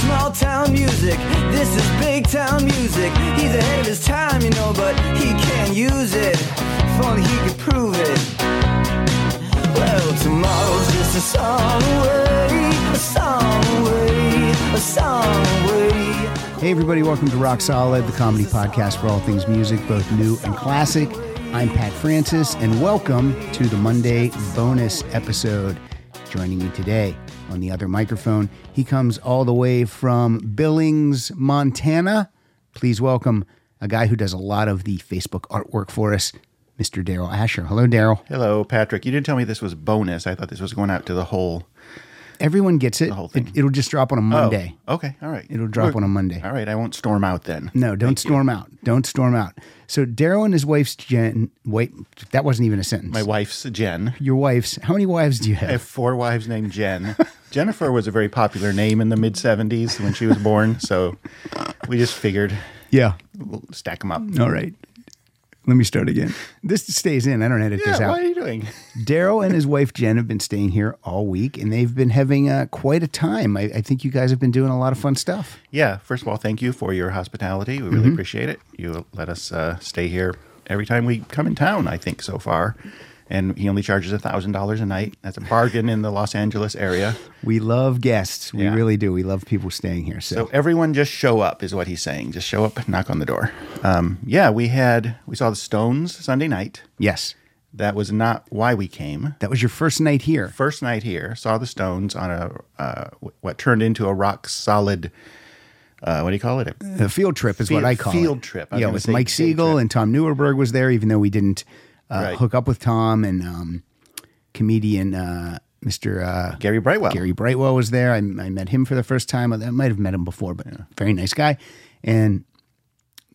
small town music. This is big town music. He's ahead of his time, you know, but he can't use it. If only he could prove it. Well, tomorrow's just a song away, a song away, a song away. Hey, everybody, welcome to Rock Solid, the comedy podcast for all things music, both new and classic. I'm Pat Francis, and welcome to the Monday bonus episode. Joining me today on the other microphone, he comes all the way from Billings, Montana. Please welcome a guy who does a lot of the Facebook artwork for us, Mr. Darryl Asher. Hello, Darryl. Hello, Patrick. You didn't tell me this was bonus. I thought this was going out to the whole. Everyone gets it. The whole thing. it it'll just drop on a oh, Monday. Oh, okay. All right. It'll drop on a Monday. All right. I won't storm out then. No, don't Thank you. storm out. Don't storm out. So Darryl and his wife's Jen. Wait, that wasn't even a sentence. My wife's Jen. Your wife's. How many wives do you have? I have four wives named Jen. Jennifer was a very popular name in the mid 70s when she was born. So we just figured yeah. we'll stack them up. All right. Let me start again. This stays in. I don't edit Yeah, this out. what are you doing? Darryl and his wife Jen have been staying here all week, and they've been having uh, quite a time. I, I think you guys have been doing a lot of fun stuff. Yeah. First of all, thank you for your hospitality. We Mm-hmm. really appreciate it. You let us uh, stay here every time we come in town, I think, so far. And he only charges $1,000 a night. That's a bargain in the Los Angeles area. We love guests. We Yeah. really do. We love people staying here. So, So everyone just show up is what he's saying. Just show up, knock on the door. Um, yeah, we had we saw the Stones Sunday night. yes, That was not why we came. that was your first night here. First night here, saw the Stones on a uh, what turned into a rock solid. Uh, what do you call it? A field trip is what I call it. field trip. I Yeah, with Mike Siegel and Tom Neuerberg was there, even though we didn't uh, Right. hook up with Tom and um, comedian uh, Mr. Uh, Gary Brightwell. Gary Brightwell was there. I, I met him for the first time. I might have met him before, but a very nice guy. And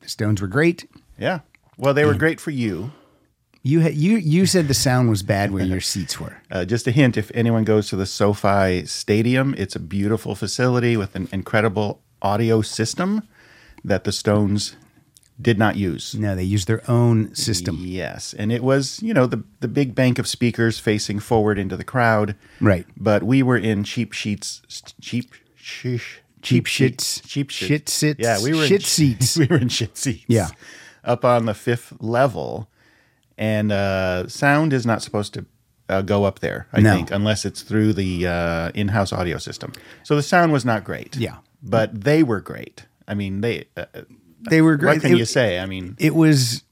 the Stones were great. Yeah. Well, they were great for you. You had you you said the sound was bad where your seats were. Uh, just a hint: if anyone goes to the SoFi Stadium, it's a beautiful facility with an incredible audio system that the Stones did not use. No, they used their own system. Yes, and it was you know the the big bank of speakers facing forward into the crowd. Right. But we were in cheap sheets, cheap sheesh, Cheap sheets, cheap shit sits, Yeah, we were shit in, seats. We were in shit seats. Yeah. up on the fifth level, and uh, sound is not supposed to. Uh, go up there, I No. think, unless it's through the uh, in-house audio system. So the sound was not great. Yeah. but they were great. I mean, they. Uh, They were great. what can It- you say? I mean, it was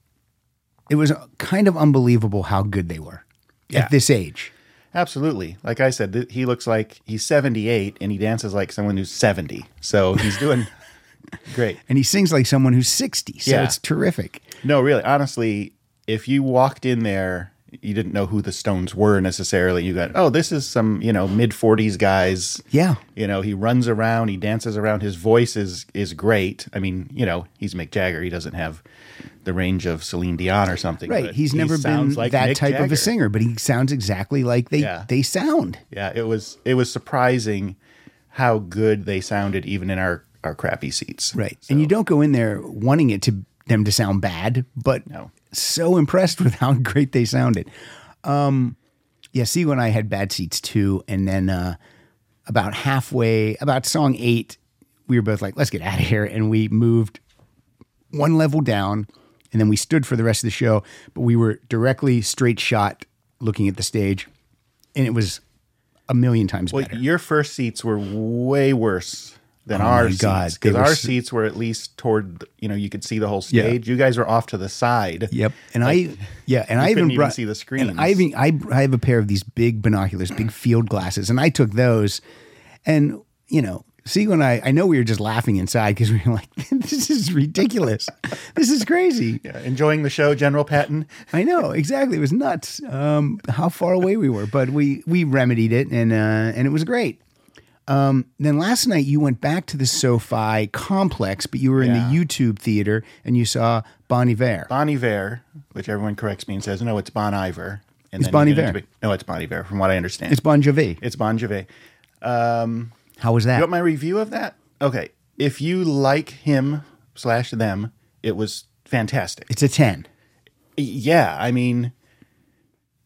it was kind of unbelievable how good they were Yeah. at this age. Absolutely. Like I said, th- he looks like he's 78 and he dances like someone who's 70. So he's doing great. And he sings like someone who's 60. So Yeah. it's terrific. No, really, honestly, if you walked in there, you didn't know who the Stones were necessarily. You got, oh, this is some, you know, mid 40s guys. Yeah. You know, he runs around, he dances around. His voice is is great. I mean, you know, he's Mick Jagger. He doesn't have the range of Celine Dion or something. Right. but He's he never been like that Mick type of a singer, but he sounds exactly like they Yeah. they sound. Yeah, it was it was surprising how good they sounded even in our our crappy seats. Right. And you don't go in there wanting it to them to sound bad, but No. So impressed with how great they sounded. Um yeah, Sigo and I had bad seats too. And then uh about halfway, about song eight, we were both like, let's get out of here. And we moved one level down and then we stood for the rest of the show, but we were directly straight shot looking at the stage. And it was a million times Well, better. your first seats were way worse than Oh our seats because our seats were at least toward you know you could see the whole Yeah. stage. You guys were off to the side. Yep. And I, yeah, and I even couldn't even see the And screens. I even I, I have a pair of these big binoculars, big field glasses, and I took those, and you know, see when I I know we were just laughing inside because we were like, this is ridiculous, this is crazy. Yeah, enjoying the show, General Patton. I know exactly. It was nuts. Um, how far away we were, but we we remedied it, and uh, and it was great. Um, then last night you went back to the SoFi complex, but you were in Yeah. the YouTube theater and you saw Bon Iver. Bon Iver, which everyone corrects me and says no, it's Bon Iver. And It's Bon Iver. No, it's Bon Iver, from what I understand. It's Bon Jovi. it's Bon Jovi. How was that? You want my review of that? Okay. If you like him slash them, it was fantastic. it's a ten. Yeah, I mean,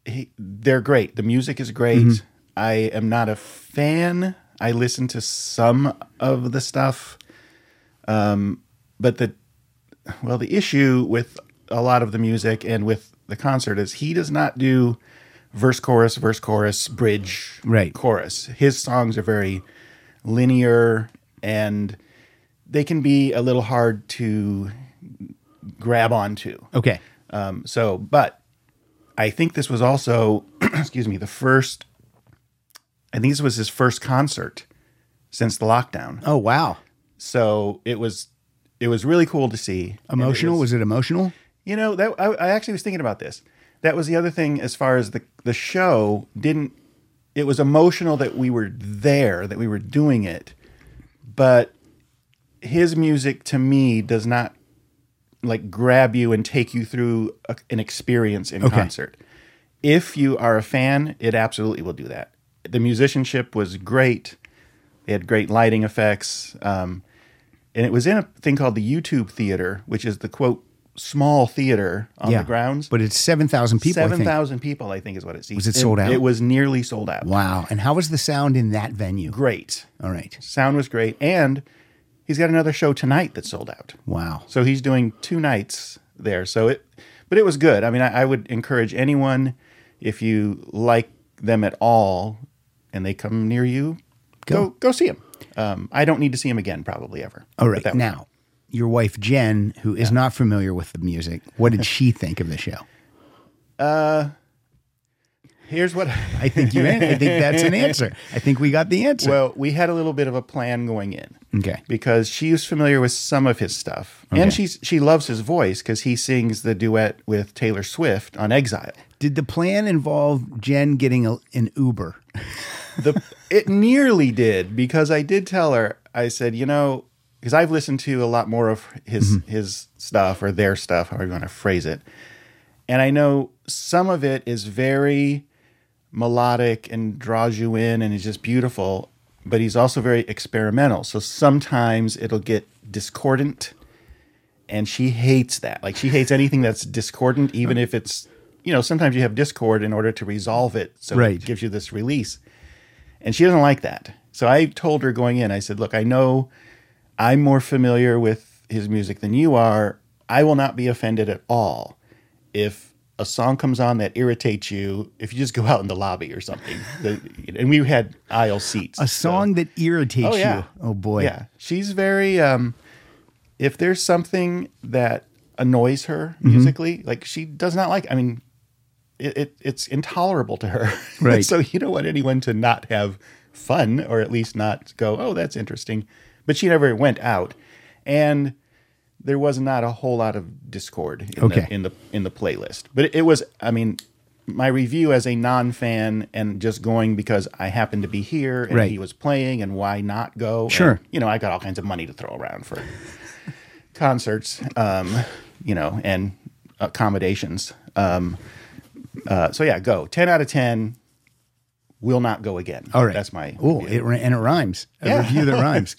he, they're great. The music is great. Mm-hmm. I am not a fan I listened to some of the stuff, um, but the well, the issue with a lot of the music and with the concert is he does not do verse chorus verse chorus bridge Right. chorus. His songs are very linear and they can be a little hard to grab onto. Okay. Um, so, but I think this was also, excuse me, the first. I think this was his first concert since the lockdown. Oh wow. So it was, it was really cool to see. And it Emotional? was, it emotional? you know that I, I actually was thinking about this. That was the other thing as far as the the show didn't. It was emotional that we were there, that we were doing it, but his music to me does not like grab you and take you through a, an experience in Okay. concert. If you are a fan, it absolutely will do that. The musicianship was great. They had great lighting effects. Um, and it was in a thing called the YouTube Theater, which is the quote small theater on yeah. the grounds. But it's seven thousand people. I Seven think. thousand people, I think, is what it seats. Was it sold out? It was nearly sold out. Wow. And how was the sound in that venue? Great. All right. Sound was great, and he's got another show tonight that's sold out. Wow. So he's doing two nights there. So it, but it was good. I mean, I, I would encourage anyone if you like them at all, and they come near you, go go, see him. Um, I don't need to see him again, probably ever. All right. Now, your wife Jen, who is not familiar with the music, what did she think of the show? Uh, here's what. I think you. I think that's an answer. I think we got the answer. well, we had a little bit of a plan going in. okay. because she was familiar with some of his stuff, Okay. and she's she loves his voice because he sings the duet with Taylor Swift on Exile. Did the plan involve Jen getting a, an Uber? The it nearly did because I did tell her I said you know because I've listened to a lot more of his mm-hmm. his stuff or their stuff however you want to phrase it, and I know some of it is very melodic and draws you in and is just beautiful, but he's also very experimental. So sometimes it'll get discordant and she hates that. Like she hates anything that's discordant, even if it's you know, sometimes you have discord in order to resolve it. So Right. it gives you this release. And she doesn't like that. So I told her going in, I said, Look, I know I'm more familiar with his music than you are. I will not be offended at all if a song comes on that irritates you, if you just go out in the lobby or something. The- and we had aisle seats. A so- song that irritates Oh, yeah. you. Oh boy. yeah, she's very. Um, if there's something that annoys her Mm-hmm. musically, like she does not like. I mean, it, it it's intolerable to her. Right. so you don't want anyone to not have fun, or at least not go, "Oh, that's interesting." But she never went out, and there was not a whole lot of discord in, Okay. the, in the in the playlist. But it, it was. I mean. My review as a non-fan and just going because I happened to be here and Right. he was playing and why not go? Sure. And, you know, I got all kinds of money to throw around for concerts, um, you know, and accommodations. Um, uh, so yeah, go. Ten out of ten. Will not go again. All right. that's my. Oh, it, and it rhymes. A Yeah. review that rhymes.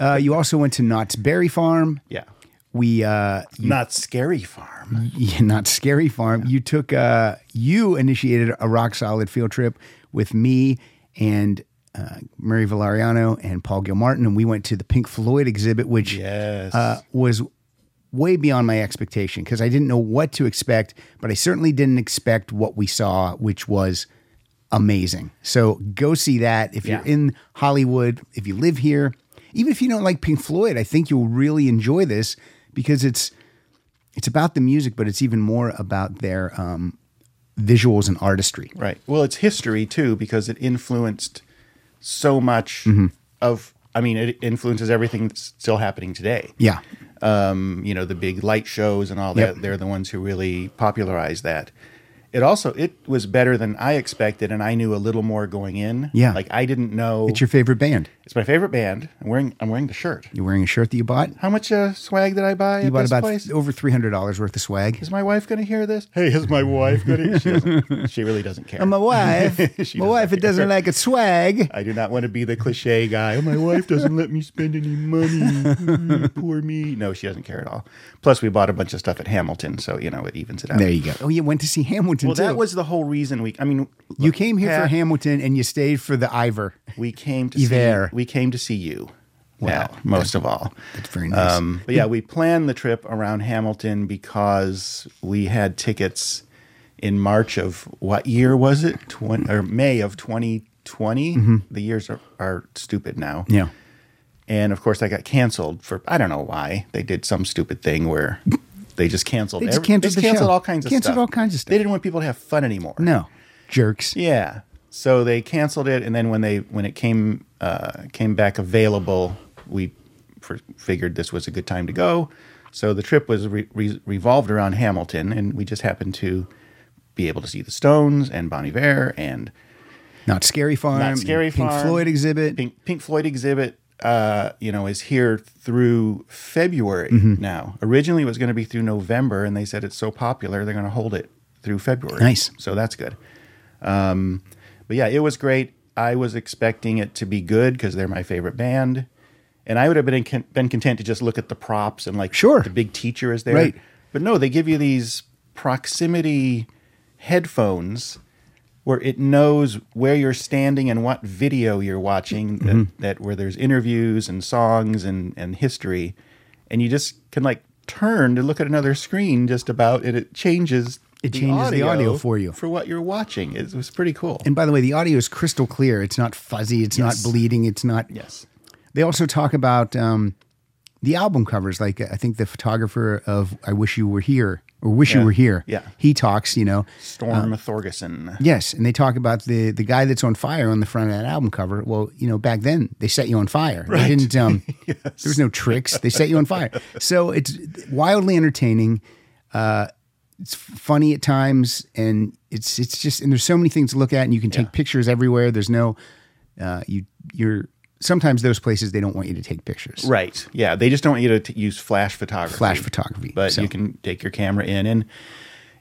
uh, you also went to Knott's Berry Farm. yeah. We uh, Knott's Scary Farm. yeah, Knott's Scary Farm. You took uh, you initiated a rock solid field trip with me and uh, Murray Valeriano and Paul Gilmartin, and we went to the Pink Floyd exhibit, which Yes. uh, was way beyond my expectation because I didn't know what to expect, but I certainly didn't expect what we saw, which was amazing. So go see that if Yeah. you're in Hollywood, if you live here, even if you don't like Pink Floyd, I think you'll really enjoy this because it's it's about the music, but it's even more about their um, visuals and artistry. Right. Well, it's history too because it influenced so much Mm-hmm. of. I mean, it influences everything that's still happening today. Yeah. Um, you know, the big light shows and all Yep. that. They're the ones who really popularized that. It also it was better than I expected, and I knew a little more going in. Yeah. like I didn't know. It's your favorite band. It's my favorite band. I'm wearing I'm wearing the shirt. You're wearing a shirt that you bought. How much uh, swag did I buy You at bought this about place? over three hundred dollars worth of swag. Is my wife going to hear this? Hey, is my wife going to? She, doesn't- she really doesn't care. And my wife, She my doesn't wife, it doesn't like a swag. I do not want to be the cliche guy. Oh, my wife doesn't let me spend any money. Poor me. No, she doesn't care at all. Plus, we bought a bunch of stuff at Hamilton, so you know it evens it out. There you go. Oh, you went to see Hamilton Hamilton. Well, that was the whole reason we. I mean, you came here for Hamilton and you stayed for the Ivor. We came to Hiver. see. We came to see you. Wow. Pat, most of all. That's very nice. Um, but yeah, we planned the trip around Hamilton because we had tickets in March of what year was it? 20, or May of 2020. The years are, are stupid now. Mm-hmm. yeah. And of course, I got canceled for I don't know why. They did some stupid thing where they just canceled. They just every- canceled the canceled show. all kinds of Canceled stuff. all kinds of stuff. They didn't want people to have fun anymore. No. Jerks. Yeah. So they canceled it, and then when they when it came uh, came back available, we f- figured this was a good time to go. So the trip was re- re- revolved around Hamilton, and we just happened to be able to see the Stones and Bon Iver and Knott's Scary Farm. Not Scary Pink Farm. Floyd exhibit. Pink, Pink Floyd exhibit. Uh, you know, is here through February Mm-hmm. now. Originally, it was going to be through November, and they said it's so popular they're going to hold it through February. Nice. So that's good. Um, but yeah, it was great. I was expecting it to be good because they're my favorite band, and I would have been been content to just look at the props and like Sure. the big teacher is there. Right. But no, they give you these proximity headphones where it knows where you're standing and what video you're watching Mm-hmm. that, that where there's interviews and songs and, and history and you just can like turn to look at another screen just about and it changes It changes the audio for you. for what you're watching it was pretty cool And by the way, the audio is crystal clear. It's not fuzzy. It's Yes. not bleeding. It's not. yes They also talk about um, the album covers. Like I think the photographer of "I Wish You Were Here" or "Wish You Were Here," Yeah. he talks. You know, storm Thorgerson yes, and they talk about the the guy that's on fire on the front of that album cover. Well, you know, back then they set you on fire. They didn't. Um, There was no tricks. They set you on fire. So it's wildly entertaining. Uh, it's funny at times, and it's it's just and there's so many things to look at, and you can take Yeah. pictures everywhere. There's no uh, you you're sometimes those places they don't want you to take pictures. right yeah they just don't want you to t- use flash photography Flash photography, but so. you can take your camera in and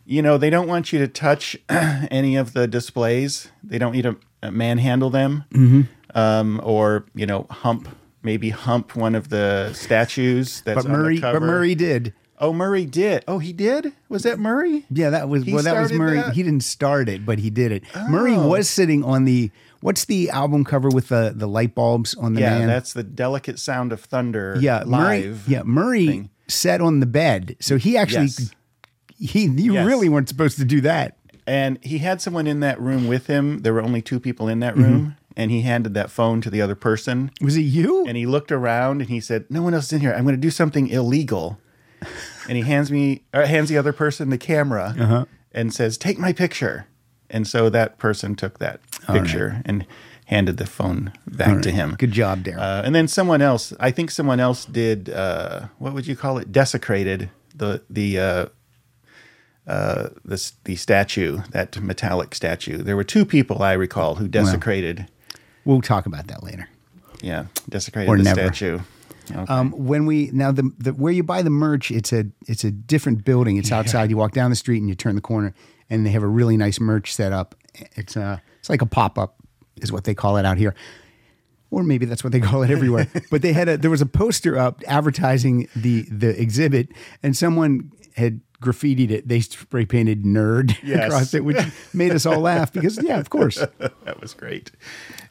you know they don't want you to touch any of the displays they don't need to uh, manhandle them Mm-hmm. um, or you know hump maybe hump one of the statues that's But on the Murray, but. Murray did. Oh murray did oh he did was that murray Yeah, that was He well. That was Murray. that? He didn't start it, but he did it. Murray Oh. was sitting on the what's the album cover with the the light bulbs on the yeah man? that's the delicate sound of thunder yeah, Murray. Yeah, Murray thing. sat on the bed, so he actually Yes. he you Yes. really weren't supposed to do that. and he had someone in that room with him there were only two people in Mm-hmm. that room and he handed that phone to the other person Was it you? and he looked around and he said, "No one else is in here. I'm going to do something illegal." And he hands me, uh, hands the other person the camera, Uh-huh. and says, "Take my picture." And so that person took that picture and handed the phone back to him. Good job, Darryl. Uh, and then someone else, I think someone else did. Uh, what would you call it? Desecrated the the. Uh, uh, this the statue, that metallic statue. There were two people I recall who desecrated, we'll talk about that later. yeah, desecrated Or the never. statue. Okay. Um, when we now the, the where you buy the merch, it's a it's a different building. It's outside. You walk down the street and you turn the corner, and they have a really nice merch set up. It's uh it's like a pop up, is what they call it out here, or maybe that's what they call it everywhere. but they had a there was a poster up advertising the the exhibit, and someone had graffitied it. They spray painted "nerd" Yes. across it, which made us all laugh because yeah, of course. that was great.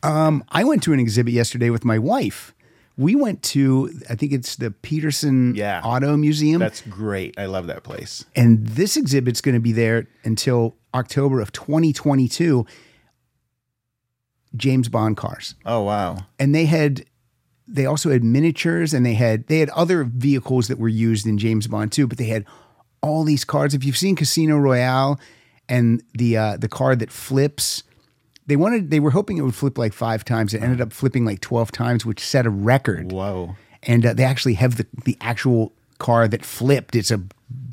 I went to an exhibit yesterday with my wife. We went to, I think it's the Petersen Yeah. Auto Museum. That's great. I love that place. and this exhibit's going to be there until October of 2022. James Bond cars. Oh wow. And they had, they also had miniatures and they had, they had other vehicles that were used in James Bond too, but they had all these cars. If you've seen Casino Royale and the, uh, the car that flips, they wanted, they were hoping it would flip like five times. It ended up flipping like 12 times, which set a record. Whoa. and uh, they actually have the, the actual car that flipped. It's a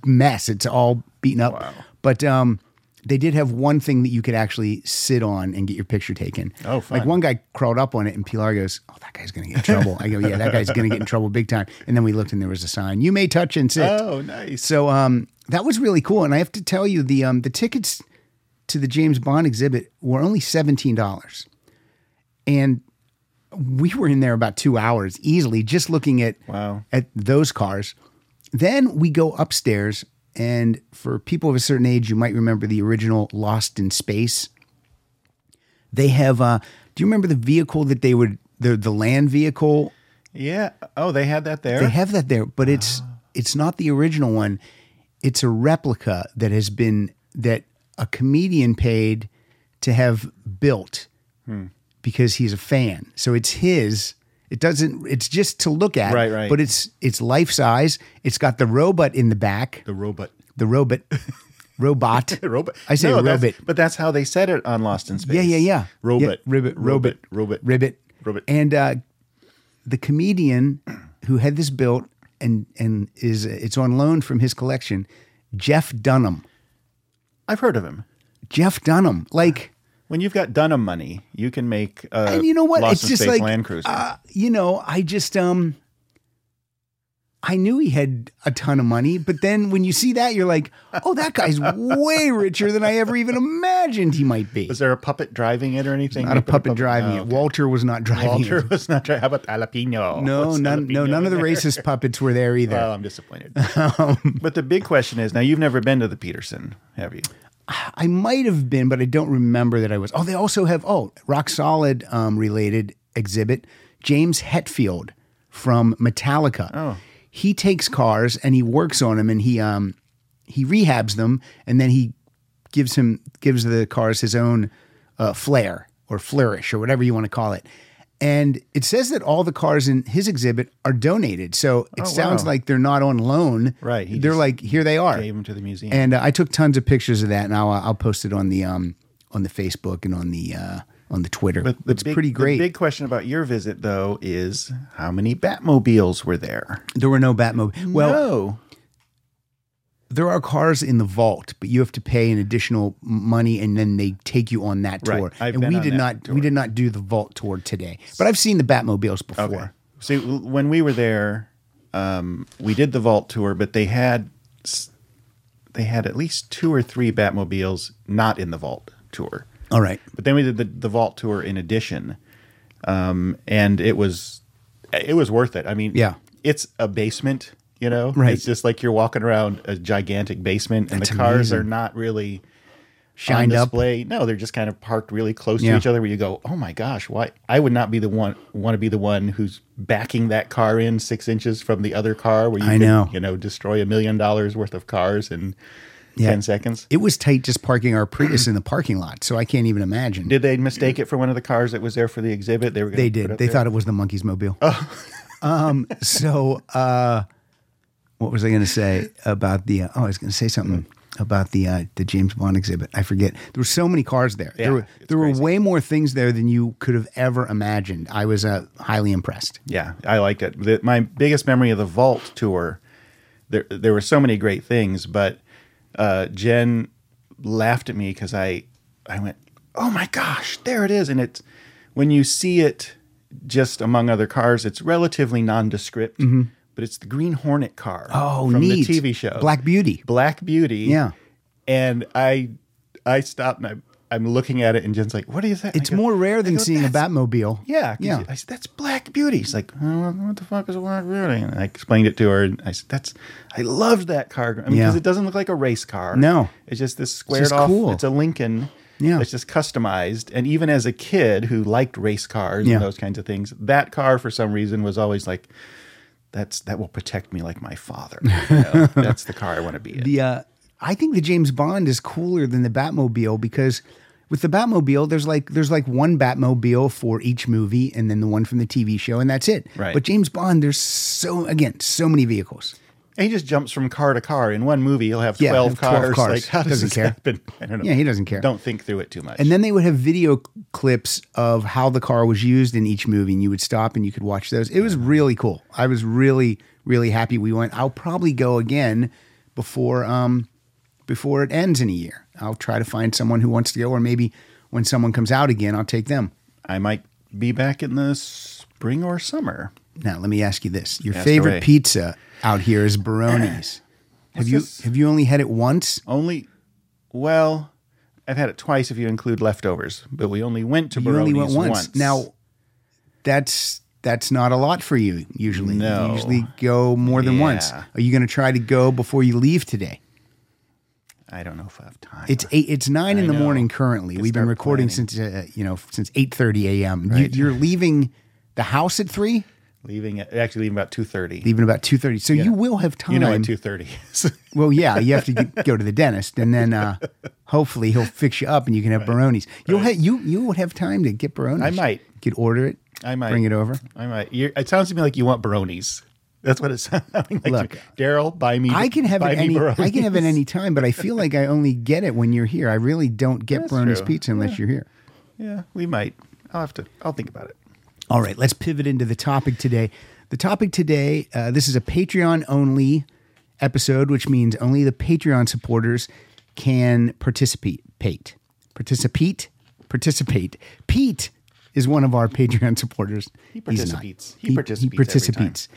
mess. It's all beaten up. Wow. But um, they did have one thing that you could actually sit on and get your picture taken. Oh, fun. Like one guy crawled up on it, and Pilar goes, "Oh, that guy's going to get in trouble." I go, "Yeah, that guy's going to get in trouble big time." And then we looked, and there was a sign: "You may touch and sit." Oh, nice. So um, that was really cool. And I have to tell you, the um, the tickets to the James Bond exhibit were only seventeen dollars, and we were in there about two hours easily, just looking at Wow. at those cars. Then we go upstairs, And for people of a certain age, you might remember the original Lost in Space. They have. Uh, do you remember the vehicle that they would the the land vehicle? Yeah. Oh, they had that there. They have that there, but it's it's not the original one. It's a replica that has been that a comedian paid to have built because he's a fan. So it's his. It doesn't. It's just to look at, Right, right. But it's it's life size. It's got the robot in the back. the robot. The robot, robot, robot. I say No, that's- robot. but that's how they said it on Lost in Space. Yeah, yeah, yeah. Robot. Yeah, ribbit, Robot. robot, Robot. ribbit, Robot. And uh, the comedian who had this built and and is it's on loan from his collection, Jeff Dunham. I've heard of him. Jeff Dunham, like, When you've got Dunham money, you can make a and you know what? Lost it's just like, Land Cruiser. uh, you know, I just um. I knew he had a ton of money, but then when you see that, you're like, "Oh, that guy's way richer than I ever even imagined he might be." Was there a puppet driving it or anything? Not a You put puppet driving Oh, it. okay. Walter was not driving Walter it. was not driving. How about jalapeno? No, What's none. No, none of the racist puppets were there either. Well, I'm disappointed. but the big question is now you've never been to the Petersen, have you? I might have been, but I don't remember that I was. Oh, they also have oh, rock solid um, related exhibit. James Hetfield from Metallica. Oh. He takes cars and he works on them and he um he rehabs them and then he gives him gives the cars his own uh, flair or flourish or whatever you want to call it. And it says that all the cars in his exhibit are donated. So it sounds Oh, wow. like they're not on loan. Right, he They're like here they are. Gave them to the museum. And uh, I took tons of pictures of that, and I'll I'll post it on the um on the Facebook and on the uh, on the Twitter. but the it's big, pretty great. The big question about your visit, though, is how many Batmobiles were there? there were no Batmobile. Well, no. there are cars in the vault, but you have to pay an additional money, and then they take you on that Right. tour. I've and we did not tour. we did not do the vault tour today, but I've seen the Batmobiles before. Okay. See, when we were there, um, we did the vault tour, but they had they had at least two or three Batmobiles not in the vault tour. All right. But then we did the, the vault tour in addition, um, and it was it was worth it. I mean, Yeah. it's a basement. You know, Right. It's just like you're walking around a gigantic basement, and That's the cars amazing. are not really Shined on up. display. No, they're just kind of parked really close Yeah. to each other. Where you go, oh my gosh, why? I would not be the one want to be the one who's backing that car in six inches from the other car. Where you I could, know. you know, destroy a million dollars worth of cars in Yeah. ten seconds. It was tight just parking our Prius in the parking lot, so I can't even imagine. Did they mistake it for one of the cars that was there for the exhibit? They were. They did. They there? thought it was the Monkees Mobile. um, so, uh, what was I going to say about the? Uh, oh, I was going to say something about the uh, the James Bond exhibit. I forget. There were so many cars there. Yeah, there were there crazy. were way more things there than you could have ever imagined. I was uh, highly impressed. Yeah, I liked it. The, my biggest memory of the Vault tour, there there were so many great things, but uh, Jen laughed at me because I I went, oh my gosh, there it is, and it's when you see it just among other cars, it's relatively nondescript, but it's the Green Hornet car. Mm-hmm. Oh, from neat. the TV show Black Beauty. Black Beauty. Yeah. and I I stopped and I, I'm looking at it, and Jen's like, what is that? It's go- more rare than go, seeing a Batmobile. Yeah, yeah. I said that's Black Beauty. He's like, oh, what the fuck is Black Beauty? And I explained it to her, and I said, that's I loved that car. I mean, Yeah. because it doesn't look like a race car. No. it's just this squared just off. cool. It's a Lincoln. Yeah. it's just customized. And even as a kid who liked race cars Yeah. and those kinds of things, that car for some reason was always like. That's that will protect me like my father. You know? that's the car I want to be in. The uh, I think the James Bond is cooler than the Batmobile because with the Batmobile, there's like there's like one Batmobile for each movie, and then the one from the TV show, and that's it. Right. But James Bond, there's so again so many vehicles. And he just jumps from car to car. In one movie, he'll have Yeah, 12, have 12 cars. cars. Like, how does Doesn't this care. happen? I don't know. Yeah, he doesn't care. Don't think through it too much. And then they would have video clips of how the car was used in each movie, and you would stop and you could watch those. It was really cool. I was really, really happy we went. I'll probably go again before um before it ends in a year. I'll try to find someone who wants to go, or maybe when someone comes out again, I'll take them. I might be back in the spring or summer. Now, let me ask you this: Your favorite away. pizza out here is Baroni's. have you this? have you only had it once? Only, well, I've had it twice if you include leftovers, but we only went to You only went once. Now, that's that's not a lot for you usually. No. You usually go more than once. Are you going to try to go before you leave today? I don't know if I have time. It's eight. It's nine in the know. morning currently. We've been recording planning. since uh, you know since eight thirty a.m. You, Right. you're leaving the house at three, leaving at actually leaving about two thirty. leaving about two thirty. So you will have time. You know, at two thirty. Well, yeah, you have to get, go to the dentist, and then uh, hopefully he'll fix you up, and you can have Baronis. You'll ha- you you would have time to get Baronis. I might. You could order it. I might bring it over. I might. You're, it sounds to me like you want Baronis. That's what it sounds like. Look, Darryl, buy me. I can have it any. I can have it any time, but I feel like I only get it when you're here. I really don't get That's Baronis true. pizza unless you're here. Yeah, we might. I'll have to. I'll think about it. All right, let's pivot into the topic today. The topic today, uh, this is a Patreon only episode, which means only the Patreon supporters can participate. Pate. Participate. Participate. Pete is one of our Patreon supporters. He participates. He participates every participates.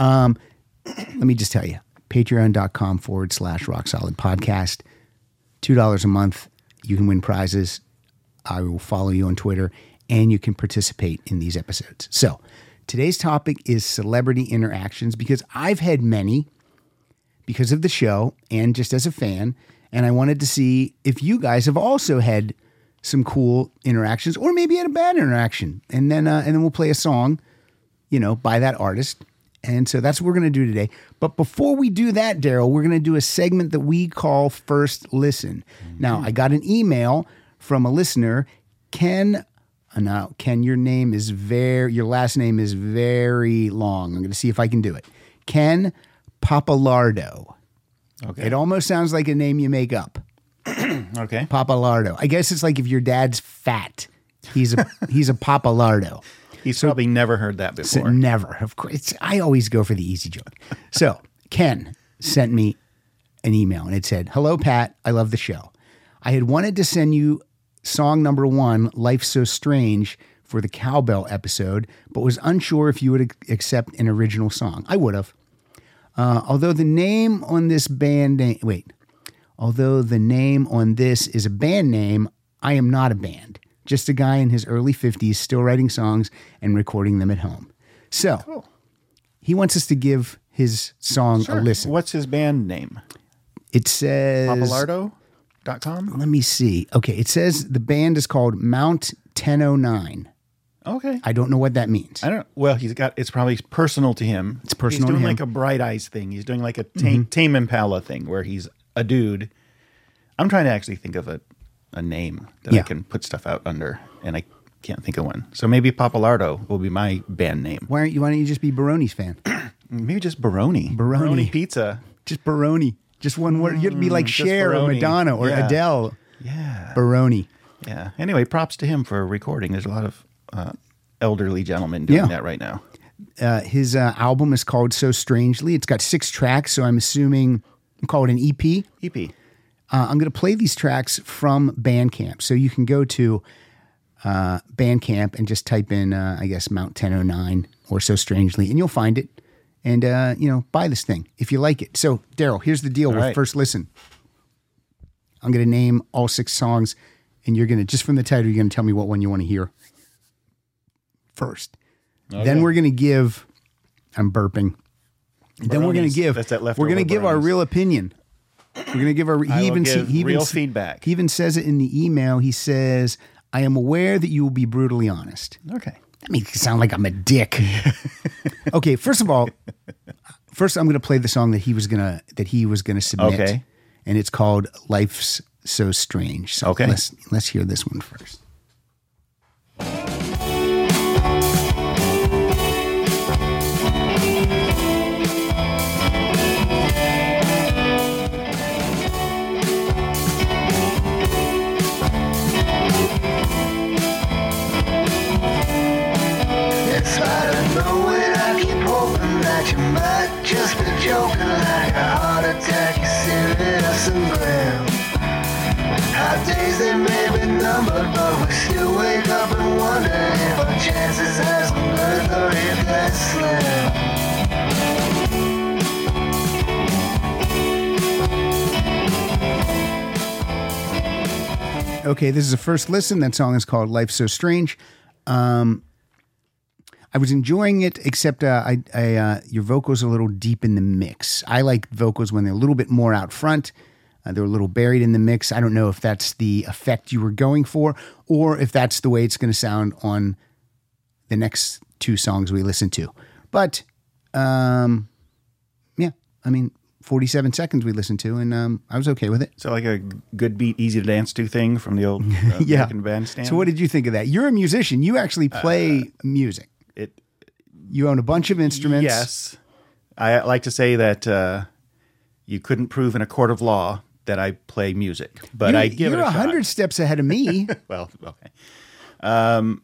Um, let me just tell you patreon.com forward slash rock solid podcast. $2 a month. You can win prizes. I will follow you on Twitter and you can participate in these episodes. So, today's topic is celebrity interactions because I've had many because of the show and just as a fan. And I wanted to see if you guys have also had some cool interactions or maybe had a bad interaction. And then, uh, and then we'll play a song, you know, by that artist. And so that's what we're going to do today. But before we do that, Darryl, we're going to do a segment that we call First Listen. Now, I got an email from a listener, Ken. Uh, now, Ken, your name is very, your last name is very long. I'm going to see if I can do it. Ken Papalardo. Okay. It almost sounds like a name you make up. okay. Papalardo. I guess it's like if your dad's fat, he's a he's a Papalardo. He's probably never heard that So before. never, of course. It's, I always go for the easy joke. So Ken sent me an email and it said, "Hello, Pat. I love the show. I had wanted to send you song number one, "Life's So Strange." For the cowbell episode, but was unsure if you would accept an original song. I would have. Uh, although the name on this band name, wait, although the name on this is a band name, I am not a band. Just a guy in his early 50s still writing songs and recording them at home. So he wants us to give his song a listen. What's his band name? It says, Papalardo.com? let me see. Okay, it says the band is called Mount 1009. Okay. I don't know what that means. I don't. Well, he's got. It's probably personal to him. It's personal He's doing him. Mm-hmm. like a Bright Eyes thing. He's doing like a tame, tame Impala thing where he's a dude. I'm trying to actually think of a a name that Yeah. I can put stuff out under, and I can't think of one. So maybe Papalardo will be my band name. Why aren't you? Why don't you just be Baroni's fan? Maybe just Baroni. Baroni. pizza. Just Baroni. Just one word. You'd be like Mm, Cher or Madonna or Yeah. Adele. Yeah. Baroni. Yeah. Anyway, props to him for recording. There's a lot of uh, elderly gentlemen doing Yeah. that right now. Uh, his uh, album is called So Strangely. It's got six tracks, so I'm assuming call it an EP. EP. Uh, I'm going to play these tracks from Bandcamp, so you can go to uh, Bandcamp and just type in, uh, I guess, Mount 1009 or So Strangely, and you'll find it. And uh, you know, buy this thing if you like it. So, Darryl, here's the deal with right. first listen. I'm going to name all six songs, and you're going to just from the title, you're going to tell me what one you want to hear first. Then we're going to give. I'm burping. Then we're going to give. That's that we're going to give our real opinion. We're going to give our. He even give he even real s- feedback. He even says it in the email. He says, "I am aware that you will be brutally honest." Okay. That makes it sound like I'm a dick. okay, first of all, first I'm going to play the song that he was gonna that he was gonna submit. Okay. and it's called "Life's So Strange." So Okay. let's let's hear this one first. And grim. Our days they may be numbered, but we still wake up and wonder if our chances good or if they're slim. Okay, this is a first listen. That song is called Life So Strange." Um, I was enjoying it, except uh, I, I uh, your vocals are a little deep in the mix. I like vocals when they're a little bit more out front. Uh, they're a little buried in the mix. I don't know if that's the effect you were going for, or if that's the way it's going to sound on the next two songs we listen to. But um, yeah, I mean, 47 seconds we listened to, and um, I was okay with it. So like a good beat, easy to dance to thing from the old uh, Yeah. Bandstand. So, what did you think of that? You're a musician. You actually play music. It? You own a bunch of instruments. Yes, I like to say that uh, you couldn't prove in a court of law that I play music, but You're, I give you're it a hundred steps ahead of me. Well, okay. Um,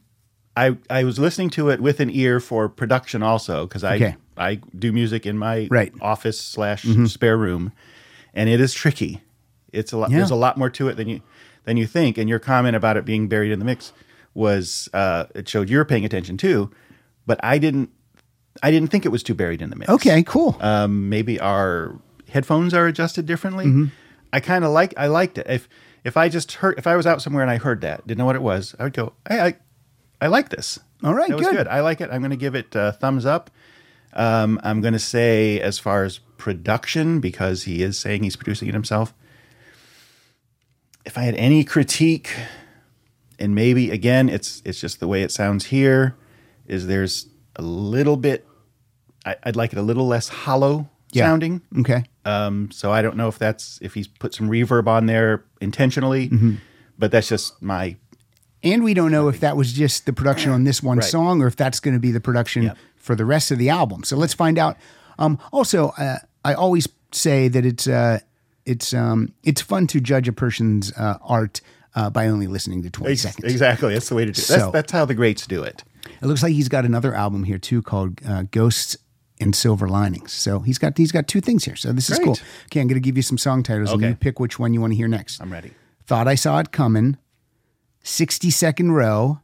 I I was listening to it with an ear for production also because I Okay. I do music in my Right. Mm-hmm. office slash spare room, and it is tricky. It's a lot. Yeah. There's a lot more to it than you than you think. And your comment about it being buried in the mix was uh, it showed you're paying attention too, but I didn't. I didn't think it was too buried in the mix. okay, cool. Um, maybe our headphones are adjusted differently. Mm-hmm. I kind of like. I liked it. If if I just heard, if I was out somewhere and I heard that, didn't know what it was, I would go, hey, I I like this. All right, that was good. good. I like it. I'm going to give it a thumbs up. Um, I'm going to say as far as production because he is saying he's producing it himself. If I had any critique, and maybe again, it's it's just the way it sounds here, is there's a little bit. I, I'd like it a little less hollow Yeah. sounding. okay. Um, so I don't know if that's if he's put some reverb on there intentionally, Mm-hmm. but that's just my And we don't know if that was just the production on this one Right. song or if that's going to be the production Yep. for the rest of the album. So let's find out. Um, also, uh, I always say that it's uh, it's um, it's fun to judge a person's uh, art uh, by only listening to 20 seconds. exactly that's the way to do it. So- That's that's how the greats do it. It looks like he's got another album here too called uh, Ghosts and Silver Linings. So he's got he's got two things here. So this is cool. Okay, I'm going to give you some song titles and you pick which one you want to hear next. I'm ready. Thought I Saw It Coming, 60 Second Row.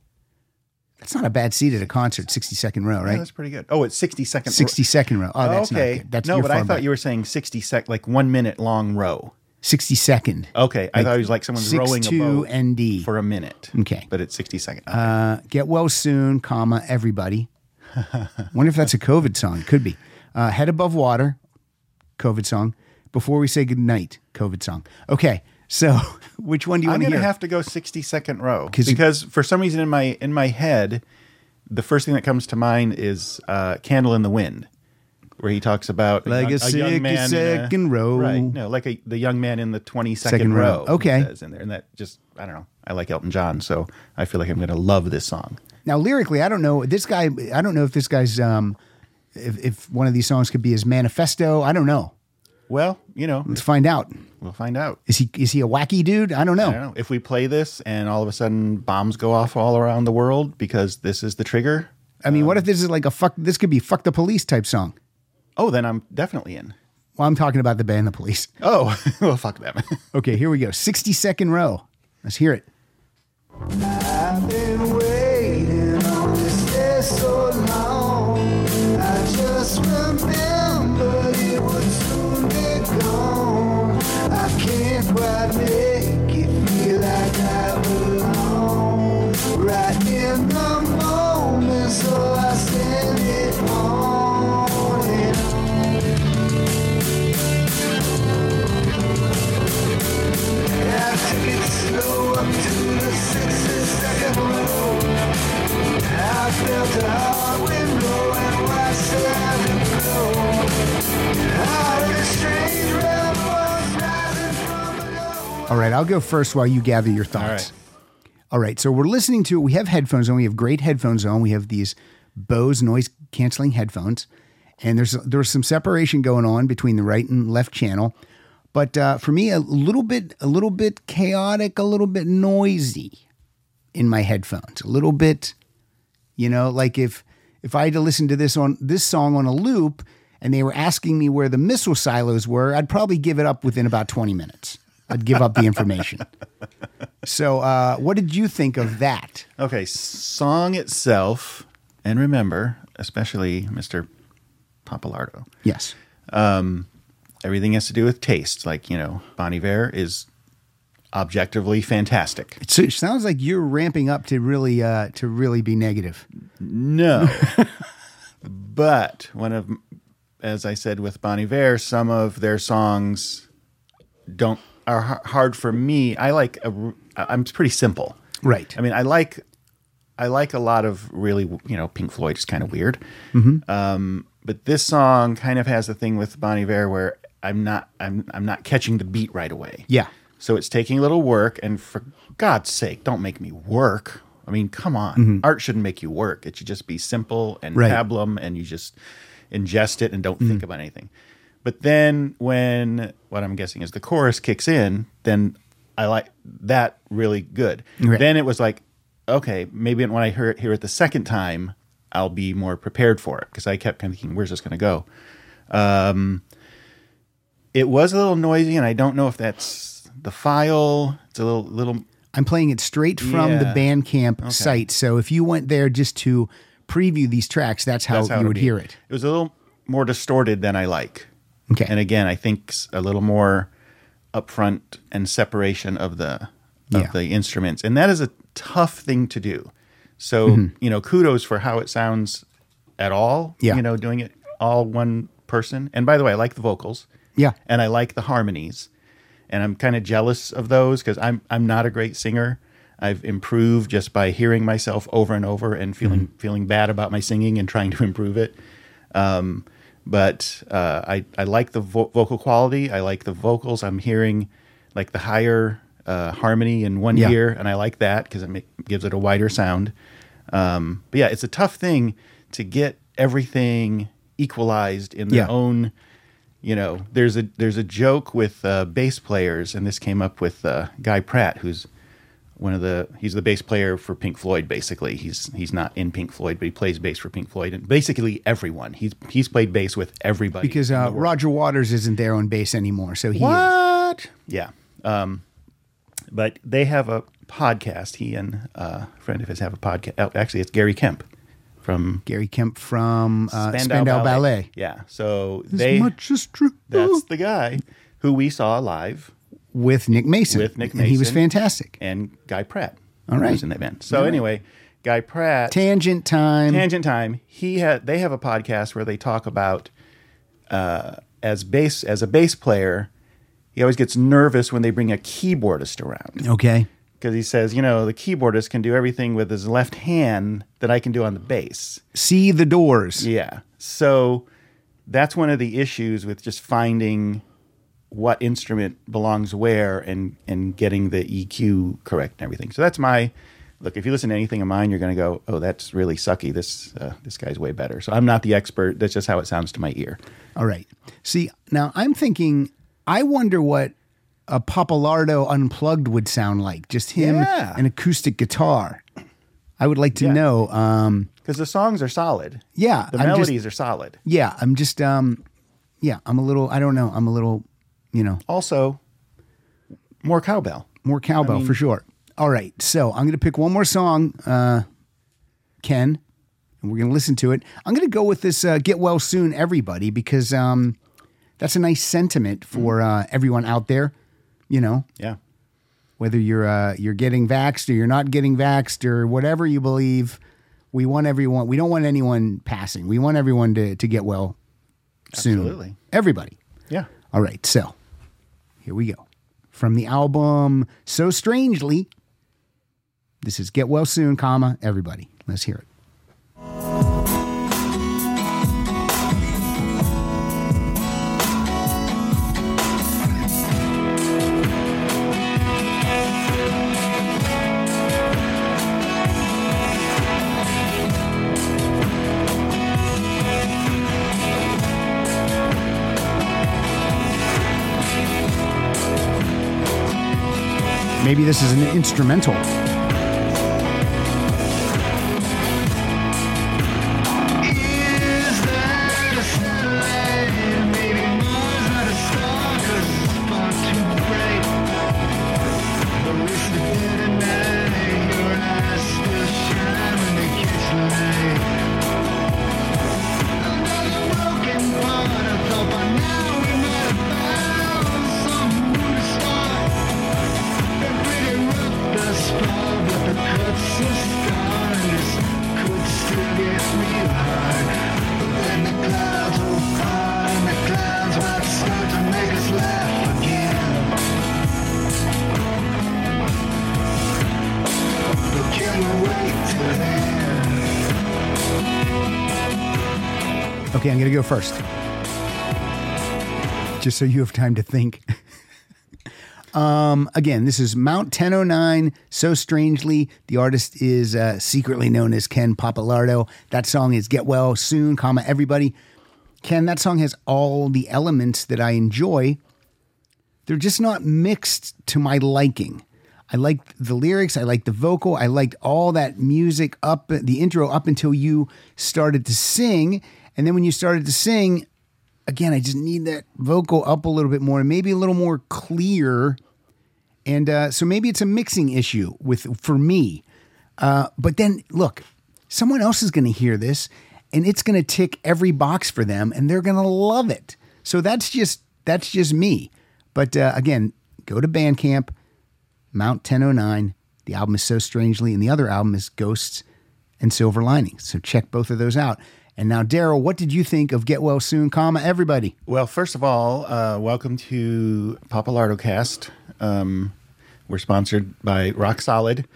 That's not a bad seat at a concert, 60 Second Row, Yeah, right? that's pretty good. Oh, it's 60 seconds. 60 Second Row. Oh, that's okay. not good. That's no, but I thought back. you were saying 60 sec, like one minute long row. 60 Second. Okay, I thought it was like someone's rowing a 6-2 boat ND. for a minute. Okay. but it's 60 seconds. Uh, Get Well Soon, comma, Everybody. Wonder if that's a COVID song. Could be. Uh, Head Above Water, COVID song. Before We Say Goodnight, COVID song. Okay, so which one do you I'm want to gonna hear? have to go 60 second row 'Cause- because for some reason in my in my head, the first thing that comes to mind is uh, "Candle in the Wind," where he talks about Like a young, young man in second row. right? No, like a, the young man in the 22nd Second row. row. Okay. says in there, and that just I don't know. I like Elton John, so I feel like I'm gonna love this song. now, lyrically, I don't know. This guy, I don't know if this guy's, um, if, if one of these songs could be his manifesto. I don't know. Well, you know, Let's find out. we'll find out. Is he is he a wacky dude? I don't know. I don't know if we play this and all of a sudden bombs go off all around the world because this is the trigger. I mean, what if this is like a fuck? This could be "fuck the police" type song. Oh, then I'm definitely in. Well, I'm talking about the band, the police. Oh, well, fuck them. Okay, here we go. 60 second row. Let's hear it. I've been waiting on this day so long. I just remembered it would soon be gone. I can't quite make All right, I'll go first while you gather your thoughts. All right. All right, so we're listening to it. We have headphones on. We have great headphones on. We have these Bose noise canceling headphones. And there's there's some separation going on between the right and left channel. But uh, for me, a little bit a little bit chaotic, a little bit noisy in my headphones. A little bit, you know, like if if I had to listen to this on this song on a loop and they were asking me where the missile silos were, I'd probably give it up within about 20 minutes. I'd give up the information. So, uh, what did you think of that? Okay, song itself, and remember, especially Mr. Papalardo, Yes. everything has to do with taste. Like, you know, Bonnie Iver is objectively fantastic. So it sounds like you're ramping up to really, uh, to really be negative. No. but one of, as I said with Bonnie Iver, some of their songs don't are hard for me. I like a, I'm pretty simple. Right. I mean, I like I like a lot of really you know Pink Floyd is kind of weird. Mm-hmm. Um, but this song kind of has the thing with Bonnie Iver where I'm not I'm I'm not catching the beat right away. Yeah. So it's taking a little work, and for God's sake, don't make me work. I mean, come on. Art shouldn't make you work. It should just be simple and Mm-hmm. Right. Mm-hmm. pablum, and you just ingest it and don't think about anything. But then when what I'm guessing is the chorus kicks in, then I like that really good. Right. Then it was like, okay, maybe when I hear it, hear it the second time, I'll be more prepared for it because I kept kind of thinking, where's this going to go? Um, it was a little noisy, and I don't know if that's the file. It's a little little I'm playing it straight from the Yeah. Bandcamp site. So if you went there just to preview these tracks, that's how That's how you it'd be. hear it. It was a little more distorted than I like. Okay. And again, I think a little more upfront and separation of the of Yeah. the instruments, and that is a tough thing to do. So Mm-hmm. you know, kudos for how it sounds at all. Yeah. you know, doing it all one person. And by the way, I like the vocals. Yeah. and I like the harmonies, and I'm kind of jealous of those because I'm I'm not a great singer. I've improved just by hearing myself over and over and feeling feeling bad about my singing and trying to improve it. Um, but uh, I I like the vo- vocal quality. I like the vocals. I'm hearing like the higher uh, harmony in one Yeah. ear, and I like that because it gives it a wider sound. Um, but yeah, it's a tough thing to get everything equalized in their Yeah. own. You know, there's a there's a joke with uh, bass players, and this came up with uh, Guy Pratt, who's one of the he's the bass player for Pink Floyd. Basically, he's he's not in Pink Floyd, but he plays bass for Pink Floyd, and basically everyone. He's he's played bass with everybody Because uh. Roger Waters isn't there on bass anymore. So he is. What? Yeah. Um, but they have a podcast. He and uh, a friend of his have a podcast. Actually, it's Gary Kemp from Gary Kemp from uh, Spandau, Ballet. Yeah. So As they much is true. that's the guy who we saw live with Nick Mason. With Nick And he was fantastic. and Guy Pratt. All right. was in the band. So right. anyway, Guy Pratt. Tangent time. Tangent time. He had they have a podcast where they talk about uh, as bass as a bass player, he always gets nervous when they bring a keyboardist around Okay. Because he says, you know, the keyboardist can do everything with his left hand that I can do on the bass. See the doors. Yeah. So that's one of the issues with just finding what instrument belongs where and and getting the EQ correct and everything. So that's my look. If you listen to anything of mine, you're going to go, "Oh, that's really sucky. This uh, this guy's way better." So I'm not the expert. That's just how it sounds to my ear. All right. See, now I'm thinking, I wonder what a Papalardo unplugged would sound like. Just him, Yeah. an acoustic guitar. I would like to Yeah. know. Um, Because the songs are solid. yeah, The I'm just- melodies are solid. yeah, I'm just, um, yeah, I'm a little. I don't know. I'm a little, you know, Also, more cowbell. more cowbell for sure. All right, so I'm going to pick one more song, uh, Ken, and we're going to listen to it. I'm going to go with this uh, "Get Well Soon, Everybody" because um, that's a nice sentiment for uh, everyone out there. You know, Yeah. whether you're uh, you're getting vaxxed or you're not getting vaxxed or whatever you believe, we want everyone. We don't want anyone passing. We want everyone to to get well soon. Absolutely. Everybody. Yeah. All right, so here we go. From the album So Strangely, this is Get Well Soon, comma, everybody. Let's hear it. Maybe this is an instrumental. First. Just so you have time to think. um, again, this is Mount 1009, So Strangely. The artist is uh, secretly known as Ken Papalardo. That song is Get Well Soon, comma, everybody. Ken, that song has all the elements that I enjoy. They're just not mixed to my liking. I liked the lyrics, I liked the vocal, I liked all that music up the intro up until you started to sing. And then when you started to sing, again, I just need that vocal up a little bit more and maybe a little more clear. And uh, so maybe it's a mixing issue with for me. Uh, but then look, someone else is going to hear this and it's going to tick every box for them and they're going to love it. So that's just that's just me. But uh, again, go to Bandcamp, Mount 1009. The album is So Strangely, and the other album is Ghosts and Silver Linings. So check both of those out. And now, Darryl, what did you think of Get Well Soon, comma, everybody? Well, first of all, uh, welcome to Papalardo Cast. Um, we're sponsored by Rock Solid.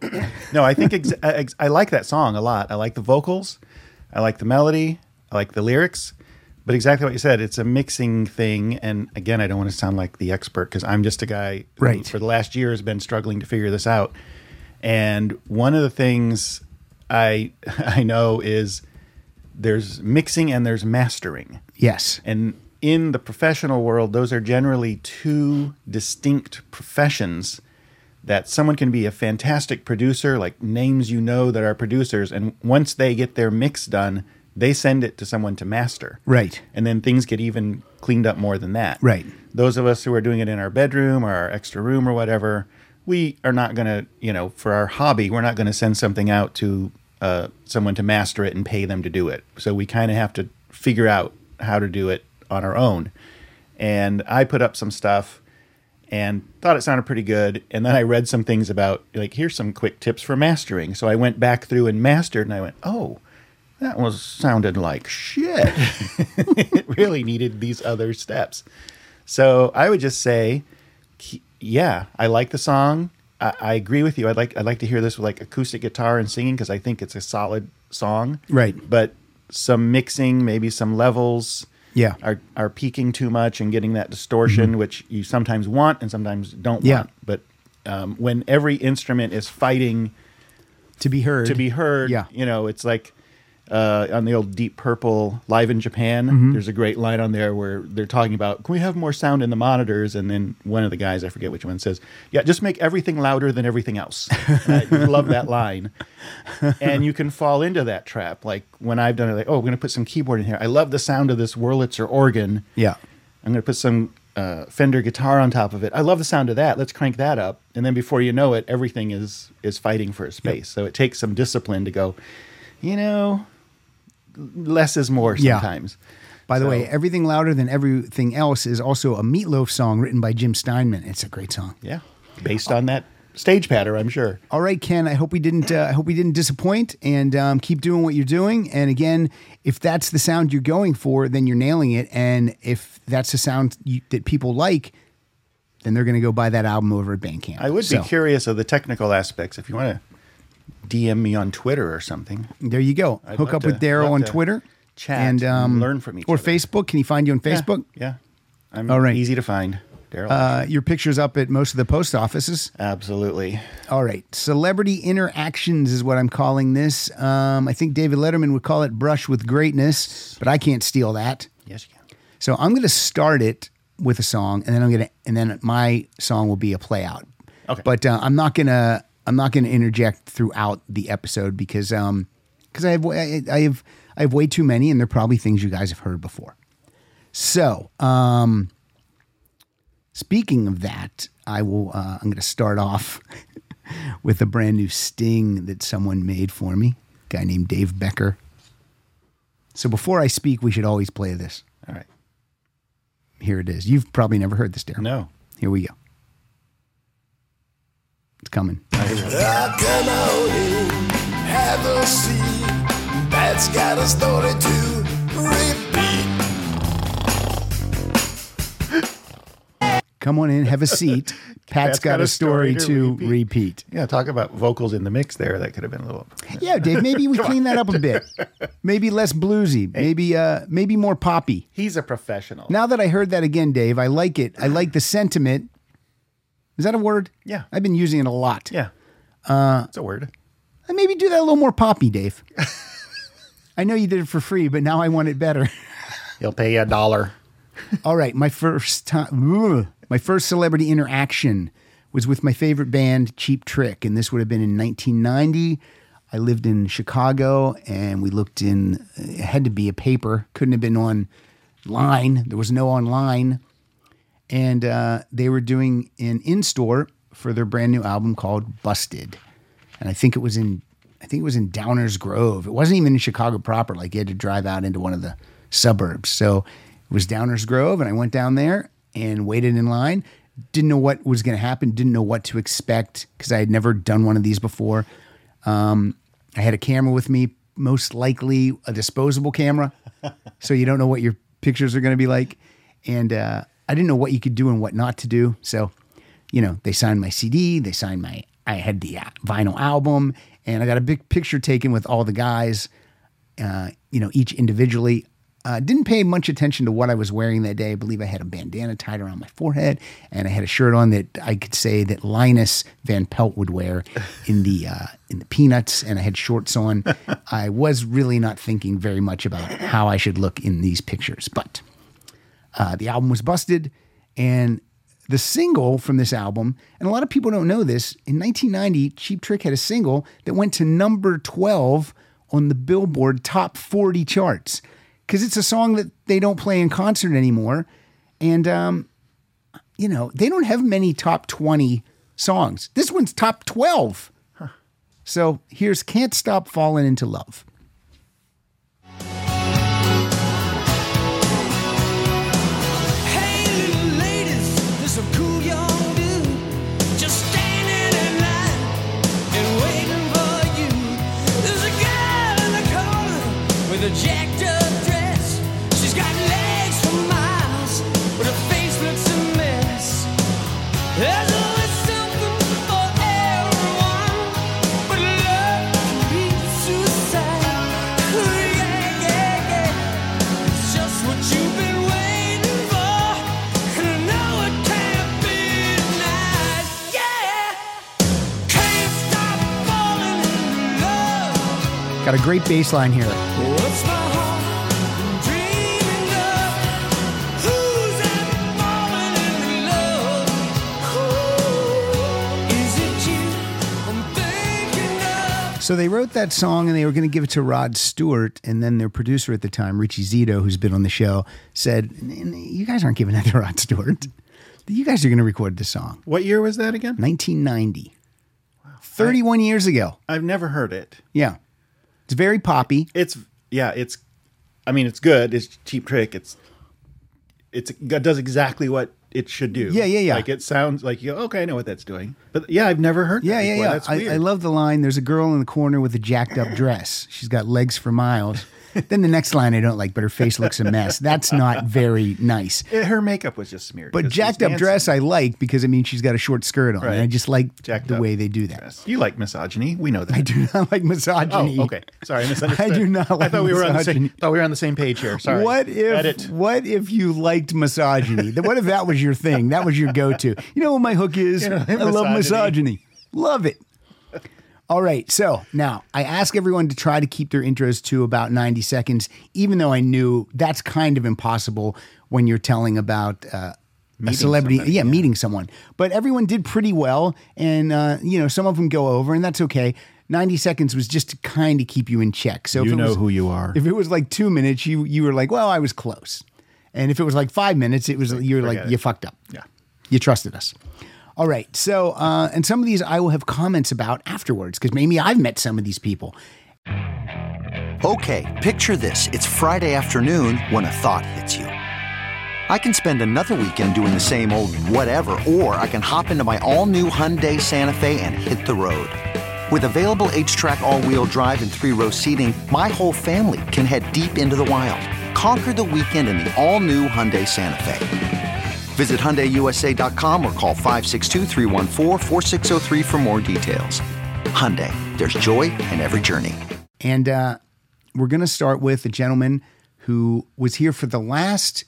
no, I think ex- ex- I like that song a lot. I like the vocals, I like the melody, I like the lyrics. But exactly what you said, it's a mixing thing. And again, I don't want to sound like the expert because I'm just a guy who, Right. for the last year has been struggling to figure this out. And one of the things I I know is there's mixing and there's mastering. Yes. And in the professional world, those are generally two distinct professions that someone can be a fantastic producer, like names you know that are producers, and once they get their mix done, they send it to someone to master. Right. And then things get even cleaned up more than that. Right. Those of us who are doing it in our bedroom or our extra room or whatever, we are not going to, you know, for our hobby, we're not going to send something out to uh, someone to master it and pay them to do it. So we kind of have to figure out how to do it on our own. And I put up some stuff and thought it sounded pretty good. And then I read some things about, like, here's some quick tips for mastering. So I went back through and mastered, and I went, oh, that was sounded like shit. it really needed these other steps. So I would just say, yeah, I like the song. I, I agree with you. I'd like I'd like to hear this with like acoustic guitar and singing because I think it's a solid song. Right. But some mixing, maybe some levels, Yeah. are are peaking too much and getting that distortion, which you sometimes want and sometimes don't Yeah. want. But um, when every instrument is fighting To be heard. to be heard. Yeah. You know, it's like uh, on the old Deep Purple Live in Japan. Mm-hmm. There's a great line on there where they're talking about, can we have more sound in the monitors? And then one of the guys, I forget which one, says, yeah, just make everything louder than everything else. I love that line. And you can fall into that trap. Like when I've done it, like, oh, we're going to put some keyboard in here. I love the sound of this Wurlitzer organ. Yeah. I'm going to put some uh, Fender guitar on top of it. I love the sound of that. Let's crank that up, and then before you know it, everything is is fighting for a space. So it takes some discipline to go. You know, less is more Yeah. sometimes. By the So- way, Everything Louder Than Everything Else is also a Meatloaf song written by Jim Steinman. It's a great song. Yeah, based on that stage patter, I'm sure. All right, Ken. I hope we didn't. Uh, I hope we didn't disappoint, and um, keep doing what you're doing. And again, if that's the sound you're going for, then you're nailing it. And if that's the sound you, that people like, then they're going to go buy that album over at Bandcamp. I would So, be curious of the technical aspects. If you want to DM me on Twitter or something, There you go. I'd Hook up to- with Darryl on Twitter chat and um, and learn from each or other. Facebook. Can he find you on Facebook? Yeah, I'm All right. easy to find. Darryl, Uh, your picture's up at most of the post offices. absolutely. All right. Celebrity interactions is what I'm calling this. Um, I think David Letterman would call it brush with greatness, but I can't steal that. Yes, you can. So I'm going to start it with a song, and then I'm going to, and then my song will be a play out. Okay. But uh, I'm not gonna, I'm not gonna interject throughout the episode because, um, because I have, I I have, I have way too many, and they're probably things you guys have heard before. So, um, speaking of that, I will. Uh, I'm going to start off with a brand new sting that someone made for me. A guy named Dave Becker. So before I speak, we should always play this. All right. Here it is. You've probably never heard this, Darren. No. Here we go. It's coming. I can only have a seat that's got a story to repeat. Come on in, have a seat. Pat's got, a story, to repeat. Yeah, talk about vocals in the mix there. That could have been a little. Yeah, Dave. Maybe we clean that up a bit. Maybe less bluesy. Maybe uh, maybe more poppy. He's a professional. Now that I heard that again, Dave, I like it. I like the sentiment. Is that a word? Yeah. I've been using it a lot. Yeah. Uh, it's a word. And maybe do that a little more poppy, Dave. I know you did it for free, but now I want it better. He'll pay you a dollar. All right, my first time, my first celebrity interaction was with my favorite band, Cheap Trick, and this would have been in 1990. I lived in Chicago, and we looked in. It had to be a paper, couldn't have been online. There was no online, and uh, they were doing an in store for their brand new album called Busted, and I think it was in. I think it was in Downers Grove. It wasn't even in Chicago proper. Like you had to drive out into one of the suburbs. So it was Downers Grove, and I went down there and waited in line. Didn't know what was going to happen. Didn't know what to expect because I had never done one of these before. Um, I had a camera with me, most likely a disposable camera, so you don't know what your pictures are going to be like. And uh, I didn't know what you could do and what not to do. So, you know, they signed my CD, they signed my. I had the uh, vinyl album, and I got a big picture taken with all the guys. Uh, you know, each individually. Uh, didn't pay much attention to what I was wearing that day. I believe I had a bandana tied around my forehead, and I had a shirt on that I could say that Linus Van Pelt would wear in the uh, in the Peanuts, and I had shorts on. I was really not thinking very much about how I should look in these pictures, but uh, the album was busted, and the single from this album, and a lot of people don't know this. In 1990, Cheap Trick had a single that went to number 12 on the Billboard Top 40 charts because it's a song that they don't play in concert anymore. And, um, you know, they don't have many top 20 songs. This one's top 12. So here's Can't Stop Falling Into Love. Got legs for miles, but her face looks a mess. There's always something for everyone, but love can be suicide. It's just what you've been waiting for. No, it can't be nice. Can't stop falling in love. Got a great bass line here. So they wrote that song and they were going to give it to Rod Stewart. And then their producer at the time, Richie Zito, who's been on the show, said, You guys aren't giving that to Rod Stewart. You guys are going to record this song. What year was that again? 1990. 31 years ago. I've never heard it. Yeah. It's very poppy. It's yeah. It's. I mean, it's good. It's cheap trick. It's. It's it does exactly what it should do. Yeah, yeah, yeah. Like it sounds like you. go, Okay, I know what that's doing. But yeah, I've never heard. Yeah, that yeah, before. yeah. That's I, weird. I love the line there's a girl in the corner with a jacked up dress. She's got legs for miles. then the next line I don't like, but her face looks a mess. That's not very nice. It- eh, her makeup was just smeared. But jacked up dress I like because it means she's got a short skirt on. And I just like Jacked the way they do that. dress. You like misogyny. We know that. I do not like misogyny. Oh, okay. Sorry, I misunderstood. I do not I like thought we were on the same. Thought we were on the same page here. Sorry. What if Edit. what if you liked misogyny? What if that was your thing? That was your go-to. You know what my hook is? You know, I love misogyny. misogyny. Love it. All right. So now I ask everyone to try to keep their intros to about 90 seconds, even though I knew that's kind of impossible when you're telling about uh, a celebrity. somebody, yeah, yeah. meeting someone. But everyone did pretty well. And, uh, you know, some of them go over, and that's okay. 90 seconds was just to kind of keep you in check. So You know was- who you are. If it was like two minutes, you you were like, well, I was close. And if it was like five minutes, it was you're like it. you fucked up. Yeah. You trusted us. All right. So, uh, and some of these I will have comments about afterwards because maybe I've met some of these people. Okay, picture this. It's Friday afternoon when a thought hits you. I can spend another weekend doing the same old whatever, or I can hop into my all new Hyundai Santa Fe and hit the road. With available HTRAC, all wheel drive, and three row seating, my whole family can head deep into the wild. Conquer the weekend in the all new Hyundai Santa Fe. Visit HyundaiUSA.com or call 562-314-4603 for more details. Hyundai, there's joy in every journey. And uh, we're going to start with a gentleman who was here for the last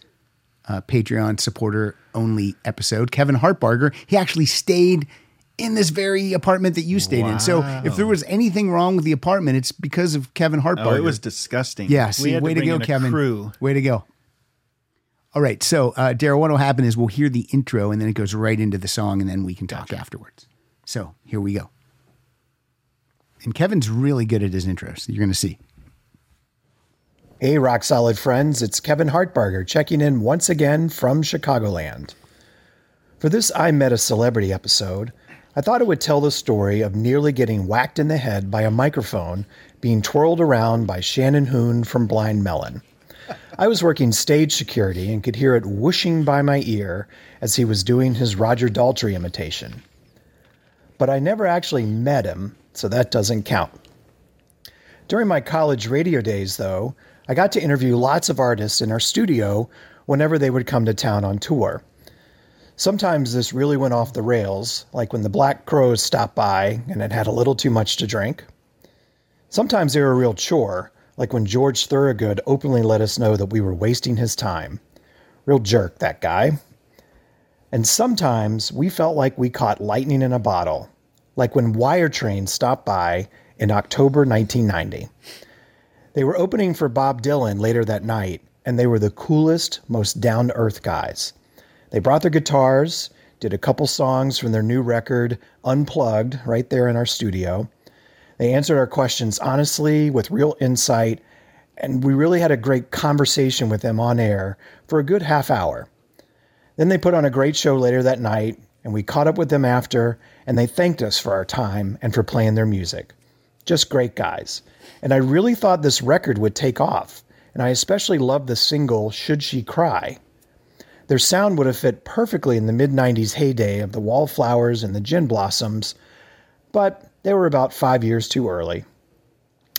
uh, Patreon supporter only episode, Kevin Hartbarger. He actually stayed in this very apartment that you stayed in. So if there was anything wrong with the apartment, it's because of Kevin Hartbarger. Oh, it was disgusting. Yeah, we see, had way to, bring go, in a Kevin. Crew. Way to go. All right, so uh, Darryl, what will happen is we'll hear the intro and then it goes right into the song, and then we can talk afterwards. So here we go. And Kevin's really good at his intros. You're going to see. Hey, rock solid friends, it's Kevin Hartbarger checking in once again from Chicagoland. For this I Met a Celebrity episode, I thought it would tell the story of nearly getting whacked in the head by a microphone being twirled around by Shannon Hoon from Blind Melon. I was working stage security and could hear it whooshing by my ear as he was doing his Roger Daltrey imitation. But I never actually met him, so that doesn't count. During my college radio days, though, I got to interview lots of artists in our studio whenever they would come to town on tour. Sometimes this really went off the rails, like when the Black Crowes stopped by and had had a little too much to drink. Sometimes they were a real chore, like when George Thorogood openly let us know that we were wasting his time. Real jerk, that guy. And sometimes we felt like we caught lightning in a bottle, like when Wire Train stopped by in October 1990. They were opening for Bob Dylan later that night, and they were the coolest, most down to earth guys. They brought their guitars, did a couple songs from their new record, Unplugged, right there in our studio. They answered our questions honestly, with real insight, and we really had a great conversation with them on air for a good half hour. Then they put on a great show later that night, and we caught up with them after, and they thanked us for our time and for playing their music. Just great guys. And I really thought this record would take off, and I especially loved the single Should She Cry. Their sound would have fit perfectly in the mid 90s heyday of the Wallflowers and the Gin Blossoms, but they were about five years too early.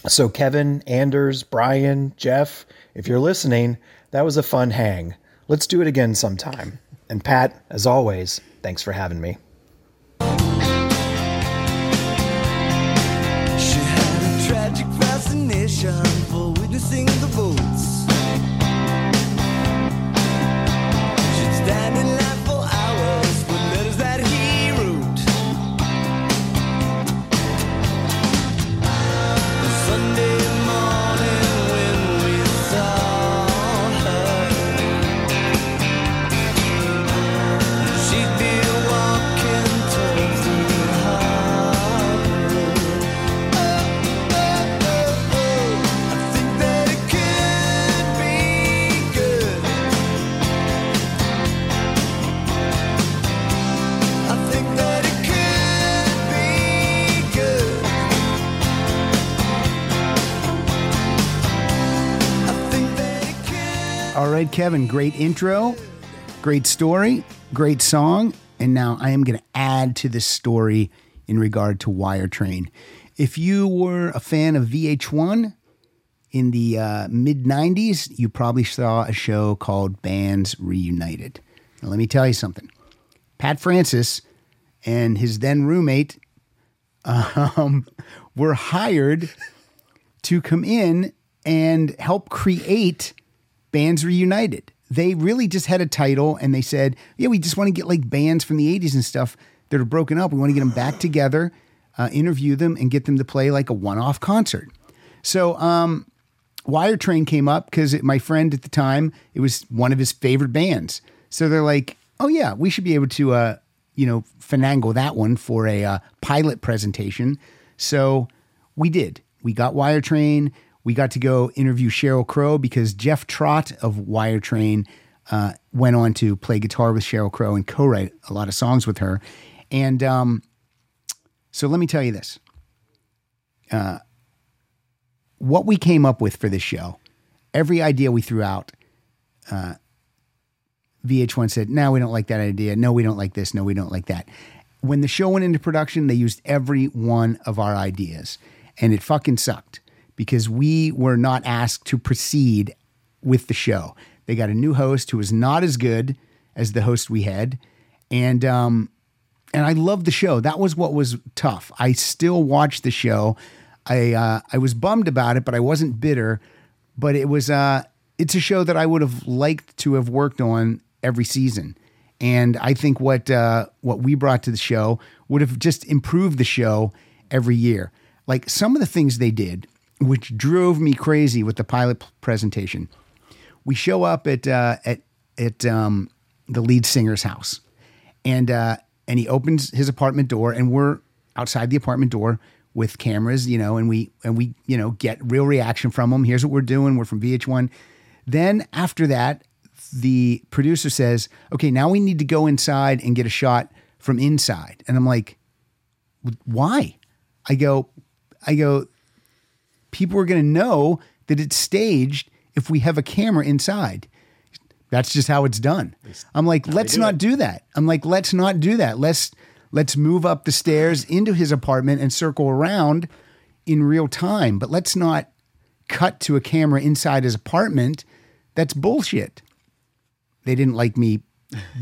So, Kevin, Anders, Brian, Jeff, if you're listening, that was a fun hang. Let's do it again sometime. And Pat, as always, thanks for having me. She had a tragic fascination Kevin, great intro, great story, great song. And now I am going to add to this story in regard to Wire Train. If you were a fan of VH1 in the uh, mid 90s, you probably saw a show called Bands Reunited. Now, let me tell you something Pat Francis and his then roommate um, were hired to come in and help create Bands Reunited. They really just had a title and they said, yeah, we just want to get like bands from the 80s and stuff that are broken up. We want to get them back together, uh, interview them, and get them to play like a one off concert. So, um, Wire Train came up because my friend at the time, it was one of his favorite bands. So they're like, oh, yeah, we should be able to, uh, you know, finagle that one for a uh, pilot presentation. So we did. We got Wire Train. We got to go interview Sheryl Crow because Jeff Trott of Wire Train uh, went on to play guitar with Sheryl Crow and co write a lot of songs with her. And um, so let me tell you this what we came up with for this show, every idea we threw out, uh, VH1 said, no, we don't like that idea. No, we don't like this. No, we don't like that. When the show went into production, they used every one of our ideas. And it fucking sucked because we were not asked to proceed with the show. They got a new host who was not as good as the host we had, and um, and I loved the show. That was what was tough. I still watch the show. I uh, I was bummed about it, but I wasn't bitter. But it was uh, it's a show that I would have liked to have worked on every season. And I think what uh, what we brought to the show would have just improved the show every year. Like some of the things they did, which drove me crazy with the pilot presentation. We show up at uh, at at um, the lead singer's house, and uh, and he opens his apartment door, and we're outside the apartment door with cameras, you know, and we and we you know get real reaction from him. Here's what we're doing. We're from VH1. Then after that, the producer says, "Okay, now we need to go inside and get a shot from inside." And I'm like, "Why?" I go, I go. People are going to know that it's staged if we have a camera inside. That's just how it's done. I'm like, let's do not it. do that. I'm like, let's not do that. Let's let's move up the stairs into his apartment and circle around in real time. But let's not cut to a camera inside his apartment. That's bullshit. They didn't like me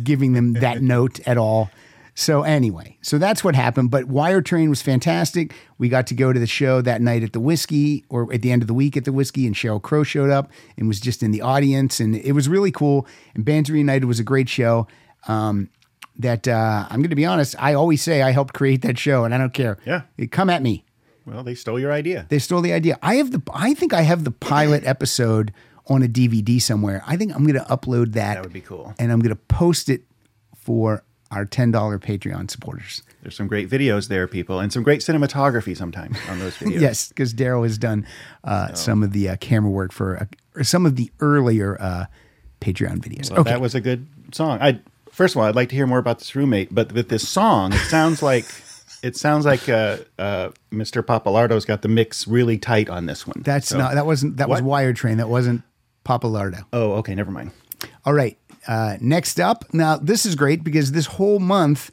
giving them that note at all. So anyway, so that's what happened. But Wire Train was fantastic. We got to go to the show that night at the Whisky, or at the end of the week at the Whisky, and Sheryl Crow showed up and was just in the audience, and it was really cool. And Bands Reunited was a great show. Um, that uh, I'm going to be honest, I always say I helped create that show, and I don't care. Yeah. come at me. Well, they stole your idea. They stole the idea. I have the. I think I have the pilot episode on a DVD somewhere. I think I'm going to upload that. That would be cool. And I'm going to post it for our ten dollar Patreon supporters. There's some great videos there, people, and some great cinematography sometimes on those videos. Yes, because Darryl has done uh, some of the uh, camera work for uh, some of the earlier uh, Patreon videos. Well, okay, That was a good song. I first of all, I'd like to hear more about this roommate, but with this song, it sounds like it sounds like uh, uh, Mr. Papalardo's got the mix really tight on this one. that's So- not that wasn't that was What? Wire Train. That wasn't Papalardo. Oh, okay, never mind. All right. Uh, next up, now this is great because this whole month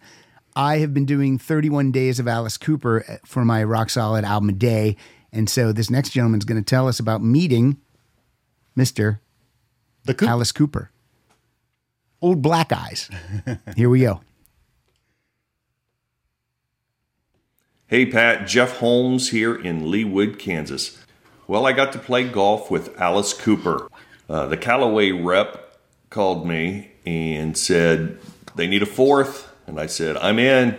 I have been doing 31 days of Alice Cooper uh, for my Rock Solid album a day. And so this next gentleman's going to tell us about meeting Mr. The Coop. Alice Cooper. Old Black Eyes. Here we go. Hey Pat, Jeff Holmes here in Leawood, Kansas. Well, I got to play golf with Alice Cooper. Uh, the Callaway rep called me and said they need a fourth, and I said I'm in.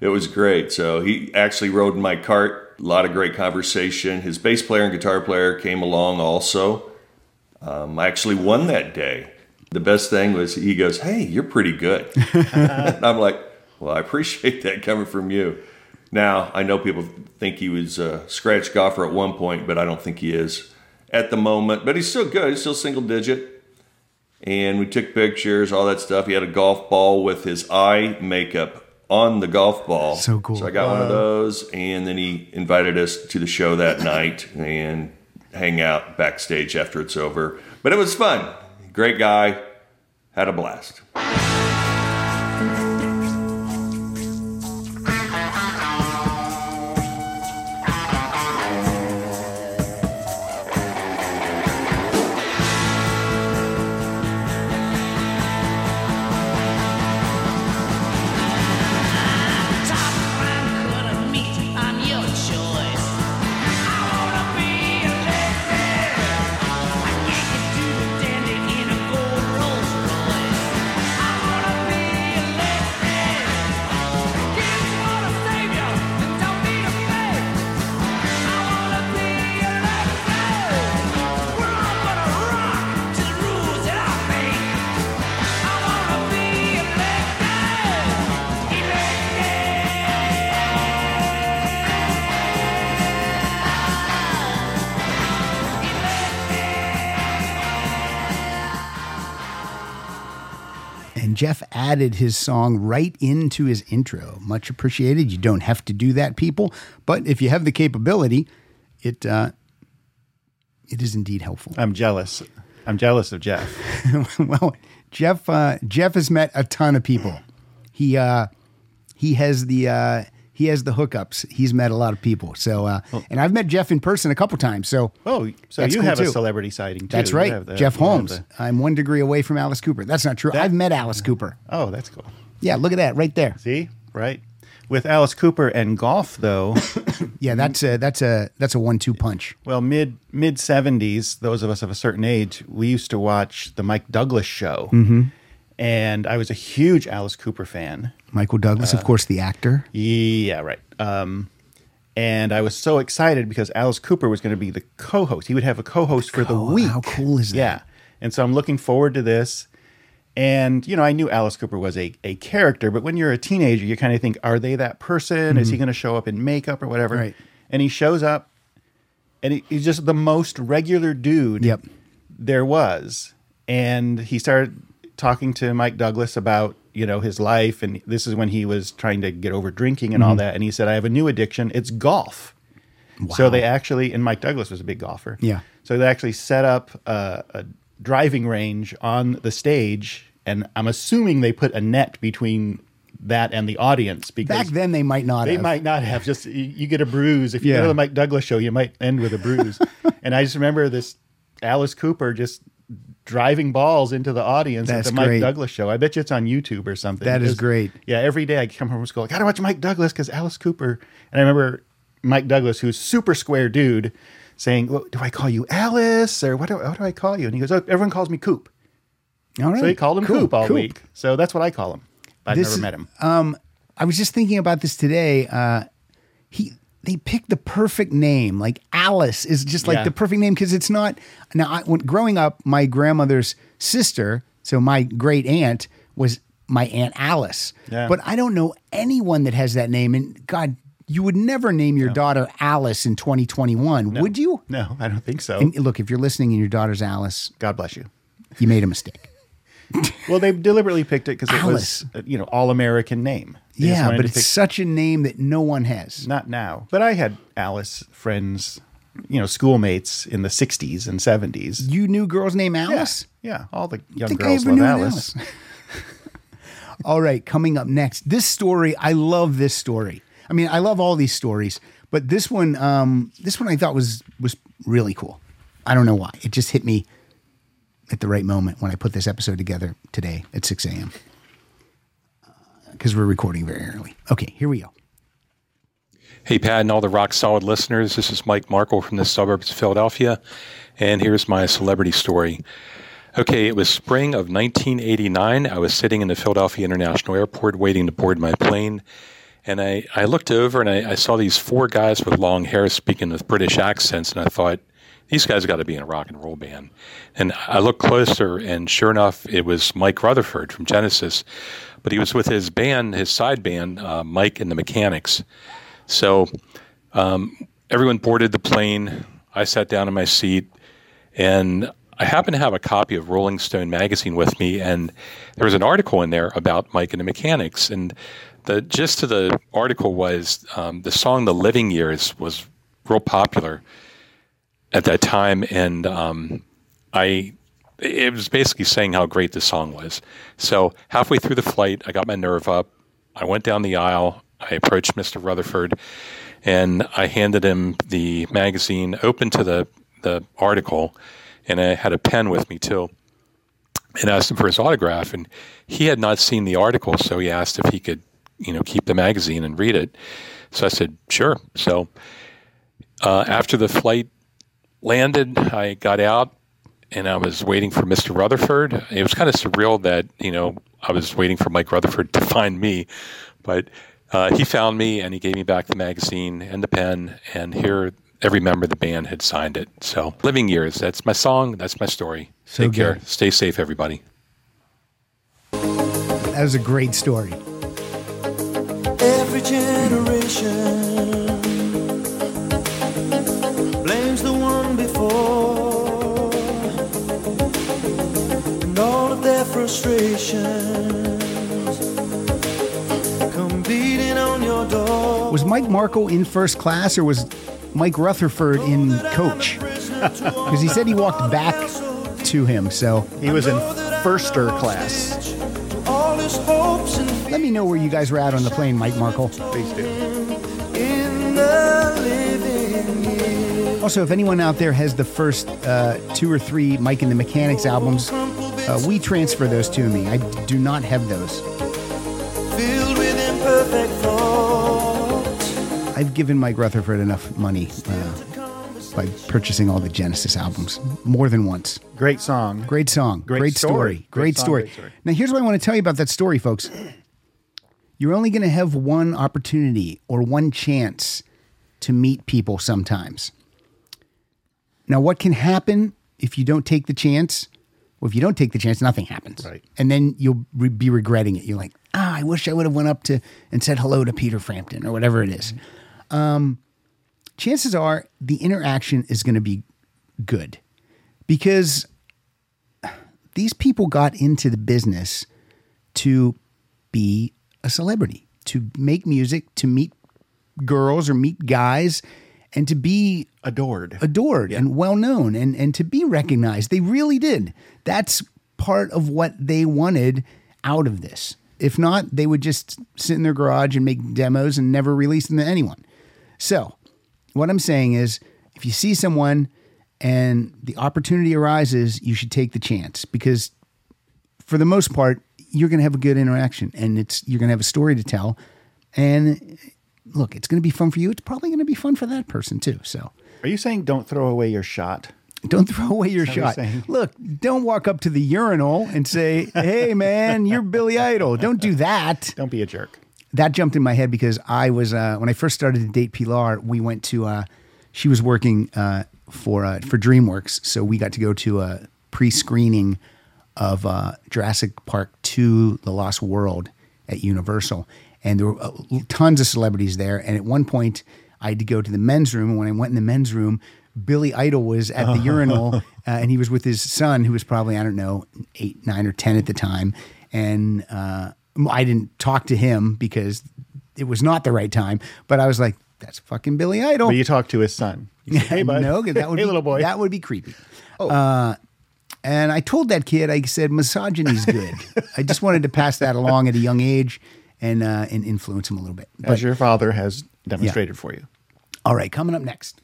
It was great. So he actually rode in my cart. A lot of great conversation. His bass player and guitar player came along also. Um, I actually won that day. The best thing was he goes, "Hey, you're pretty good." And I'm like, well, I appreciate that coming from you. Now, I know people think he was a scratch golfer at one point, but I don't think he is at the moment. But he's still good. He's still single digit. And we took pictures, all that stuff. He had a golf ball with his eye makeup on the golf ball. So cool. So I got one of those. And then he invited us to the show that night and hang out backstage after it's over. But it was fun. Great guy. Had a blast. Added his song right into his intro. Much appreciated. You don't have to do that, people, but if you have the capability, it uh, it is indeed helpful. I'm jealous. I'm jealous of Jeff. well, Jeff uh, Jeff has met a ton of people. He uh, he has the uh, he has the hookups. He's met a lot of people. So, uh, and I've met Jeff in person a couple times. So, Oh, so you cool, have too. a celebrity sighting too. that's right, the- Jeff Holmes. the- I'm one degree away from Alice Cooper. That's not true. That- I've met Alice Cooper. oh, that's cool. Yeah, look at that right there. See, right? With Alice Cooper and golf, though, Yeah, that's a that's a that's a one-two punch. well, mid mid seventies, those of us of a certain age, we used to watch the Mike Douglas show, mm-hmm. And I was a huge Alice Cooper fan. Michael Douglas, Uh, of course, the actor. Yeah, right. Um, and I was so excited because Alice Cooper was going to be the co-host. He would have a co-host for the Oh, week. how cool is that? Yeah, and so I'm looking forward to this. And you know, I knew Alice Cooper was a, a character, but when you're a teenager, you kind of think, are they that person? Is he going to show up in makeup or whatever? Mm-hmm. Right. And he shows up, and he, he's just the most regular dude Yep. there was. And he started talking to Mike Douglas about, you know, his life. And this is when he was trying to get over drinking and all mm-hmm. that. And he said, I have a new addiction. It's golf. So they actually, and Mike Douglas was a big golfer. Yeah. So they actually set up a, a driving range on the stage. And I'm assuming they put a net between that and the audience because Back then, they might not have. they have. might not have just you, you get a bruise if you Yeah. go to the Mike Douglas show you might end with a bruise and I just remember this Alice Cooper just driving balls into the audience That's at the Mike great. Douglas show I bet you it's on YouTube or something That is great. yeah every day I come home from school I gotta watch Mike Douglas because Alice Cooper and I remember Mike Douglas who's super square dude saying well, do I call you Alice or what do, what do I call you and he goes oh, everyone calls me Coop All right. so he called him Cool. Coop all Cool. week so that's what I call him I've This never met him I was just thinking about this today. Uh, he they picked the perfect name. Like Alice is just like Yeah. the perfect name because it's not. Now, I, when growing up, my grandmother's sister, so my great aunt, was my aunt Alice. Yeah. But I don't know anyone that has that name. And God, you would never name your daughter Alice in 2021, would you? no I don't think so And look, if you're listening and your daughter's Alice, God bless you you made a mistake. Well, they deliberately picked it because it Alice. was, you know, all American name. They Yeah, but it's pick- such a name that no one has. not now. But I had Alice friends, you know, schoolmates in the '60s and '70s. You knew girls named Alice? yeah, all the young think girls love knew an Alice. All right, coming up next. This story, I love this story. I mean, I love all these stories, but this one, um, this one I thought was was really cool. I don't know why. It just hit me at the right moment when I put this episode together today at 6 a.m. Because we're recording very early. Okay, here we go. Hey, Pat, and all the rock solid listeners. This is Mike Markle from the suburbs of Philadelphia, and here's my celebrity story. Okay, it was spring of 1989. I was sitting in the Philadelphia International Airport waiting to board my plane, and I, I looked over and I, I saw these four guys with long hair speaking with British accents, and I thought, these guys got to be in a rock and roll band. And I looked closer, and sure enough, it was Mike Rutherford from Genesis, but he was with his band, his side band, uh, Mike and the Mechanics. So um, everyone boarded the plane. I sat down in my seat, and I happened to have a copy of Rolling Stone magazine with me, and there was an article in there about Mike and the Mechanics. And the gist of the article was um, the song "The Living Years" was real popular at that time, and um, I it was basically saying how great the song was. So halfway through the flight, I got my nerve up. I went down the aisle. I approached Mr. Rutherford, and I handed him the magazine, open to the the article, and I had a pen with me too. And asked him for his autograph, and he had not seen the article, so he asked if he could, you know, keep the magazine and read it. So I said, sure. So uh, after the flight landed, I got out and I was waiting for Mr. Rutherford. It was kind of surreal that, you know, I was waiting for Mike Rutherford to find me, but uh, he found me and he gave me back the magazine and the pen. And here, every member of the band had signed it. So, Living Years, that's my song, that's my story. So Take care. Stay safe, everybody. That was a great story. Every generation Was Mike Markle in first class or was Mike Rutherford in coach? Because he said he walked back to him. So He was in firster class. All his hopes and let me know where you guys were at on the plane, Mike Markle. Please do. in the living years. Also, if anyone out there has the first uh, two or three Mike and the Mechanics albums, uh, we transfer those to me. I do not have those. filled with imperfect. I've given Mike Rutherford enough money uh, by purchasing all the Genesis albums more than once. Great song. Great song. Great Great, story. story. Great Great, song, story. great story. Now, here's what I want to tell you about that story, folks. You're only going to have one opportunity or one chance to meet people sometimes. Now, what can happen if you don't take the chance? Well, if you don't take the chance, nothing happens. Right. And then you'll re- be regretting it. You're like, ah, I wish I would have went up to and said hello to Peter Frampton or whatever it is. Um, chances are the interaction is going to be good because these people got into the business to be a celebrity, to make music, to meet girls or meet guys, and to be Adored. adored and well known and, and to be recognized. They really did. That's part of what they wanted out of this. If not, they would just sit in their garage and make demos and never release them to anyone. So, what I'm saying is if you see someone and the opportunity arises, you should take the chance because for the most part, you're going to have a good interaction and it's you're going to have a story to tell. And look, it's going to be fun for you. It's probably going to be fun for that person too. So, Are you saying don't throw away your shot? don't throw away your that what you're shot. Look, don't walk up to the urinal and say, "Hey, man, you're Billy Idol." Don't do that. Don't be a jerk. That jumped in my head because I was uh, when I first started to date Pilar. We went to. Uh, she was working uh, for uh, for DreamWorks, so we got to go to a pre-screening of uh, Jurassic Park Two: The Lost World at Universal, and there were uh, tons of celebrities there. And at one point, I had to go to the men's room, and when I went in the men's room, Billy Idol was at the urinal, uh, and he was with his son, who was probably I don't know eight, nine, or ten at the time, and uh, I didn't talk to him because it was not the right time. But I was like, "That's fucking Billy Idol." But you talk to his son. Say, hey, bud. no, that would hey, be little boy. Oh. That would be creepy. Uh, and I told that kid, I said, misogyny's good. I just wanted to pass that along at a young age and uh, and influence him a little bit. But, As your father has demonstrated for you. all right, coming up next.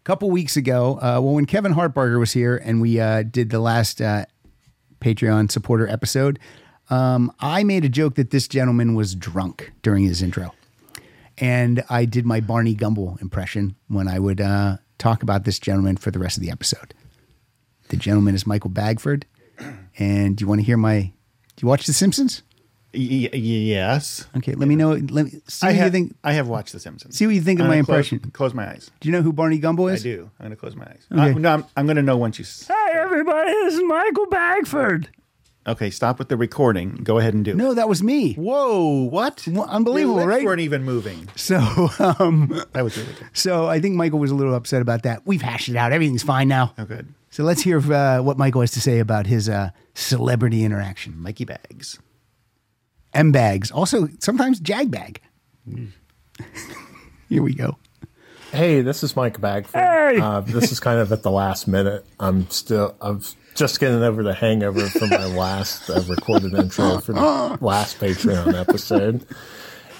A couple weeks ago, uh, well, when Kevin Hartbarger was here and we uh, did the last uh, Patreon supporter episode, um, I made a joke that this gentleman was drunk during his intro. And I did my Barney Gumble impression when I would uh, talk about this gentleman for the rest of the episode. The gentleman is Michael Bagford. And do you want to hear my. Do you watch The Simpsons? Y- y- yes. Okay, let me know. Let me see I what have, you think. I have watched The Simpsons. See what you think of I'm my gonna close- impression. Close, my eyes. Do you know who Barney Gumble is? I is? do. I'm going to close my eyes. Okay. Uh, no, I'm, I'm going to know once you. s- Hey, everybody, this is Michael Bagford. Okay, stop with the recording. Go ahead and do it. No, that was me. Whoa, what? Well, unbelievable, Your lips right? weren't even moving. So, um, That was really good. so I think Michael was a little upset about that. We've hashed it out. Everything's fine now. Oh, good. So let's hear uh, what Michael has to say about his uh, celebrity interaction. Mikey Bags. M bags, also sometimes jag bag. Here we go. Hey, this is Mike Bagford. Hey! Uh, this is kind of at the last minute. I'm still, I'm just getting over the hangover from my last uh, recorded intro for the last Patreon episode.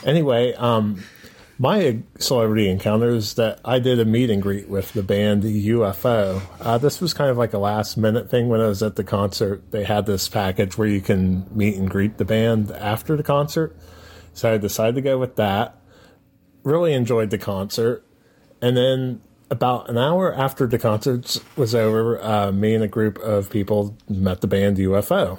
Anyway, um, my celebrity encounter is that I did a meet and greet with the band UFO. Uh, this was kind of like a last minute thing when I was at the concert. They had this package where you can meet and greet the band after the concert. So I decided to go with that. Really enjoyed the concert. And then about an hour after the concert was over, uh, me and a group of people met the band UFO.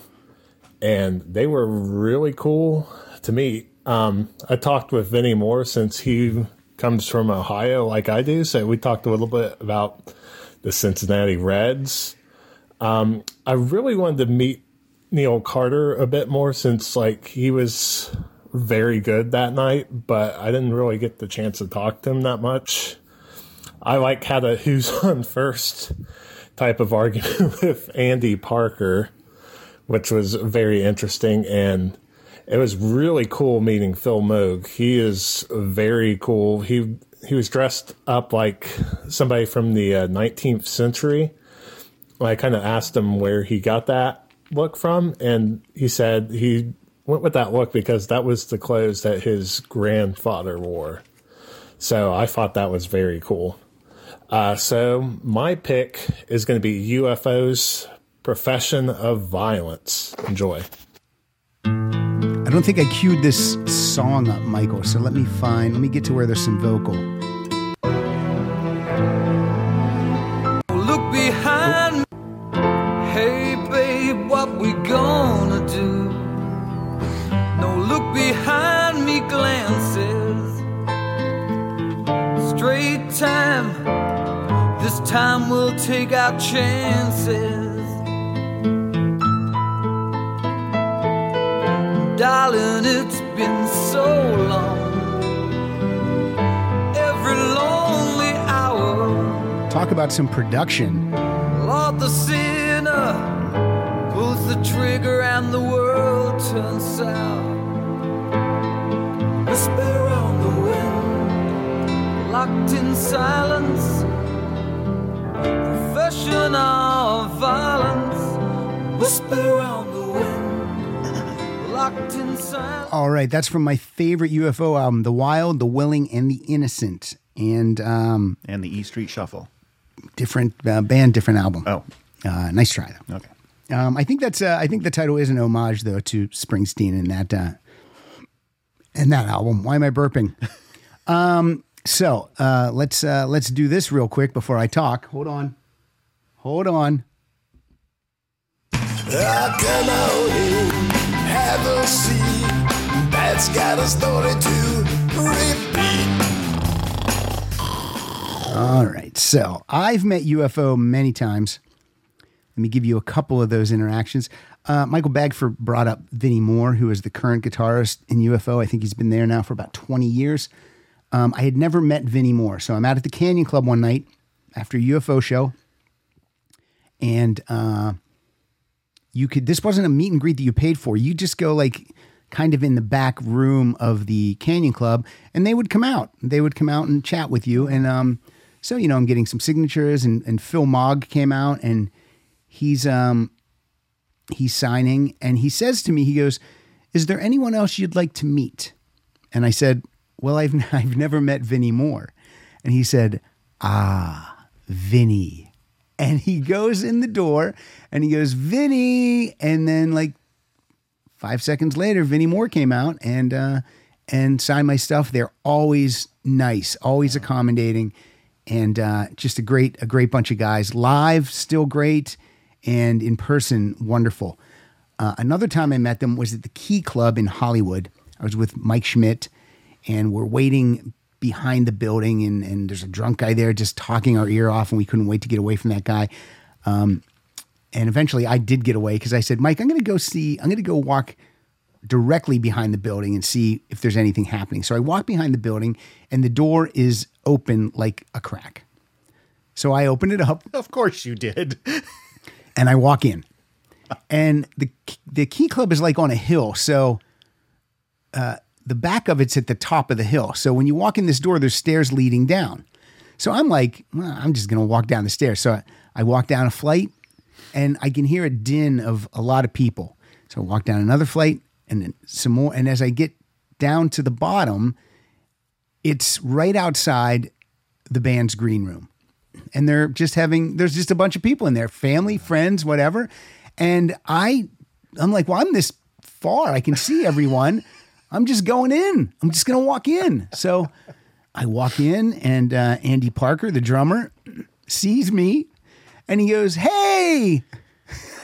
And they were really cool to meet. Um, I talked with Vinnie Moore since he comes from Ohio like I do. So we talked a little bit about the Cincinnati Reds. Um, I really wanted to meet Neil Carter a bit more since like he was very good that night, but I didn't really get the chance to talk to him that much. I like had a who's on first type of argument with Andy Parker, which was very interesting and it was really cool meeting Phil Mogg. He is very cool. He he was dressed up like somebody from the uh, 19th century. I kind of asked him where he got that look from, and he said he went with that look because that was the clothes that his grandfather wore. So I thought that was very cool. Uh, so my pick is going to be UFO's Profession of Violence. Enjoy. I don't think I queued this song up, Michael. So let me find. Let me get to where there's some vocal. Look behind me. Hey, babe, what we gonna do? No, look behind me, glances. Straight time. This time we'll take our chances. Darling, it's been so long. Every lonely hour. Talk about some production. Lord, the sinner pulls the trigger and the world turns south. Whisper on the wind, locked in silence. Profession of violence. Whisper on All right, that's from my favorite UFO album, The Wild, The Willing, and The Innocent. And um, And the E Street Shuffle. different uh, band, different album. Oh, Uh, nice try though. okay. Um, I think that's uh, I think the title is an homage though to Springsteen and that uh, in that album. Why am I burping? um, so uh, let's uh, let's do this real quick before I talk. Hold on, hold on. Seat that's got a story to repeat. All right, so I've met UFO many times. Let me give you a couple of those interactions. Uh, Michael Bagford brought up Vinnie Moore, who is the current guitarist in UFO. I think he's been there now for about 20 years. Um, I had never met Vinnie Moore. So I'm out at the Canyon Club one night after a UFO show. And uh, you could, this wasn't a meet and greet that you paid for. You just go like kind of in the back room of the Canyon Club and they would come out. They would come out and chat with you. And um, so, you know, I'm getting some signatures and, and Phil Mogg came out and he's, um, he's signing and he says to me, he goes, is there anyone else you'd like to meet? And I said, well, I've, I've never met Vinnie Moore. And he said, ah, Vinnie. And he goes in the door and he goes, Vinnie. And then like five seconds later, Vinnie Moore came out and, uh, and signed my stuff. They're always nice, always accommodating, and uh, just a great, a great bunch of guys. Live, still great, and in person, wonderful. Uh, another time I met them was at the Key Club in Hollywood. I was with Mike Schmidt, and we're waiting behind the building, and, and there's a drunk guy there just talking our ear off, and we couldn't wait to get away from that guy. Um, and eventually, I did get away because I said, Mike, I'm going to go see, I'm going to go walk directly behind the building and see if there's anything happening. So I walk behind the building, and the door is open like a crack. So I open it up Of course you did. and I walk in. And the the key club is like on a hill, so uh, the back of it's at the top of the hill. So when you walk in this door, there's stairs leading down. So I'm like, well, I'm just gonna walk down the stairs. So I, I walk down a flight, and I can hear a din of a lot of people. So I walk down another flight, and then some more. And as I get down to the bottom, it's right outside the band's green room and they're just having there's just a bunch of people in there family friends whatever and i i'm like well i'm this far i can see everyone i'm just going in i'm just gonna walk in so i walk in and uh, andy parker the drummer sees me and he goes hey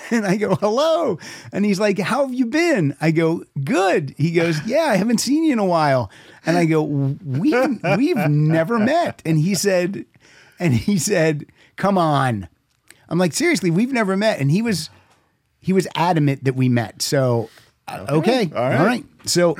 and I go, hello. And he's like, how have you been? I go, good. He goes, yeah, I haven't seen you in a while. And I go, we've, we've never met. And he said, and he said, come on. I'm like, seriously, we've never met. And he was, he was adamant that we met. So, uh, okay. All right. All right. So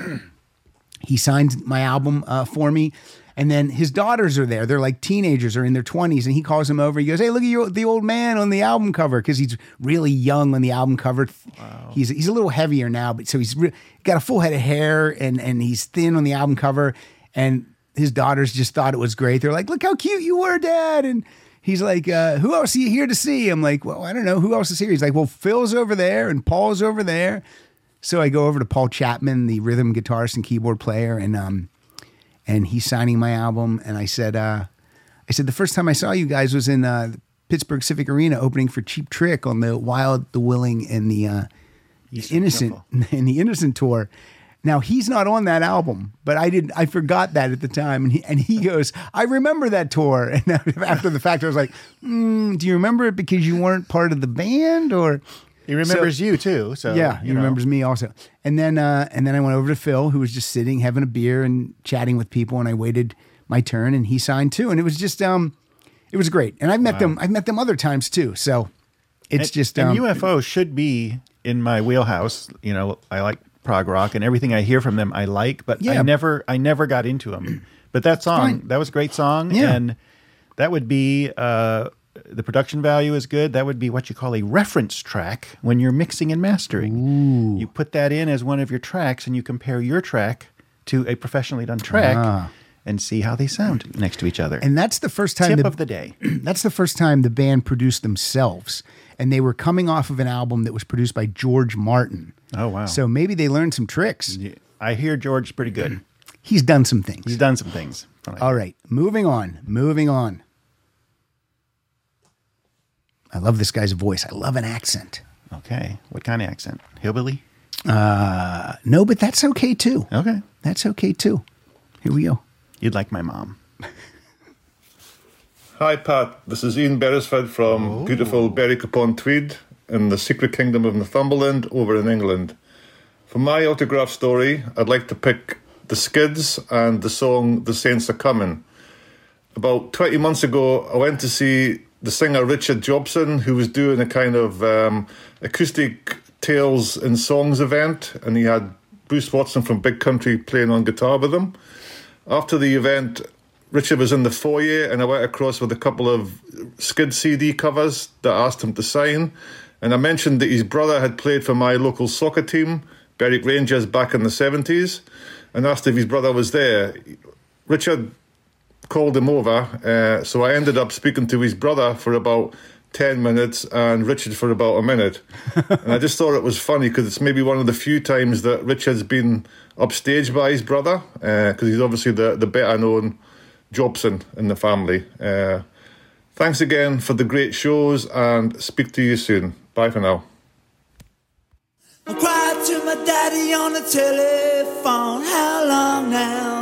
he signed my album uh, for me. And then his daughters are there. They're like teenagers or in their 20s. And he calls them over. He goes, Hey, look at your, the old man on the album cover. Cause he's really young on the album cover. He's, he's a little heavier now, but so he's re- got a full head of hair and, and he's thin on the album cover. And his daughters just thought it was great. They're like, Look how cute you were, dad. And he's like, uh, Who else are you here to see? I'm like, Well, I don't know. Who else is here? He's like, Well, Phil's over there and Paul's over there. So I go over to Paul Chapman, the rhythm guitarist and keyboard player, and um, and he's signing my album. And I said, uh, I said the first time I saw you guys was in uh, Pittsburgh Civic Arena opening for Cheap Trick on the Wild, the Willing, and the uh, Innocent and the Innocent tour. Now he's not on that album, but I didn't. I forgot that at the time, and he and he goes, "I remember that tour." And after the fact, I was like, mm, "Do you remember it because you weren't part of the band, or?" He remembers So- you too. So yeah, he you know. remembers me also. And then uh, and then I went over to Phil, who was just sitting having a beer and chatting with people, and I waited my turn, and he signed too, and it was just um, it was great. And I've met them, I've met them other times too. So it's And- just and um, UFO should be in my wheelhouse. You know, I like prog rock, and everything I hear from them, I like. But Yeah. I never, I never got into them. But that song, fine. that was a great song, Yeah. and that would be uh, the production value is good. That would be what you call a reference track when you're mixing and mastering. You put that in as one of your tracks, and you compare your track to a professionally done track. Ah. And see how they sound next to each other. and that's the first time tip the, of the day. that's the first time the band produced themselves, and they were coming off of an album that was produced by George Martin. Oh wow! So maybe they learned some tricks. I hear George's pretty good. He's done some things. He's done some things. All right, moving on. Moving on. I love this guy's voice. I love an accent. Okay. What kind of accent? Hillbilly? Uh, no, but that's okay too. Okay. That's okay too. Here we go. You'd like my mom. Hi, Pat. This is Ian Beresford from beautiful Berwick upon Tweed in the secret kingdom of Northumberland over in England. For my autograph story, I'd like to pick The Skids and the song The Saints Are Coming. About 20 months ago, I went to see the singer Richard Jobson, who was doing a kind of um, acoustic tales and songs event, and he had Bruce Watson from Big Country playing on guitar with him. After the event, Richard was in the foyer, and I went across with a couple of Skid CD covers that I asked him to sign. And I mentioned that his brother had played for my local soccer team, Berwick Rangers, back in the 70s, and asked if his brother was there. Richard called him over, uh, so I ended up speaking to his brother for about 10 minutes and Richard for about a minute. and I just thought it was funny because it's maybe one of the few times that Richard's been upstaged by his brother, because he's obviously the, the better known Jobson in the family. Uh, thanks again for the great shows and speak to you soon. Bye for now. I cried to my daddy on the telephone. How long now?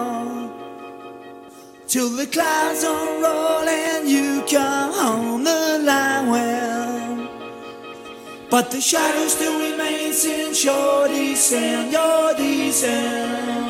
Till the clouds unroll and you come home the line well. But the shadow still remains in Shorty's sound, your sound.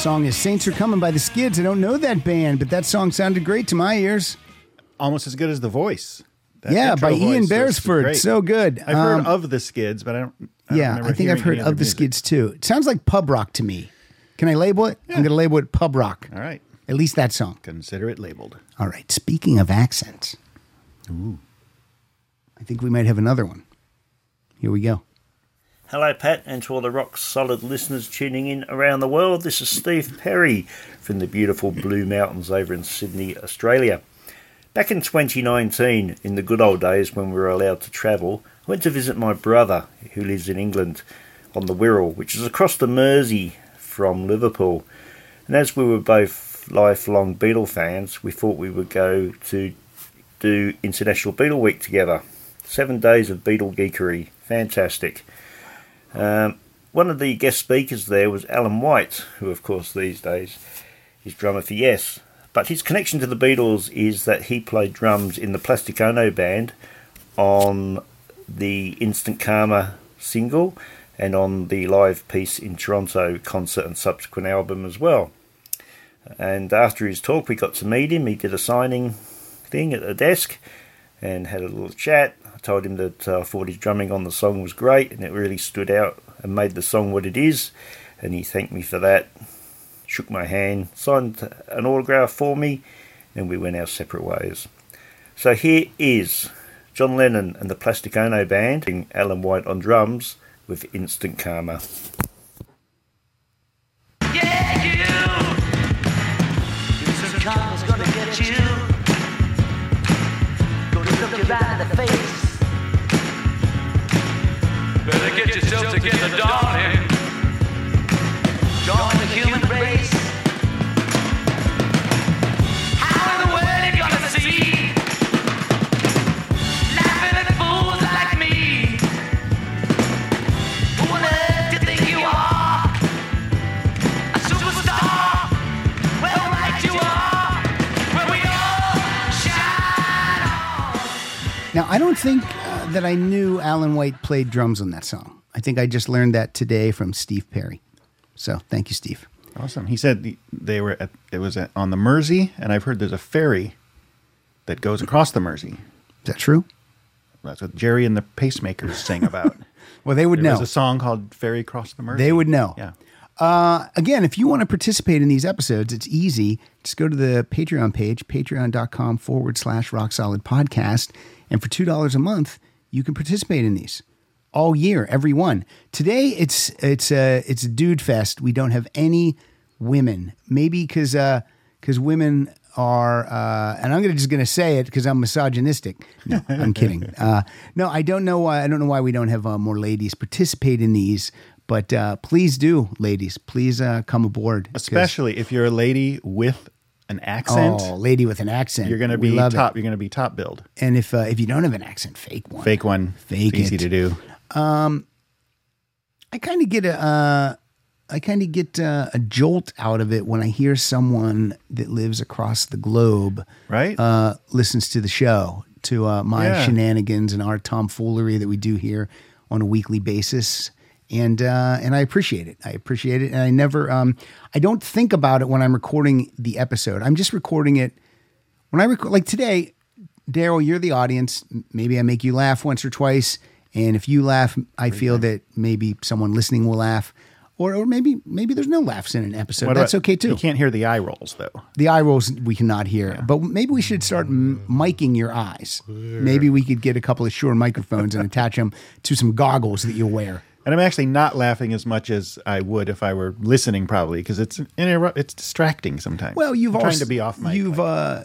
Song is Saints Are Coming by the Skids. I don't know that band, but that song sounded great to my ears. Almost as good as the voice. That yeah, by Ian Beresford. So good. I've Um, heard of the Skids, but I don't. I don't yeah, remember I think I've heard of the music. Skids too. It sounds like pub rock to me. Can I label it? I'm going to label it pub rock. All right. At least that song. Consider it labeled. All right. Speaking of accents, Ooh. I think we might have another one. Here we go. Hello, Pat, and to all the rock solid listeners tuning in around the world. This is Steve Perry from the beautiful Blue Mountains over in Sydney, Australia. Back in 2019, in the good old days when we were allowed to travel, I went to visit my brother who lives in England on the Wirral, which is across the Mersey from Liverpool. And as we were both lifelong Beatle fans, we thought we would go to do International Beatle Week together. Seven days of Beatle geekery. Fantastic. Um, one of the guest speakers there was Alan White, who, of course, these days is drummer for Yes. But his connection to the Beatles is that he played drums in the Plastic Ono band on the Instant Karma single and on the live Peace in Toronto concert and subsequent album as well. And after his talk, we got to meet him. He did a signing thing at the desk and had a little chat. Told him that uh, I thought his drumming on the song was great and it really stood out and made the song what it is. And he thanked me for that, shook my hand, signed an autograph for me, and we went our separate ways. So here is John Lennon and the Plastic Ono Band, and Alan White on drums with Instant Karma. Instant karma's gonna get you. Better get yourself together, darling. Join the human race. How in the world you gonna see? Laughing at fools like me. Who on earth do you think you are? A superstar? Well, right you are. Where we all shine on. Now, I don't think that I knew Alan White played drums on that song. I think I just learned that today from Steve Perry. So thank you, Steve. Awesome. He said they were at, it was at, on the Mersey, and I've heard there's a ferry that goes across the Mersey. Is that true? That's what Gerry and the Pacemakers sang about. Well, they would there know. was a song called "Ferry Across the Mersey." They would know. Yeah. Uh, again, if you want to participate in these episodes, it's easy. Just go to the Patreon page, patreon.com forward slash rock solid podcast. And for $2 a month, you can participate in these all year, every one. Today, it's it's a, it's a dude fest. We don't have any women. Maybe because because women are, uh, and I'm gonna just going to say it because I'm misogynistic. No, I'm kidding. Uh, no, I don't know why. I don't know why we don't have uh, more ladies participate in these. But uh, please do, ladies. Please uh, come aboard. Especially if you're a lady with an accent, Oh, lady with an accent. you're going to be love it. top. You're to be top billed. And if uh, if you don't have an accent, fake one. Fake one. Fake It's easy it. to do. Um, I kind of get a, uh, I kind of get uh, a jolt out of it when I hear someone that lives across the globe, Right? uh, listens to the show, to uh, my Yeah. shenanigans and our tomfoolery that we do here on a weekly basis. And uh, and I appreciate it. I appreciate it. And I never, um, I don't think about it when I'm recording the episode. I'm just recording it when I record. Like today, Darryl, you're the audience. Maybe I make you laugh once or twice, and if you laugh, I feel that maybe someone listening will laugh, or or maybe maybe there's no laughs in an episode. What That's about- okay too. You can't hear the eye rolls though. The eye rolls we cannot hear, but maybe we should start m- miking your eyes. Maybe we could get a couple of Shure microphones and attach them to some goggles that you wear. And I'm actually not laughing as much as I would if I were listening, probably because it's it's distracting sometimes. Well, you've I'm also trying to be off mic. You've uh,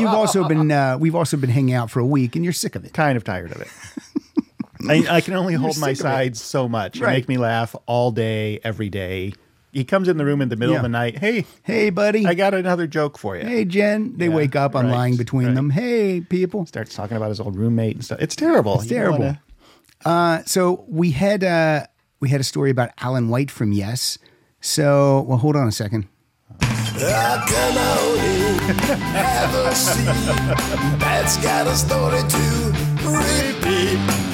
you've also been uh, we've also been hanging out for a week, and you're sick of it. kind of tired of it. I, I can only hold my sick of it. sides so much. You make me laugh all day, every day. He comes in the room in the middle Yeah. of the night. Hey, Hey, buddy. I got another joke for you. hey, Jen. They Yeah, wake up. I'm right, lying between right. them. Hey, people. Starts talking about his old roommate and stuff. It's terrible. It's You terrible. Uh, so we had uh, we had a story about Alan White from Yes. So well, hold on a second. I can only a seat that's got a story to repeat.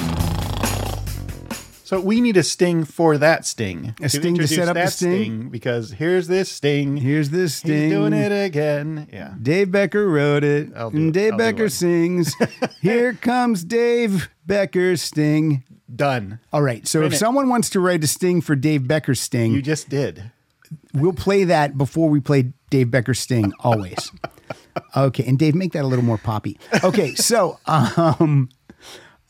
So we need a sting for that sting. A sting to set up the that sting? because here's this sting. Here's this sting. He's doing it again. Yeah. Dave Becker wrote it. And it. Dave I'll Becker sings. Here comes Dave Becker's sting. Done. All right. So if minute. someone wants to write a sting for Dave Becker's sting, You just did. we'll play that before we play Dave Becker's sting always. okay, and Dave, make that a little more poppy. Okay, so um,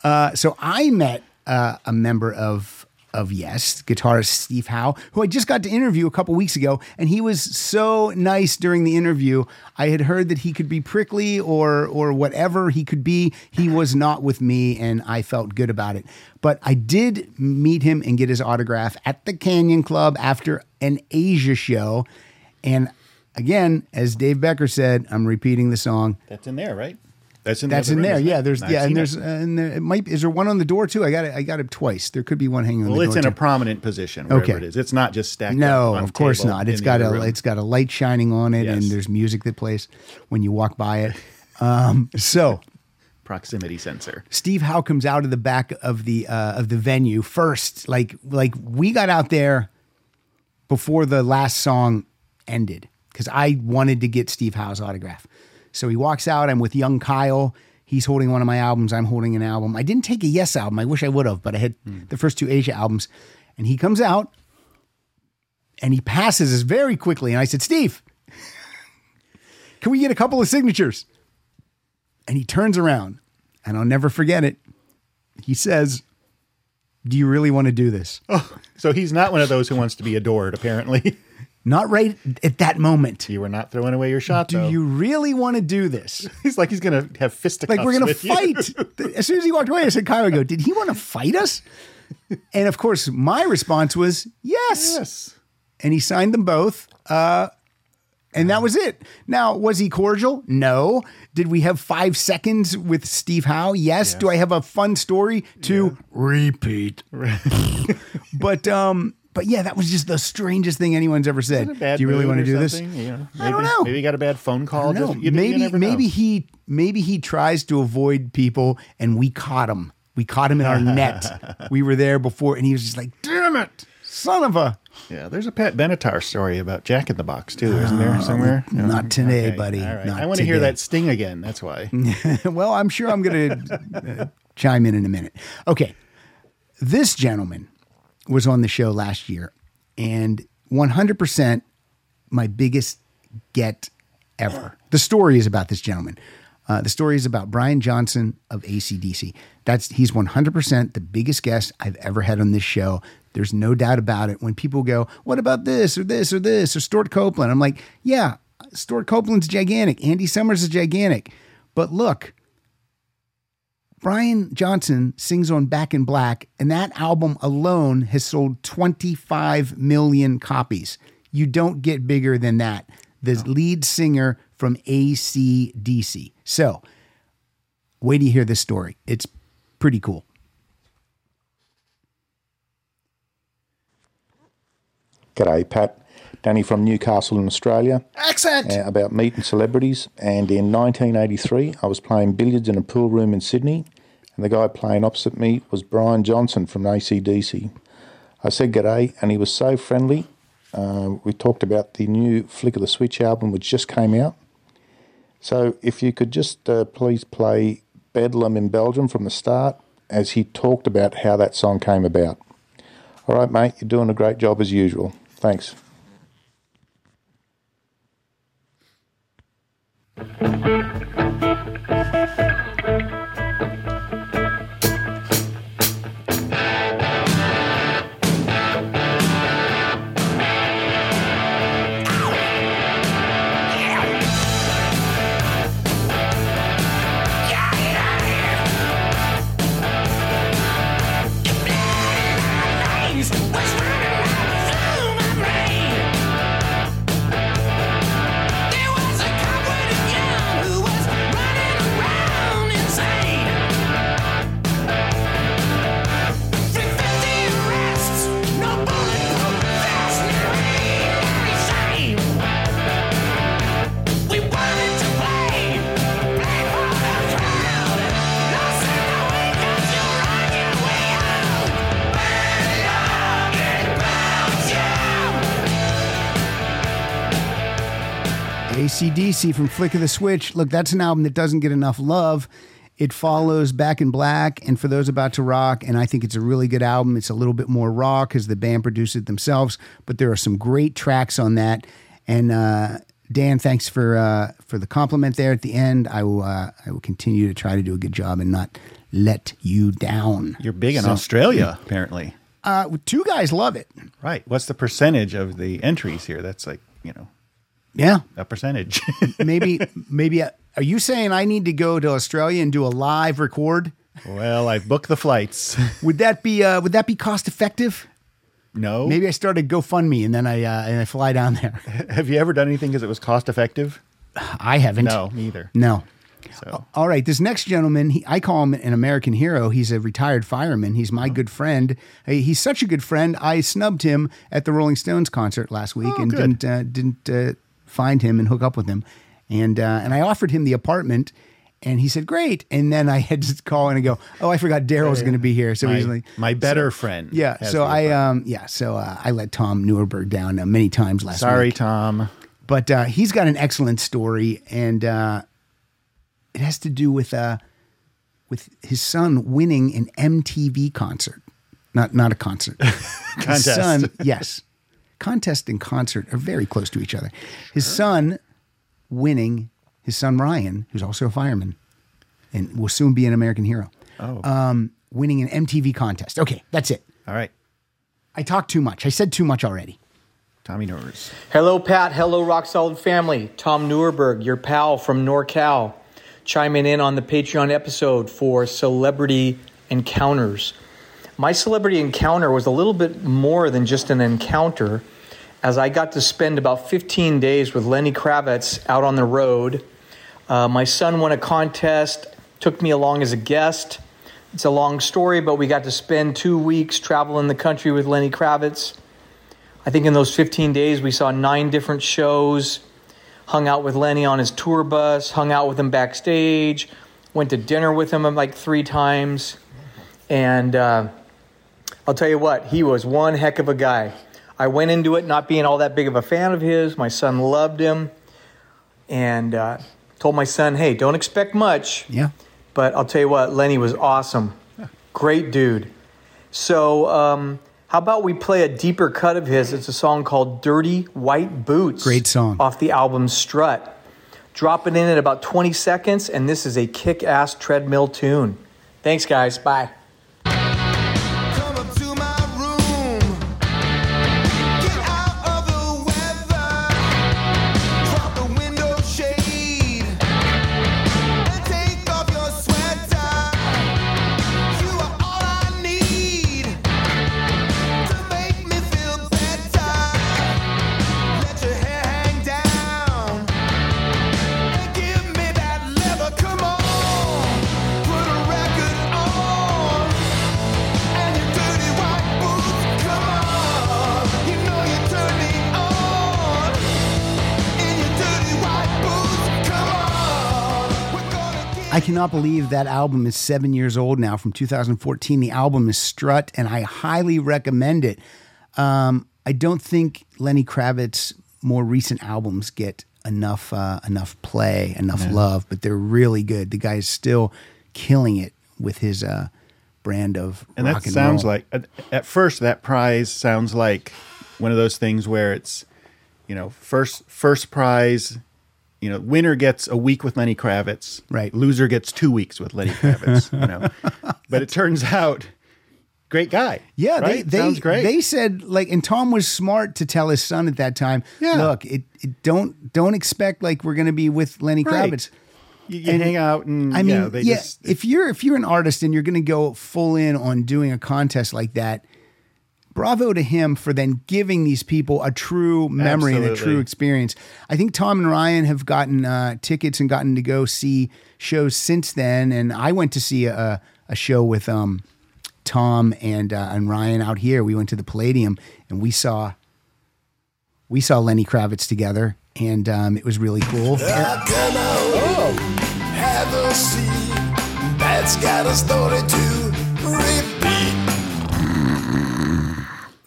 uh, so I met uh, a member of of Yes, guitarist Steve Howe, who I just got to interview a couple weeks ago, and he was so nice during the interview. I had heard that he could be prickly or or whatever he could be. He was not with me, and I felt good about it. But I did meet him and get his autograph at the Canyon Club after an Asia show, and again, as Dave Becker said, I'm repeating the song. That's in there, right? That's in. That's in room, there. Yeah, there's I've yeah, and there's uh, and there, it might is there one on the door too? I got it. I got it twice. There could be one hanging on Well, the it's in a prominent position. Wherever Okay. it is. It's not just stacked. No, on of course not. It's got a room. it's got a light shining on it, and there's music that plays when you walk by it. Um, so proximity sensor. Steve Howe comes out of the back of the uh, of the venue first. Like like we got out there before the last song ended because I wanted to get Steve Howe's autograph. So he walks out. I'm with young Kyle. He's holding one of my albums. I'm holding an album. I didn't take a Yes album. I wish I would have, but I had hmm. the first two Asia albums. And he comes out and he passes us very quickly. And I said, Steve, can we get a couple of signatures? And he turns around and I'll never forget it. He says, Do you really want to do this? Oh, so he's not one of those who wants to be adored, apparently. Not right at that moment. You were not throwing away your shot, Do though. you really want to do this? He's like he's gonna have fisticuffs. Like we're gonna fight. as soon as he walked away, I said, Kyle, I go, did he want to fight us? And of course, my response was yes. Yes. And he signed them both. Uh, and that was it. Now, was he cordial? No. Did we have five seconds with Steve Howe? Yes. Do I have a fun story to repeat? but um, but yeah, that was just the strangest thing anyone's ever said. In a bad do you really want to do this? you know? I don't Maybe- know. Maybe he got a bad phone call. Know. Just- you- you maybe know. he maybe he tries to avoid people and we caught him. We caught him in our net. We were there before and he was just like, "Damn it. Son of a Yeah, there's a Pat Benatar story about Jack in the Box too, isn't there somewhere? No. not today, Okay, buddy. Right. Not I want to hear that sting again. That's why. well, I'm sure I'm going to uh, chime in in a minute. Okay. This gentleman was on the show last year and 100% my biggest get ever. The story is about this gentleman. Uh, the story is about Brian Johnson of ACDC. That's he's 100% the biggest guest I've ever had on this show. There's no doubt about it. When people go, "What about this or this or this or Stewart Copeland?" I'm like, "Yeah, Stewart Copeland's gigantic. Andy Summers is gigantic." But look, Brian Johnson sings on Back in Black, and that album alone has sold 25 million copies. You don't get bigger than that. The lead singer from ACDC. So, wait till you hear this story. It's pretty cool. G'day, Pat. Danny from Newcastle in Australia. Accent! Uh, about meeting celebrities. And in 1983, I was playing billiards in a pool room in Sydney, and the guy playing opposite me was Brian Johnson from ACDC. I said g'day, and he was so friendly. Uh, we talked about the new Flick of the Switch album, which just came out. So if you could just uh, please play Bedlam in Belgium from the start, as he talked about how that song came about. All right, mate, you're doing a great job as usual. Thanks. thank you ACDC from Flick of the Switch. Look, that's an album that doesn't get enough love. It follows Back in Black and For Those About to Rock, and I think it's a really good album. It's a little bit more raw because the band produced it themselves, but there are some great tracks on that. And uh, Dan, thanks for uh, for the compliment there at the end. I will uh, I will continue to try to do a good job and not let you down. You're big in So- Australia, apparently. Uh, two guys love it. Right. What's the percentage of the entries here? That's like you know Yeah, a percentage. maybe maybe. Are you saying I need to go to Australia and do a live record? well, I've booked the flights. Would that be uh, would that be cost effective? No. Maybe I started GoFundMe and then I uh, and I fly down there. Have you ever done anything because it was cost effective? I haven't. No, neither. No. So All right, this next gentleman, he, I call him an American hero. He's a retired fireman. He's my good friend. He's such a good friend. I snubbed him at the Rolling Stones concert last week Oh, and good. didn't uh, didn't uh, find him and hook up with him. And uh, and I offered him the apartment, and he said great. And then I had to call in and go, oh, I forgot Darryl's going to be here. So my, he's like, my better friend. yeah. So I um yeah. So uh, I let Tom Newberg down uh, many times last sorry, week. Tom. but uh, he's got an excellent story, and uh, it has to do with uh, with his son winning an MTV concert. Not not a concert. His Contest. son, yes. Contest and concert are very close to each other. His son winning, his son Ryan, who's also a fireman and will soon be an American hero. Oh. Um, winning an MTV contest. Okay, that's it. All right. I talked too much. I said too much already. Tommy Norris. Hello, Pat. Hello, Rock Solid family. Tom Nurberg, your pal from NorCal, chiming in on the Patreon episode for Celebrity Encounters. My celebrity encounter was a little bit more than just an encounter, as I got to spend about 15 days with Lenny Kravitz out on the road. Uh, my son won a contest, took me along as a guest. It's a long story, but we got to spend two weeks traveling the country with Lenny Kravitz. I think in those 15 days, we saw nine different shows, hung out with Lenny on his tour bus, hung out with him backstage, went to dinner with him like three times. And uh, I'll tell you what, he was one heck of a guy. I went into it not being all that big of a fan of his. My son loved him. And uh, told my son, hey, don't expect much. Yeah. But I'll tell you what, Lenny was awesome. Great dude. So, um, how about we play a deeper cut of his? It's a song called Dirty White Boots. Great song. Off the album Strut. Drop it in at about 20 seconds, and this is a kick ass treadmill tune. Thanks, guys. Bye. Cannot believe that album is seven years old now from 2014. The album is Strut, and I highly recommend it. Um, I don't think Lenny Kravitz's more recent albums get enough uh, enough play, enough Yeah. love, but they're really good. The guy is still killing it with his uh, brand of And that and sounds roll. like at, at first that prize sounds like one of those things where it's you know first first prize you know winner gets a week with Lenny Kravitz right loser gets 2 weeks with Lenny Kravitz you know but it turns out great guy Yeah, right? they they, sounds great they said like, and Tom was smart to tell his son at that time. Yeah. look, it, it don't don't expect like we're going to be with Lenny Right. Kravitz. you, you hang out and I mean, yeah, they yeah, just if you're if you're an artist and you're going to go full in on doing a contest like that, bravo to him for then giving these people a true memory and a true experience. I think Tom and Ryan have gotten uh, tickets and gotten to go see shows since then, and I went to see a, a show with um, Tom and uh, and Ryan out here. We went to the Palladium and we saw we saw Lenny Kravitz together, and um, it was really cool. How can I have a seat that's got a story to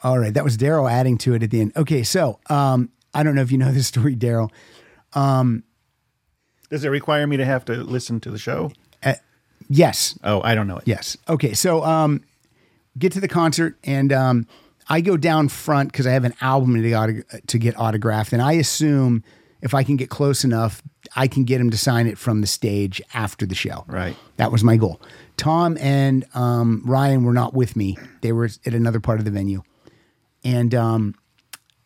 All right, that was Darryl adding to it at the end. Okay, so um, I don't know if you know this story, Darryl. Um, does it require me to have to listen to the show uh, yes. oh I don't know it Yes. Okay, so um, get to the concert, and um, I go down front because I have an album to, autog- to get autographed, and I assume if I can get close enough, I can get him to sign it from the stage after the show. Right. That was my goal. Tom and um, Ryan were not with me; they were at another part of the venue, and um,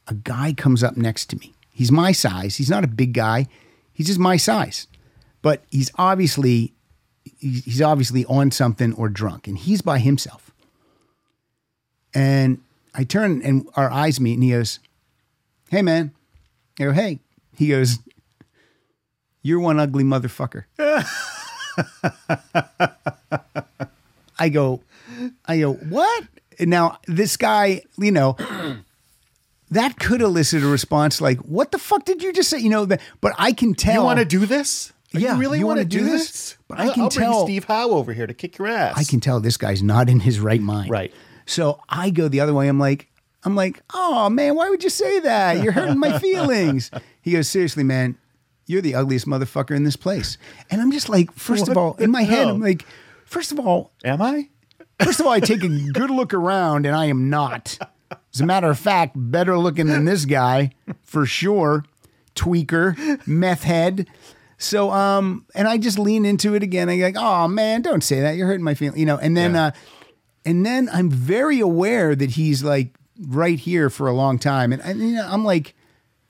a guy comes up next to me. He's my size. He's not a big guy. He's just my size, but he's obviously he's he's obviously on something or drunk, and he's by himself. And I turn and our eyes meet, and he goes, "Hey, man." I go, "Hey." He goes, "You're one ugly motherfucker." I go, I go, what? Now this guy, you know, that could elicit a response like, "What the fuck did you just say?" You know, but but I can tell. you want to do this Yeah, you really want to do do this? this? But I'll, I can I'll bring tell- Steve Howe over here to kick your ass. I can tell this guy's not in his right mind. Right. So I go the other way. I'm like, I'm like, oh man, why would you say that? You're hurting my feelings. He goes, seriously, man, you're the ugliest motherfucker in this place. And I'm just like, first of all, in my the head. I'm like, First of all, am I? First of all, I take a good look around, and I am not. As a matter of fact, better looking than this guy for sure. Tweaker, meth head. So, um, and I just lean into it again. I like, oh man, don't say that. You're hurting my feelings, you know. And then, uh, and then I'm very aware that he's like right here for a long time, and, and you know, I'm like,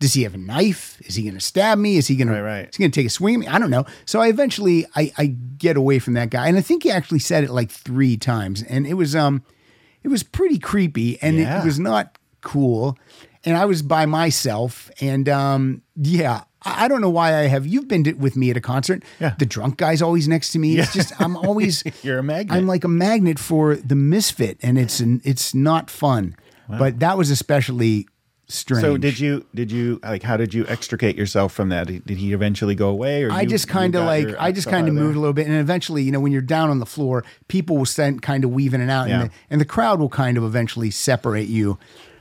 does he have a knife? Is he going to stab me? Is he going to? Is he going to take a swing at me? I don't know. So I eventually I, I get away from that guy, and I think he actually said it like three times, and it was um, it was pretty creepy, and Yeah. it was not cool. And I was by myself, and um, yeah. I I don't know why I have. You've been to, with me at a concert. Yeah. The drunk guy's always next to me. It's just I'm always You're a magnet. I'm like a magnet for the misfit, and it's an, it's not fun. But that was especially strange. So did you did you like how did you extricate yourself from that? Did he eventually go away or I you- just kind of like I just kind of moved a little bit, and eventually, you know, when you're down on the floor, people will send kind of weave in and out, Yeah. and, the, and the crowd will kind of eventually separate you.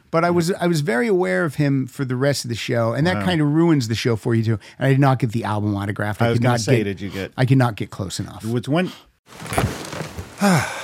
But I was I was very aware of him for the rest of the show, and that Wow. kind of ruins the show for you too. And I did not get the album autographed. I was could not say, get, did you get- I could not get close enough. What's one?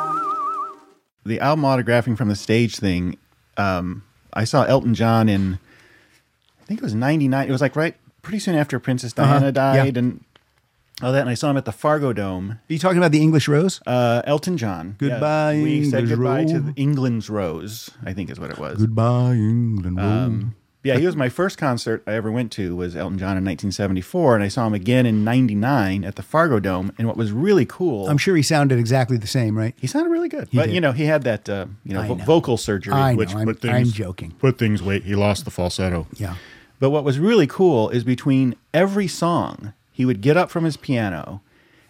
The album autographing from the stage thing, um, I saw Elton John in, I think it was '99. It was like right pretty soon after Princess Uh-huh, Diana died yeah. and all that. And I saw him at the Fargo Dome. Are you talking about the English Rose? Uh, Elton John. Yeah. Goodbye, We said English goodbye to Rose. the England's Rose. I think is what it was. Goodbye, England. Um, yeah, he was my first concert I ever went to was Elton John in 1974, and I saw him again in '99 at the Fargo Dome. And what was really cool, I'm sure he sounded exactly the same, right? he sounded really good. He but did. you know, he had that uh, you know, vo- know. vocal surgery, I know, which I'm- put I'm things joking. Put things weight. He lost the falsetto. Yeah. But what was really cool is between every song, he would get up from his piano.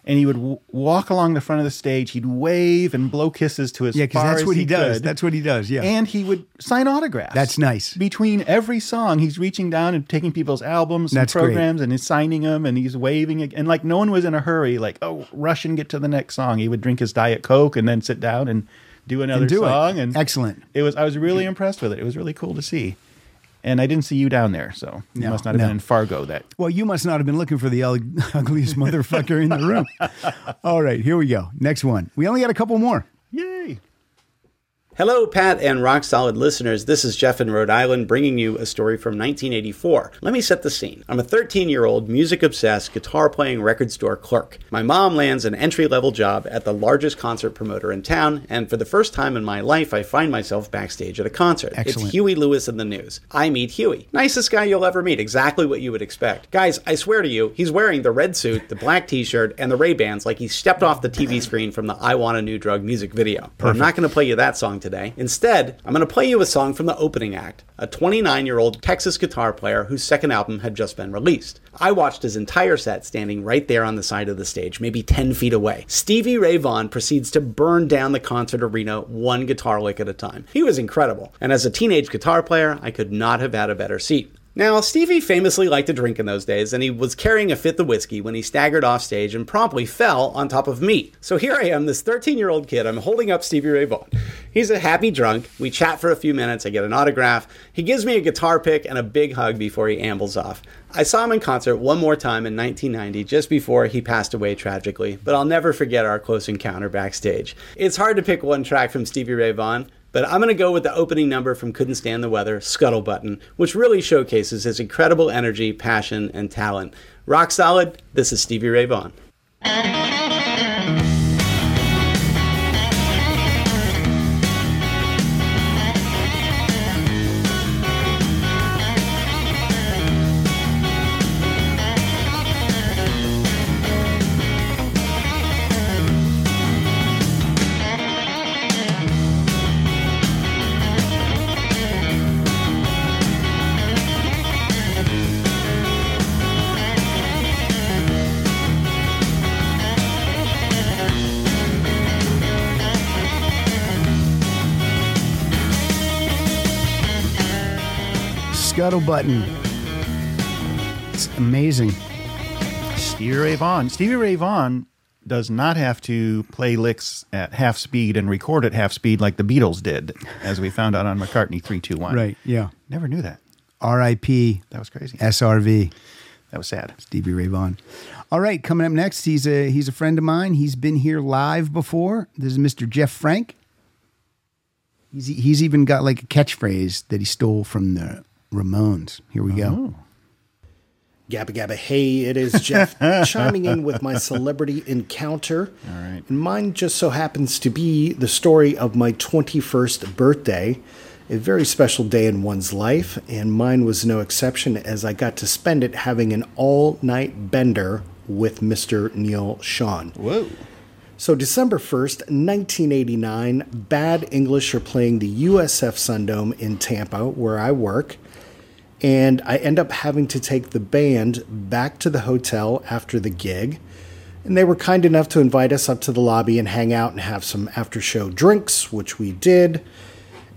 And he would w- walk along the front of the stage. He'd wave and blow kisses to as Yeah, because that's what he, does. could. That's what he does. Yeah. And he would sign autographs. That's nice. Between every song, he's reaching down and taking people's albums and That's great. programs and he's signing them and he's waving. And like no one was in a hurry, like, oh, rush and get to the next song. He would drink his Diet Coke and then sit down and do another And do it. song. And Excellent. It was I was really impressed with it. It was really cool to see. And I didn't see you down there, so you No, must not have no. been in Fargo that Well, you must not have been looking for the ugliest motherfucker in the room. All right, here we go. Next one. We only got a couple more. Hello, Pat and Rock Solid listeners. This is Jeff in Rhode Island bringing you a story from 1984. Let me set the scene. I'm a 13 year old music obsessed guitar playing record store clerk. My mom lands an entry level job at the largest concert promoter in town, and for the first time in my life, I find myself backstage at a concert. Excellent. It's Huey Lewis and the News. I meet Huey. Nicest guy you'll ever meet, exactly what you would expect. Guys, I swear to you, he's wearing the red suit, the black t shirt, and the Ray Bans like he stepped off the TV screen from the I Want a New Drug music video. But I'm not going to play you that song today. Instead, I'm going to play you a song from the opening act, a 29 year old Texas guitar player whose second album had just been released. I watched his entire set standing right there on the side of the stage, maybe 10 feet away. Stevie Ray Vaughan proceeds to burn down the concert arena one guitar lick at a time. He was incredible, and as a teenage guitar player, I could not have had a better seat. Now, Stevie famously liked to drink in those days, and he was carrying a fifth of whiskey when he staggered off stage and promptly fell on top of me. So here I am, this 13 year old kid, I'm holding up Stevie Ray Vaughan. He's a happy drunk. We chat for a few minutes, I get an autograph. He gives me a guitar pick and a big hug before he ambles off. I saw him in concert one more time in 1990, just before he passed away tragically, but I'll never forget our close encounter backstage. It's hard to pick one track from Stevie Ray Vaughan, but I'm going to go with the opening number from Couldn't Stand the Weather, Scuttle Buttin', which really showcases his incredible energy, passion, and talent. Rock solid, this is Stevie Ray Vaughan. Scuttle button. It's amazing. Stevie Ray Vaughan. Stevie Ray Vaughan does not have to play licks at half speed and record at half speed like the Beatles did, as we found out on McCartney 321. Right, yeah. Never knew that. R.I.P. That was crazy. SRV. That was sad. Stevie Ray Vaughan. All right, coming up next, he's a he's a friend of mine. He's been here live before. This is Mr. Jeff Frank. He's he's even got like a catchphrase that he stole from the Ramones. Here we go. Oh. Gabba Gabba, hey, it is Jeff chiming in with my celebrity encounter. All right. And mine just so happens to be the story of my 21st birthday, a very special day in one's life, and mine was no exception as I got to spend it having an all night bender with Mr. Neal Schon. Whoa. So, December 1st, 1989, Bad English are playing the USF Sundome in Tampa, where I work. And I end up having to take the band back to the hotel after the gig. And they were kind enough to invite us up to the lobby and hang out and have some after show drinks, which we did.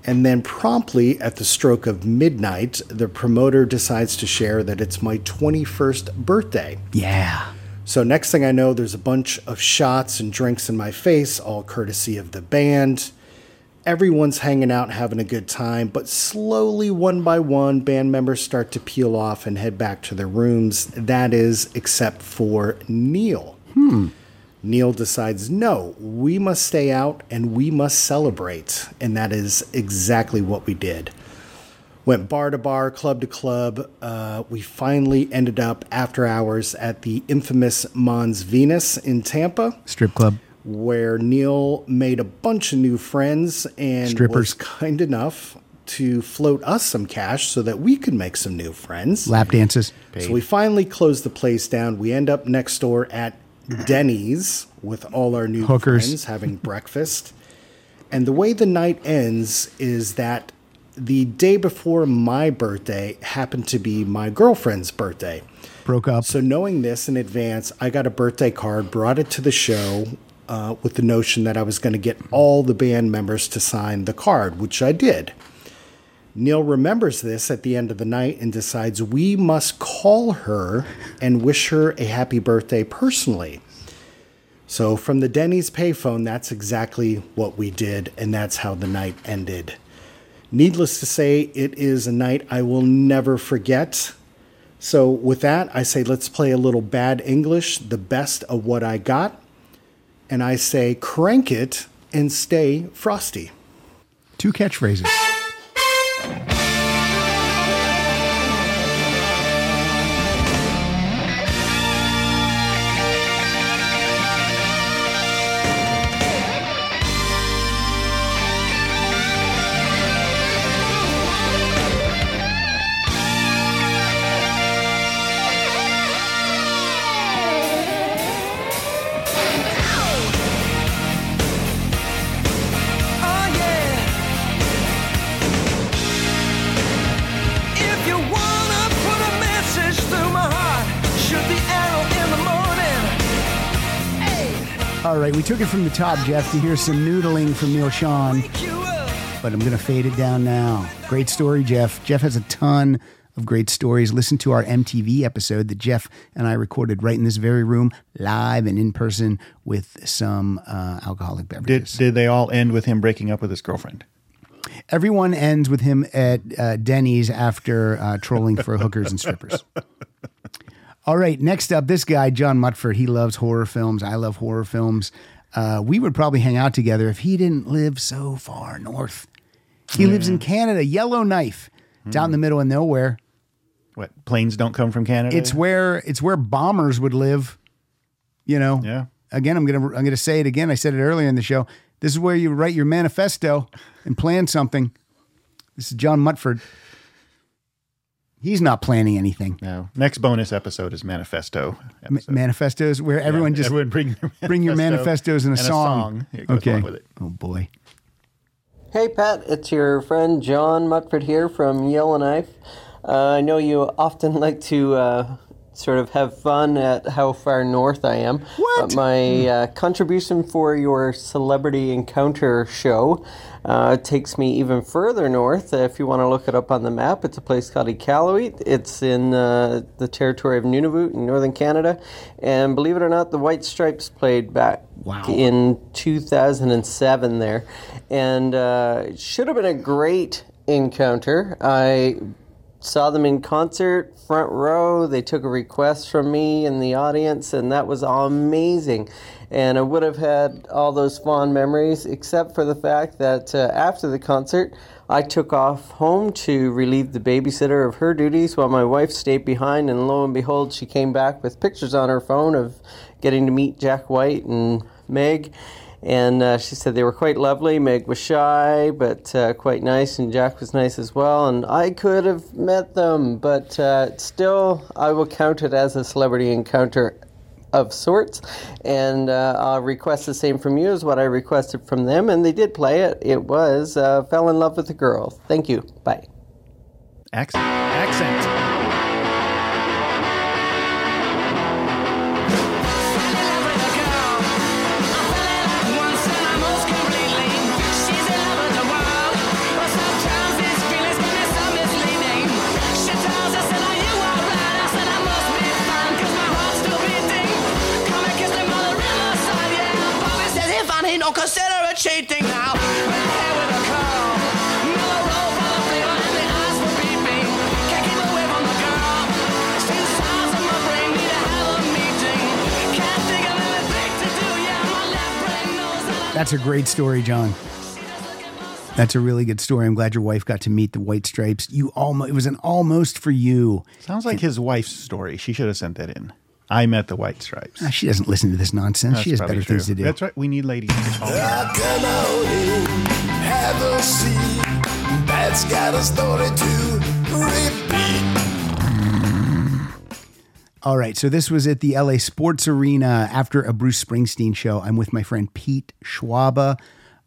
And then, promptly at the stroke of midnight, the promoter decides to share that it's my 21st birthday. Yeah. So, next thing I know, there's a bunch of shots and drinks in my face, all courtesy of the band. Everyone's hanging out having a good time, but slowly, one by one, band members start to peel off and head back to their rooms. That is, except for Neal. Hmm. Neal decides, no, we must stay out and we must celebrate. And that is exactly what we did. Went bar to bar, club to club. Uh, we finally ended up after hours at the infamous Mons Venus in Tampa, Strip club. Where Neal made a bunch of new friends and Strippers. was kind enough to float us some cash so that we could make some new friends. Lap dances. So we finally close the place down. We end up next door at Denny's with all our new Hookers. friends having breakfast. And the way the night ends is that the day before my birthday happened to be my girlfriend's birthday. Broke up. So knowing this in advance, I got a birthday card, brought it to the show uh, with the notion that I was going to get all the band members to sign the card, which I did. Neal remembers this at the end of the night and decides we must call her and wish her a happy birthday personally. So, from the Denny's payphone, that's exactly what we did, and that's how the night ended. Needless to say, it is a night I will never forget. So, with that, I say let's play a little bad English, the best of what I got. And I say crank it and stay frosty. Two catchphrases. Took it from the top, Jeff, to hear some noodling from Neal Schon. But I'm going to fade it down now. Great story, Jeff. Jeff has a ton of great stories. Listen to our MTV episode that Jeff and I recorded right in this very room, live and in person with some uh, alcoholic Did, beverages. did they all end with him breaking up with his girlfriend? Everyone ends with him at uh, Denny's after uh, trolling for hookers and strippers. All right, next up, this guy, John Mutford. He loves horror films. I love horror films. Uh, we would probably hang out together if he didn't live so far north. He lives in Canada, Yellowknife. It's out in the middle of nowhere. What planes don't come from Canada? It's where it's where bombers would live. You know. Yeah. Again, I'm gonna I'm gonna say it again. I said it earlier in the show. This is where you write your manifesto and plan something. This is John Mutford. He's not planning anything. No. Next bonus episode is manifesto. Ma- manifestos where everyone just everyone bring their bring your manifestos in a and a song. song. It goes okay. along with it. Oh boy. Hey Pat, it's your friend John Mutford here from Yellowknife. Uh, I know you often like to uh, sort of have fun at how far north I am. What? my uh, contribution for your celebrity encounter show uh, takes me even further north. If you want to look it up on the map, it's a place called Iqaluit. It's in uh, the territory of Nunavut in northern Canada. And believe it or not, the White Stripes played back in 2007 there. And uh, it should have been a great encounter. I saw them in concert, front row. They took a request from me in the audience, and that was amazing. And I would have had all those fond memories, except for the fact that uh, after the concert, I took off home to relieve the babysitter of her duties while my wife stayed behind. And lo and behold, she came back with pictures on her phone of getting to meet Jack White and Meg. And uh, she said they were quite lovely. Meg was shy, but uh, quite nice, and Jack was nice as well. And I could have met them, but uh, still, I will count it as a celebrity encounter of sorts. And uh, I'll request the same from you as what I requested from them. And they did play it. It was uh, Fell in Love with a Girl. Thank you. Bye. Accent. Accent. That's a great story, John. That's a really good story. I'm glad your wife got to meet the White Stripes. You almost it was an almost for you. Sounds like his wife's story. She should have sent that in. I met the White Stripes. Ah, she doesn't listen to this nonsense. she has probably better things to do. That's right. We need ladies to call. I can only have a seat. That's got a story to repeat. All right, so this was at the LA Sports Arena after a Bruce Springsteen show. I'm with my friend Pete Schwaba,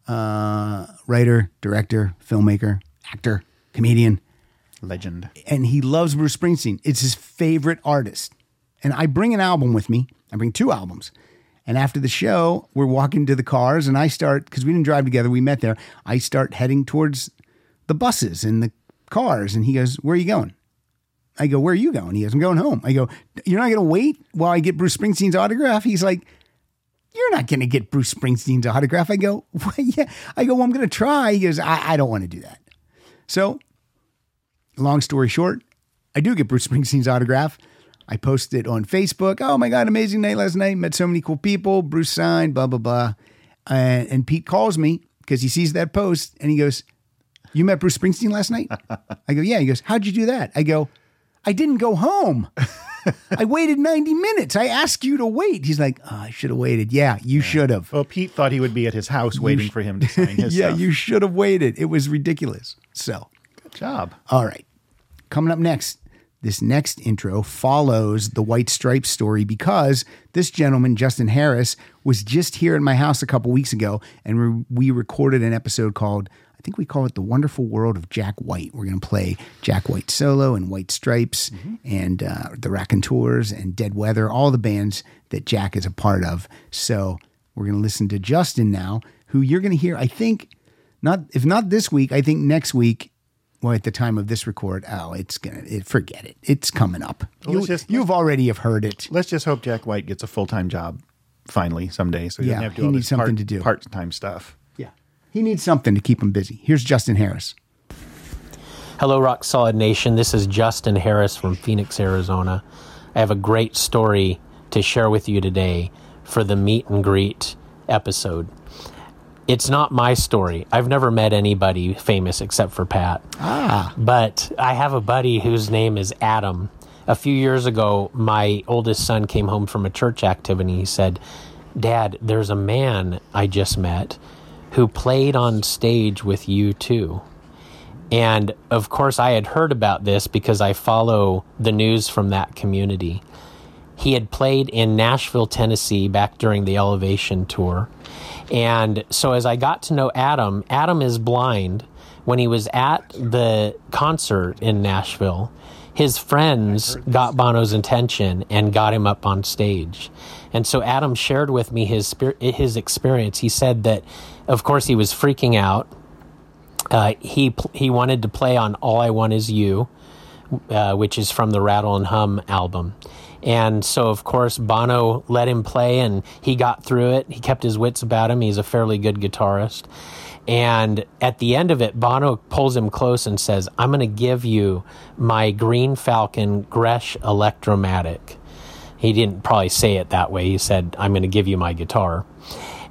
uh, writer, director, filmmaker, actor, comedian, legend, and he loves Bruce Springsteen. It's his favorite artist. And I bring an album with me. I bring two albums. And after the show, we're walking to the cars, and I start because we didn't drive together. We met there. I start heading towards the buses and the cars, and he goes, "Where are you going?" I go, "Where are you going?" He goes, "I'm going home." I go, "You're not going to wait while I get Bruce Springsteen's autograph?" He's like, "You're not going to get Bruce Springsteen's autograph." I go, well, "Yeah." I go, well, "I'm going to try." He goes, I, "I don't want to do that." So, long story short, I do get Bruce Springsteen's autograph. I posted it on Facebook. Oh my God, amazing night last night. Met so many cool people. Bruce signed, blah, blah, blah. And, and Pete calls me because he sees that post and he goes, You met Bruce Springsteen last night? I go, Yeah. He goes, How'd you do that? I go, I didn't go home. I waited 90 minutes. I asked you to wait. He's like, oh, I should have waited. Yeah, you should have. Well, Pete thought he would be at his house waiting for him to sign his stuff. yeah, stuff. you should have waited. It was ridiculous. So, good job. All right. Coming up next, this next intro follows the White Stripes story because this gentleman, Justin Harris, was just here at my house a couple weeks ago and we we recorded an episode called, I think we call it The Wonderful World of Jack White. We're going to play Jack White solo and White Stripes and uh, the Raconteurs and Dead Weather, all the bands that Jack is a part of. So we're going to listen to Justin now, who you're going to hear, I think, not if not this week, I think next week well, at the time of this record, oh, it's gonna it, forget it. It's coming up. Well, you, you've already have heard it. Let's just hope Jack White gets a full time job finally someday, so he Yeah, doesn't have to do all this something part, to do. part time stuff. He needs something to keep him busy. Here's Justin Harris. Hello, Rock Solid Nation. This is Justin Harris from Phoenix, Arizona. I have a great story to share with you today for the meet and greet episode. It's not my story. I've never met anybody famous except for Pat. Ah. But I have a buddy whose name is Adam. A few years ago, my oldest son came home from a church activity. He said, Dad, there's a man I just met who played on stage with U2. And of course, I had heard about this because I follow the news from that community. He had played in Nashville, Tennessee back during the Elevation tour. And so as I got to know Adam, Adam is blind. When he was at the concert in Nashville, his friends got Bono's attention and got him up on stage. And so Adam shared with me his his experience. He said that, of course, he was freaking out. Uh, he he wanted to play on "All I Want Is You," uh, which is from the Rattle and Hum album. And so, of course, Bono let him play, and he got through it. He kept his wits about him. He's a fairly good guitarist. And at the end of it, Bono pulls him close and says, I'm going to give you my Green Falcon Gretsch Electromatic. He didn't probably say it that way. He said, I'm going to give you my guitar.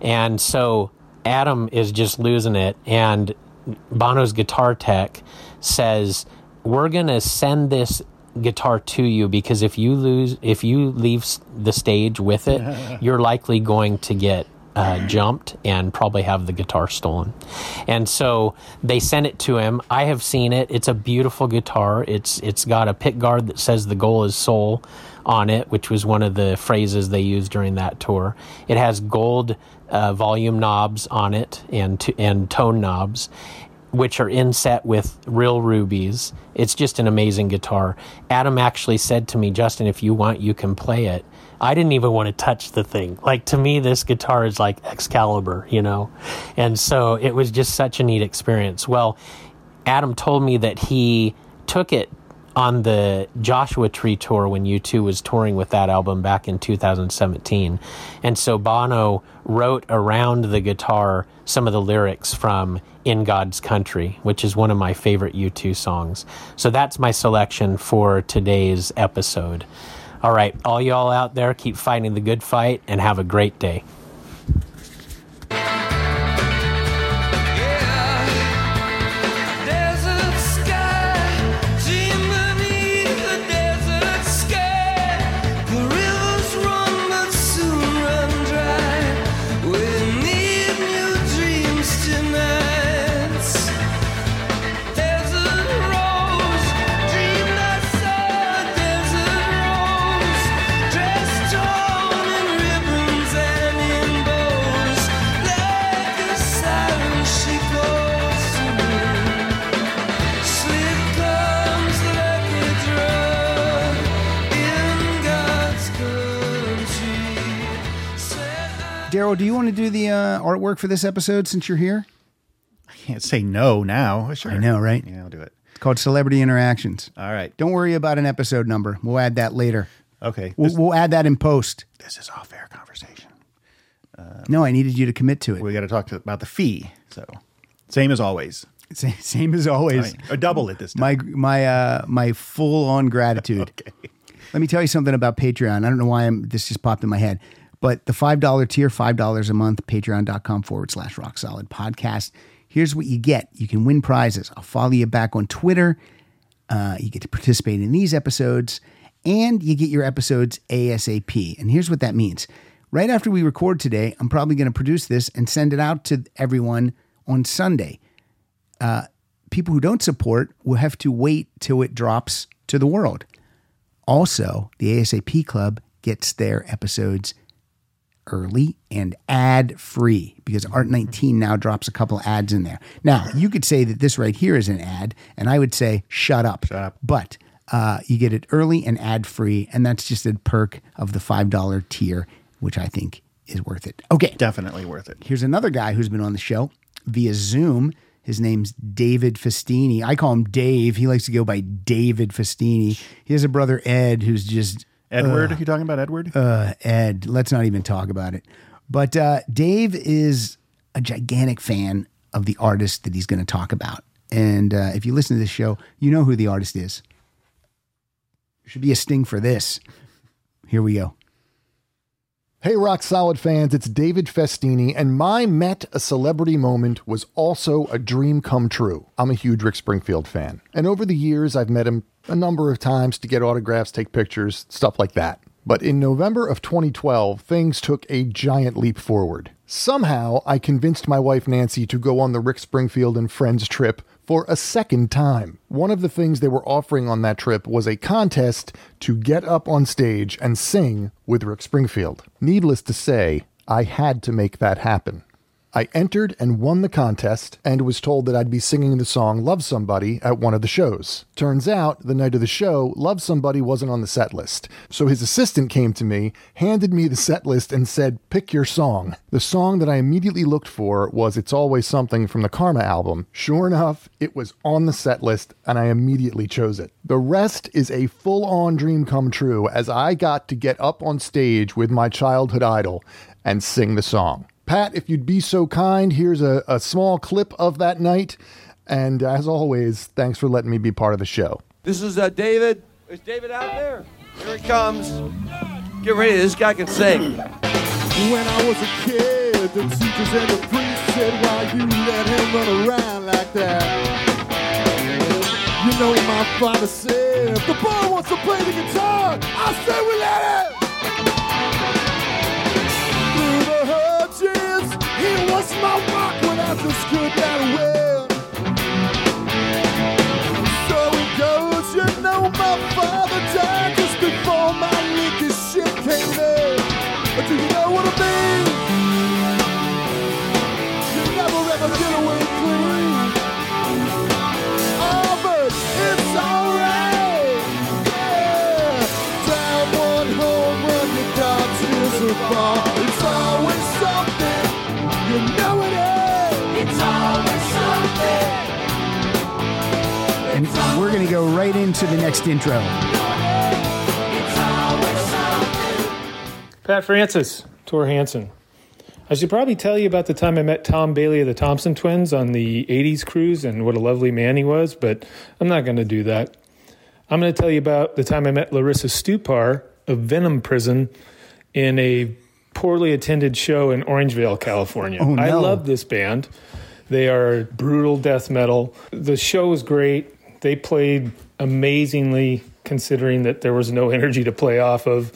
And so Adam is just losing it. And Bono's guitar tech says, We're going to send this guitar to you because if you lose, if you leave the stage with it, you're likely going to get uh, jumped and probably have the guitar stolen. And so they sent it to him. I have seen it. It's a beautiful guitar. It's it's got a pick guard that says the goal is soul on it, which was one of the phrases they used during that tour. It has gold uh, volume knobs on it and and tone knobs which are inset with real rubies. It's just an amazing guitar. Adam actually said to me, Justin, if you want, you can play it. I didn't even want to touch the thing. Like to me, this guitar is like Excalibur, you know? And so it was just such a neat experience. Well, Adam told me that he took it on the Joshua Tree tour when U2 was touring with that album back in 2017. And so Bono wrote around the guitar some of the lyrics from In God's Country, which is one of my favorite U2 songs. So that's my selection for today's episode. All right, all y'all out there, keep fighting the good fight and have a great day. Do you want to do the uh, artwork for this episode since you're here? I can't say no now. Sure. I know, right? Yeah, I'll do it. It's called Celebrity Interactions. All right. Don't worry about an episode number. We'll add that later. Okay. We'll, we'll add that in post. This is all fair conversation. no, I needed you to commit to it. We got to talk about the fee. So, same as always. Same, same as always. Or double it this time. My my uh my full on gratitude. Let me tell you something about Patreon. I don't know why I'm this just popped in my head. But the five dollar tier, five dollars a month, patreon.com forward slash rock solid podcast. Here's what you get. You can win prizes. I'll follow you back on Twitter. Uh, you get to participate in these episodes, and you get your episodes ASAP. And here's what that means. Right after we record today, I'm probably going to produce this and send it out to everyone on Sunday uh, people who don't support will have to wait till it drops to the world. Also, the ASAP Club gets their episodes early and ad free because Art 19 now drops a couple ads in there. Now, you could say that this right here is an ad, and I would say shut up. Shut up. But uh, you get it early and ad free, and that's just a perk of the $5 tier, which I think is worth it. Okay. Definitely worth it. Here's another guy who's been on the show via Zoom. His name's David Festini. I call him Dave. He likes to go by David Festini. He has a brother Ed who's just Edward? uh, you talking about Edward? uh, Ed. Let's not even talk about it. But uh, Dave is a gigantic fan of the artist that he's going to talk about. And uh, if you listen to this show, you know who the artist is. There should be a sting for this. Here we go. Hey, Rock Solid fans, it's David Festini, and my Met a Celebrity moment was also a dream come true. I'm a huge Rick Springfield fan, and over the years, I've met him a number of times to get autographs, take pictures, stuff like that. But in November of 2012, things took a giant leap forward. Somehow, I convinced my wife Nancy to go on the Rick Springfield and Friends trip for a second time. One of the things they were offering on that trip was a contest to get up on stage and sing with Rick Springfield. Needless to say, I had to make that happen. I entered and won the contest and was told that I'd be singing the song Love Somebody at one of the shows. Turns out, the night of the show, Love Somebody wasn't on the set list. So his assistant came to me, handed me the set list, and said, Pick your song. The song that I immediately looked for was It's Always Something from the Karma album. Sure enough, it was on the set list, and I immediately chose it. The rest is a full on dream come true as I got to get up on stage with my childhood idol and sing the song. Pat, if you'd be so kind, here's a, a small clip of that night. And as always, thanks for letting me be part of the show. This is uh, David. Is David out there? Here he comes. Get ready. This guy can sing. When I was a kid, the teachers and the priests said, Why you let him run around like that? You know my father said, If the boy wants to play the guitar, I say we let him! I just could go right into the next intro. Pat Francis, Tor Hansen. I should probably tell you about the time I met Tom Bailey of the Thompson Twins on the 80s cruise and what a lovely man he was, but I'm not going to do that. I'm going to tell you about the time I met Larissa Stupar of Venom Prison in a poorly attended show in Orangevale, California. Oh, no. I love this band. They are brutal death metal. The show was great. They played amazingly, considering that there was no energy to play off of.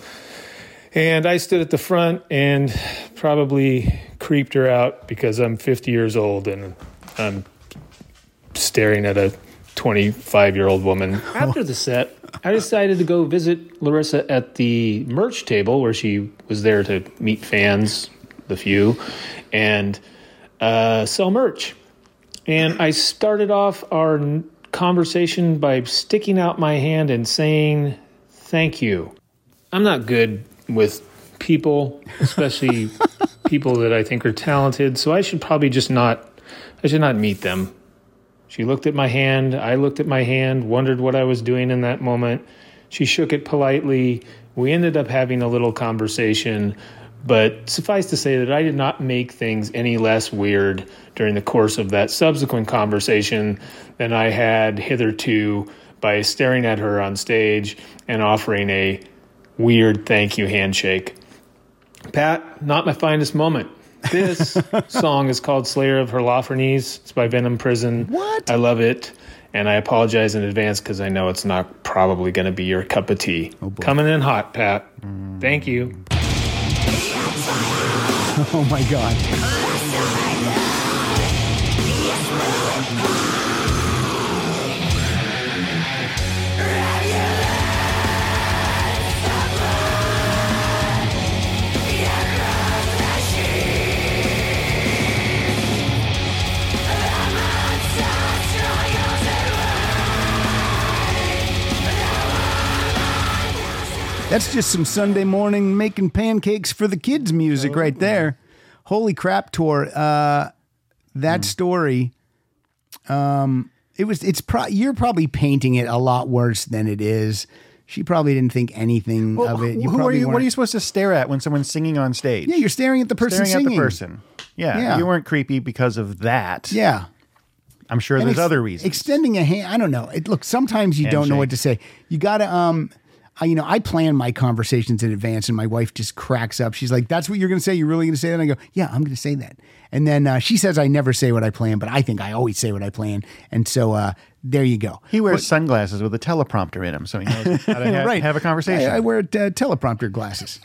And I stood at the front and probably creeped her out because I'm 50 years old and I'm staring at a 25 year old woman. After the set, I decided to go visit Larissa at the merch table where she was there to meet fans, the few, and uh, sell merch. And I started off our conversation by sticking out my hand and saying, Thank you. I'm not good with people, especially people that I think are talented, so I should probably just not I should not meet them. She looked at my hand, I looked at my hand, wondered what I was doing in that moment. She shook it politely. We ended up having a little conversation, but suffice to say that I did not make things any less weird during the course of that subsequent conversation than I had hitherto by staring at her on stage and offering a weird thank you handshake. Pat, not my finest moment. This song is called Slayer of Holofernes. It's by Venom Prison. What? I love it. And I apologize in advance because I know it's not probably going to be your cup of tea. Oh, Coming in hot, Pat. Mm. Thank you. Oh my God. That's just some Sunday morning making pancakes for the kids music right there. Holy crap, Tor. Uh, that story, um, it was, it's pro- you're probably painting it a lot worse than it is. She probably didn't think anything Well, of it. You who are you? What are you supposed to stare at when someone's singing on stage? Yeah, you're staring at the person staring singing. at the person. Yeah, Yeah. you weren't creepy because of that. Yeah. I'm sure And there's ex- other reasons. Extending a hand, I don't know. It, look, sometimes you don't know what to say. You got to, um, I, you know, I plan my conversations in advance, and my wife just cracks up. She's like, "That's what you're going to say? You're really going to say that?" And I go, "Yeah, I'm going to say that." And then uh, she says, "I never say what I plan, but I think I always say what I plan." And so uh, there you go. He wears sunglasses with a teleprompter in them, so he knows how to ha- right. have a conversation. I, I wear uh, teleprompter glasses.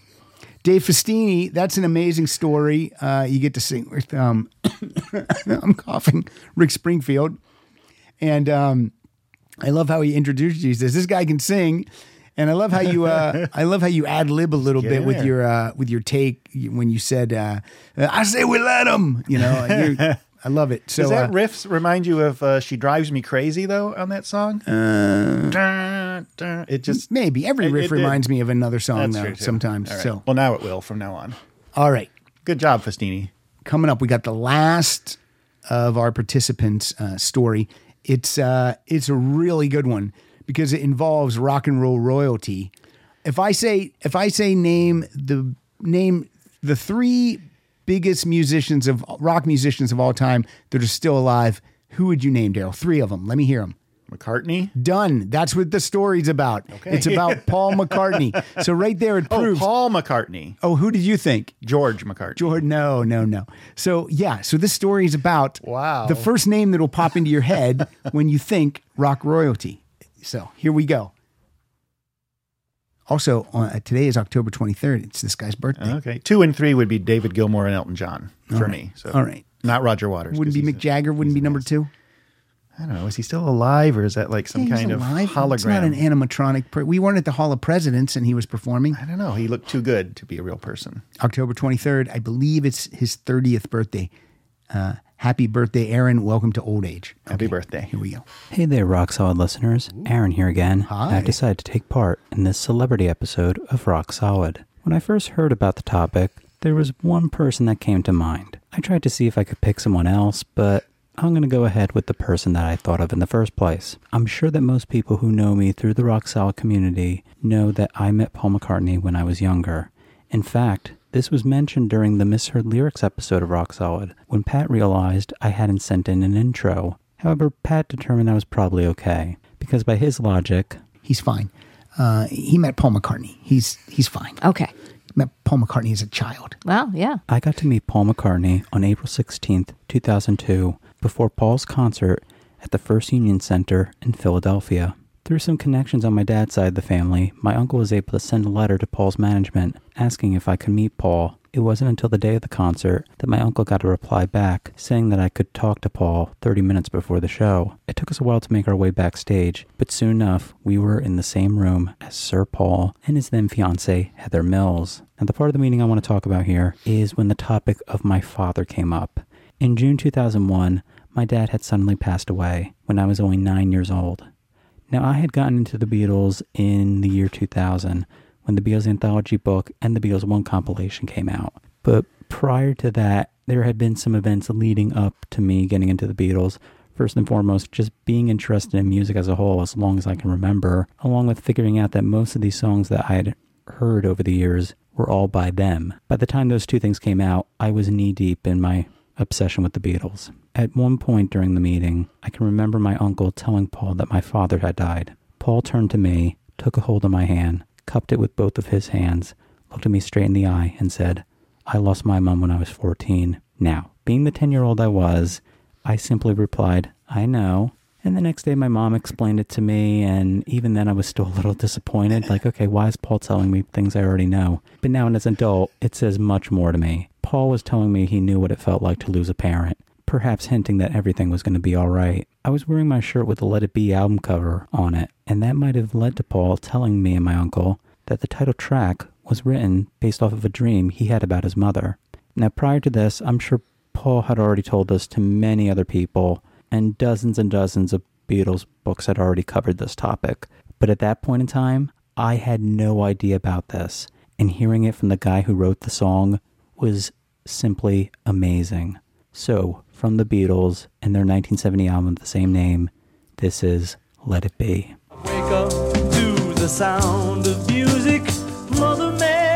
Dave Festini, that's an amazing story. Uh, you get to sing with, um, I'm coughing, Rick Springfield. And um, I love how he introduced you. He says, This guy can sing. And I love how you uh, I love how you ad lib a little Get bit with there. your uh, with your take when you said uh, I say we let them. You know, I love it. So Does that uh, riff remind you of uh, "She Drives Me Crazy" though on that song? Uh. It just maybe every It- riff it did. reminds me of another song That's though. Sometimes. Right. So well, now it will from now on. all right, Good job, Festini. coming up, we got the last of our participants' uh, story. It's uh, it's a really good one because it involves rock and roll royalty. If I say if I say name the name the three biggest musicians of rock musicians of all time that are still alive, who would you name, Darryl? Three of them. Let me hear them. McCartney. Done. That's what the story's about. Okay. It's about Paul McCartney. So right there, it Oh, proves. Paul McCartney. Oh, who did you think? George McCartney. George, no, no, no. So yeah, so this story is about Wow. the first name that will pop into your head when you think rock royalty. So here we go. Also, uh, today is October 23rd. It's this guy's birthday. Okay, two and three would be David Gilmour and Elton John for right. me. So All right. not Roger Waters. Wouldn't be Mick Jagger. Wouldn't be number two. I don't know. Is he still alive, or is that like some Yeah, kind of hologram? It's not an animatronic. Per- we weren't at the Hall of Presidents, and he was performing. I don't know. He looked too good to be a real person. October 23rd. I believe it's his 30th birthday. Uh, happy birthday, Aaron. Welcome to old age. Happy birthday. Here we go. Hey there, Rock Solid listeners. Aaron here again. Hi. I've decided to take part in this celebrity episode of Rock Solid. When I first heard about the topic, there was one person that came to mind. I tried to see if I could pick someone else, but I'm going to go ahead with the person that I thought of in the first place. I'm sure that most people who know me through the Rock Solid community know that I met Paul McCartney when I was younger. In fact, this was mentioned during the Misheard Lyrics episode of Rock Solid when Pat realized I hadn't sent in an intro. However, Pat determined I was probably okay because by his logic, He's fine. Uh, he met Paul McCartney. He's he's fine. Okay. Met Paul McCartney as a child. Well, yeah. I got to meet Paul McCartney on April 16th, 2002, before Paul's concert at the First Union Center in Philadelphia. Through some connections on my dad's side of the family, my uncle was able to send a letter to Paul's management asking if I could meet Paul. It wasn't until the day of the concert that my uncle got a reply back saying that I could talk to Paul 30 minutes before the show. It took us a while to make our way backstage, but soon enough, we were in the same room as Sir Paul and his then fiancee, Heather Mills. Now, the part of the meeting I want to talk about here is when the topic of my father came up. In June 2001, my dad had suddenly passed away when I was only nine years old. Now, I had gotten into the Beatles in the year 2000 when the Beatles anthology book and the Beatles One compilation came out. But prior to that, there had been some events leading up to me getting into the Beatles. First and foremost, just being interested in music as a whole as long as I can remember, along with figuring out that most of these songs that I had heard over the years were all by them. By the time those two things came out, I was knee deep in my obsession with the Beatles. At one point during the meeting, I can remember my uncle telling Paul that my father had died. Paul turned to me, took a hold of my hand, cupped it with both of his hands, looked at me straight in the eye, and said, I lost my mom when I was 14. Now, being the 10 year old I was, I simply replied, I know. And the next day, my mom explained it to me, and even then, I was still a little disappointed. Like, okay, why is Paul telling me things I already know? But now, as an adult, it says much more to me. Paul was telling me he knew what it felt like to lose a parent, perhaps hinting that everything was going to be all right. I was wearing my shirt with the Let It Be album cover on it, and that might have led to Paul telling me and my uncle that the title track was written based off of a dream he had about his mother. Now, prior to this, I'm sure Paul had already told this to many other people, and dozens and dozens of Beatles books had already covered this topic. But at that point in time, I had no idea about this, and hearing it from the guy who wrote the song was simply amazing. So, from the Beatles and their 1970 album of the same name, this is Let It Be. Wake up to the sound of music. Mother Mary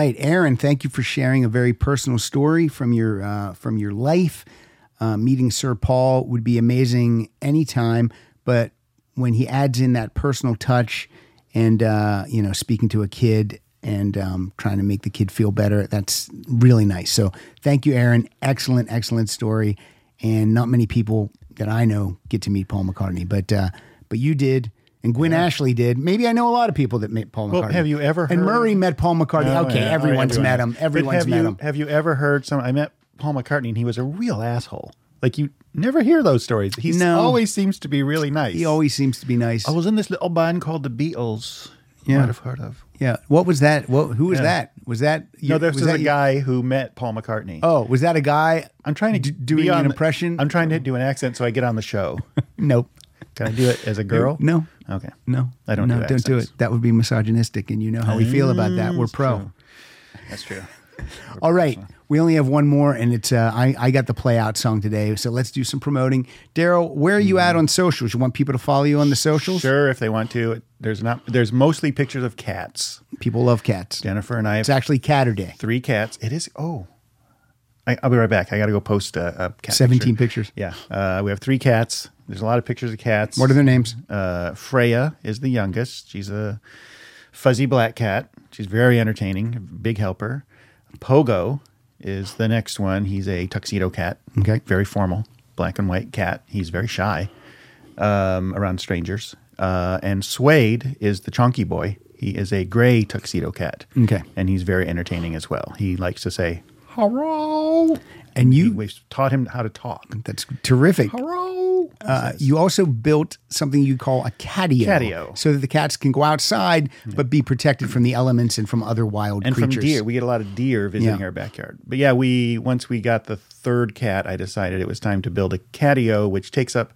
right, Aaron. Thank you for sharing a very personal story from your uh, from your life. Uh, meeting Sir Paul would be amazing anytime, but when he adds in that personal touch and uh, you know speaking to a kid and um, trying to make the kid feel better, that's really nice. So thank you, Aaron. Excellent, excellent story. And not many people that I know get to meet Paul McCartney, but uh, but you did. And Gwen Ashley did. Maybe I know a lot of people that met Paul McCartney. Well, have you ever heard? And Murray met Paul McCartney. Oh, okay, yeah. All right, everyone's everyone. met him. Everyone's met you, him. Have you ever heard some? I met Paul McCartney, and he was a real asshole. Like you never hear those stories. He No. always seems to be really nice. He always seems to be nice. I was in this little band called the Beatles. You Yeah. might have heard of. Yeah. What was that? What? Who was Yeah. that? Was that? You, no, this was that a you- guy who met Paul McCartney. Oh, was that a guy? I'm trying to d- on an impression. I'm trying to do an accent so I get on the show. Nope. Can I do it as a girl? No. Okay. No. I don't No, do don't do it. That would be misogynistic, and you know how we feel about that. We're pro. true. That's true. All right, we only have one more, and it's uh, I I got the play out song today, so let's do some promoting. Darryl, where are you at on socials? You want people to follow you on the socials? Sure, if they want to. There's not. There's mostly pictures of cats. People love cats. Jennifer and I. Have It's actually Caturday. three cats. It is. Oh, I, I'll be right back. I got to go post a, a cat. 17 picture. pictures. Yeah, uh, we have three cats. There's a lot of pictures of cats. What are their names? Uh, Freya is the youngest. She's a fuzzy black cat. She's very entertaining, big helper. Pogo is the next one. He's a tuxedo cat. Okay. Very formal, black and white cat. He's very shy um, around strangers. Uh, and Suede is the chunky boy. He is a gray tuxedo cat. Okay. And he's very entertaining as well. He likes to say, hello. And you, We've taught him how to talk. that's terrific. Hello. Uh, you also built something you call a catio, Catio. so that the cats can go outside but be protected from the elements and from other wild and creatures. from deer. We get a lot of deer visiting Yeah. our backyard. But yeah, we once we got the third cat, I decided it was time to build a catio, which takes up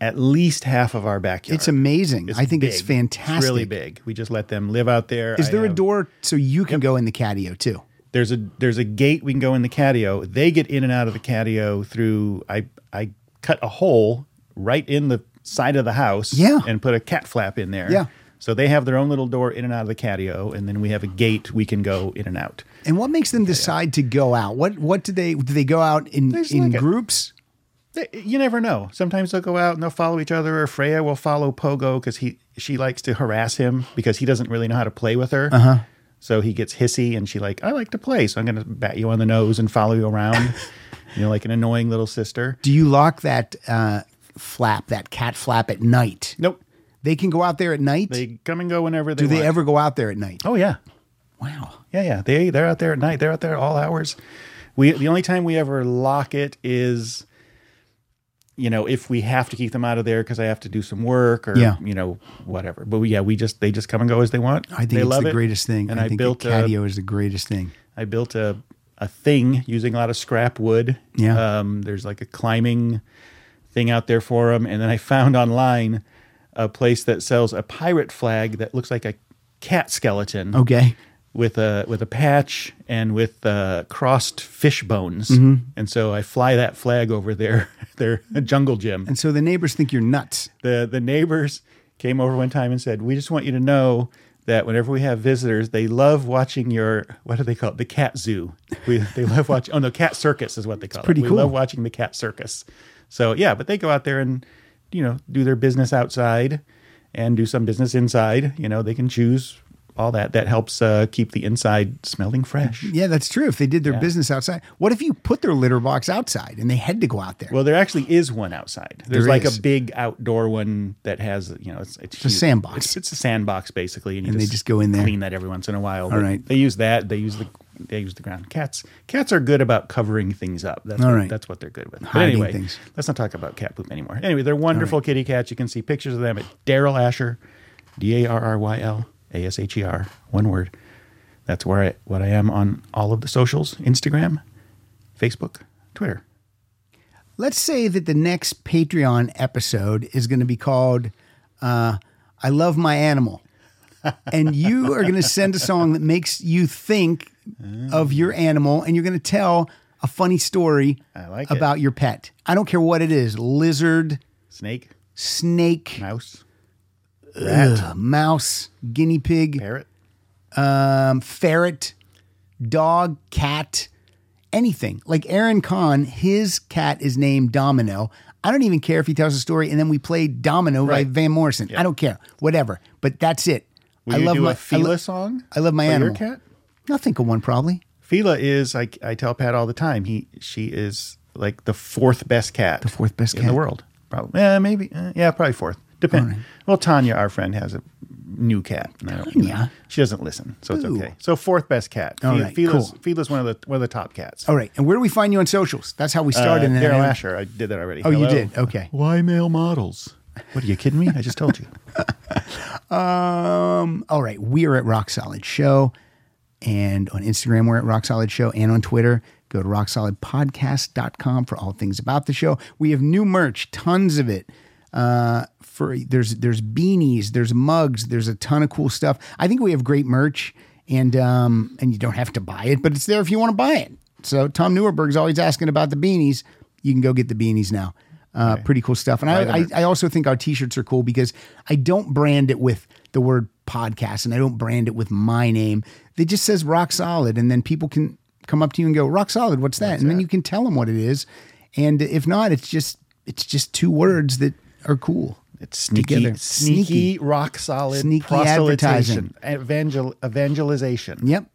at least half of our backyard. It's amazing. I think it's fantastic. It's really big. We just let them live out there. Is I there a door so you can go in the catio too? There's a there's a gate we can go in the catio. They get in and out of the catio through I I cut a hole right in the side of the house Yeah. and put a cat flap in there. Yeah. So they have their own little door in and out of the catio, and then we have a gate we can go in and out. And what makes them decide to go out? What what do they do? They go out in There's in like a- groups? They- You never know. Sometimes they'll go out and they'll follow each other. Or Freya will follow Pogo because he she likes to harass him because he doesn't really know how to play with her. Uh-huh. So he gets hissy and she like, I like to play, so I'm going to bat you on the nose and follow you around. you know, like an annoying little sister. Do you lock that uh, flap, that cat flap, at night? Nope. They can go out there at night. They come and go whenever they. do they want. ever go out there at night? Oh yeah. Wow. Yeah, yeah. They they're out there at night. They're out there all hours. We the only time we ever lock it is you know, if we have to keep them out of there because I have to do some work or Yeah. you know, whatever. But we, yeah, we just they just come and go as they want. I think they it's love the it. greatest thing. And I, I, think built catio is the greatest thing. I built a a thing using a lot of scrap wood. Yeah. Um, there's like a climbing thing out there for them, and then I found online a place that sells a pirate flag that looks like a cat skeleton. Okay. With a with a patch and with uh, crossed fish bones, Mhm. and so I fly that flag over their their jungle gym. And so the neighbors think you're nuts. The the neighbors came over one time and said, "We just want you to know that whenever we have visitors, they love watching your what do they call it? The cat zoo. We they love watching. Oh no, cat circus is what they call pretty it. We cool. love watching the cat circus. So yeah, but they go out there and you know do their business outside and do some business inside. You know they can choose all that. That helps uh, keep the inside smelling fresh. Yeah, that's true. If they did their Yeah. business outside, what if you put their litter box outside and they had to go out there? Well, there actually is one outside. There's There like a big outdoor one that has, you know, it's it's, It's a sandbox. It's, it's a sandbox basically, and, you And they just go in there. clean that every once in a while. All But right. they use that. They use the they use the ground. Cats cats are good about covering things up. That's All what, right. that's what they're good with. But anyway, things. let's not talk about cat poop anymore. Anyway, they're wonderful kitty cats. You can see pictures of them at Darryl Asher, D A R R Y L A S H E R, one word. That's where I what I am on all of the socials: Instagram, Facebook, Twitter. Let's say that the next Patreon episode is going to be called uh, I Love My Animal. and you are going to send a song that makes you think of your animal and you're going to tell a funny story like it. about your pet. I don't care what it is lizard, Snake, snake, mouse, rat, mouse, guinea pig, parrot, um, ferret, dog, cat, anything. Like Aaron Kahn, his cat is named Domino. I don't even care if he tells a story and then we play Domino by Van Morrison. I don't care. Whatever. But that's it. Will I you love do my a Fila I lo- song? I love my animal. Cat? I'll think of one probably. Fila is I, I tell Pat all the time. He she is like the fourth best cat. The fourth best in cat? In the world. Probably. Yeah, maybe. uh, yeah, probably fourth. Depend. Well, Tanya, our friend, has a new cat. and Tanya? She doesn't listen, so it's okay. So fourth best cat. All Fi- right, Fila's, cool. Fila's one of the one of the top cats. All right. And where do we find you on socials? That's how we started. Uh, and then Darryl I- Asher. I did that already. Oh, you did? Okay. Why male models? What are you kidding me? I just told you. Um, all right. We are at Rock Solid Show. And on Instagram, we're at Rock Solid Show. And on Twitter, go to rocksolidpodcast.com for all things about the show. We have new merch, tons of it. Uh, for there's there's beanies, there's mugs, there's a ton of cool stuff. I think we have great merch, and um, and you don't have to buy it, but it's there if you want to buy it. So Tom Newerberg's always asking about the beanies. You can go get the beanies now. Uh, Pretty cool stuff. And I, I. I also think our t-shirts are cool because I don't brand it with the word podcast and I don't brand it with my name. It just says rock solid. And then people can come up to you and go, rock solid, what's that? and then you can tell them what it is. And if not, it's just, it's just two words that are cool. It's sneaky, sneaky, rock solid, Sneaky advertising. evangel, evangelization. Yep.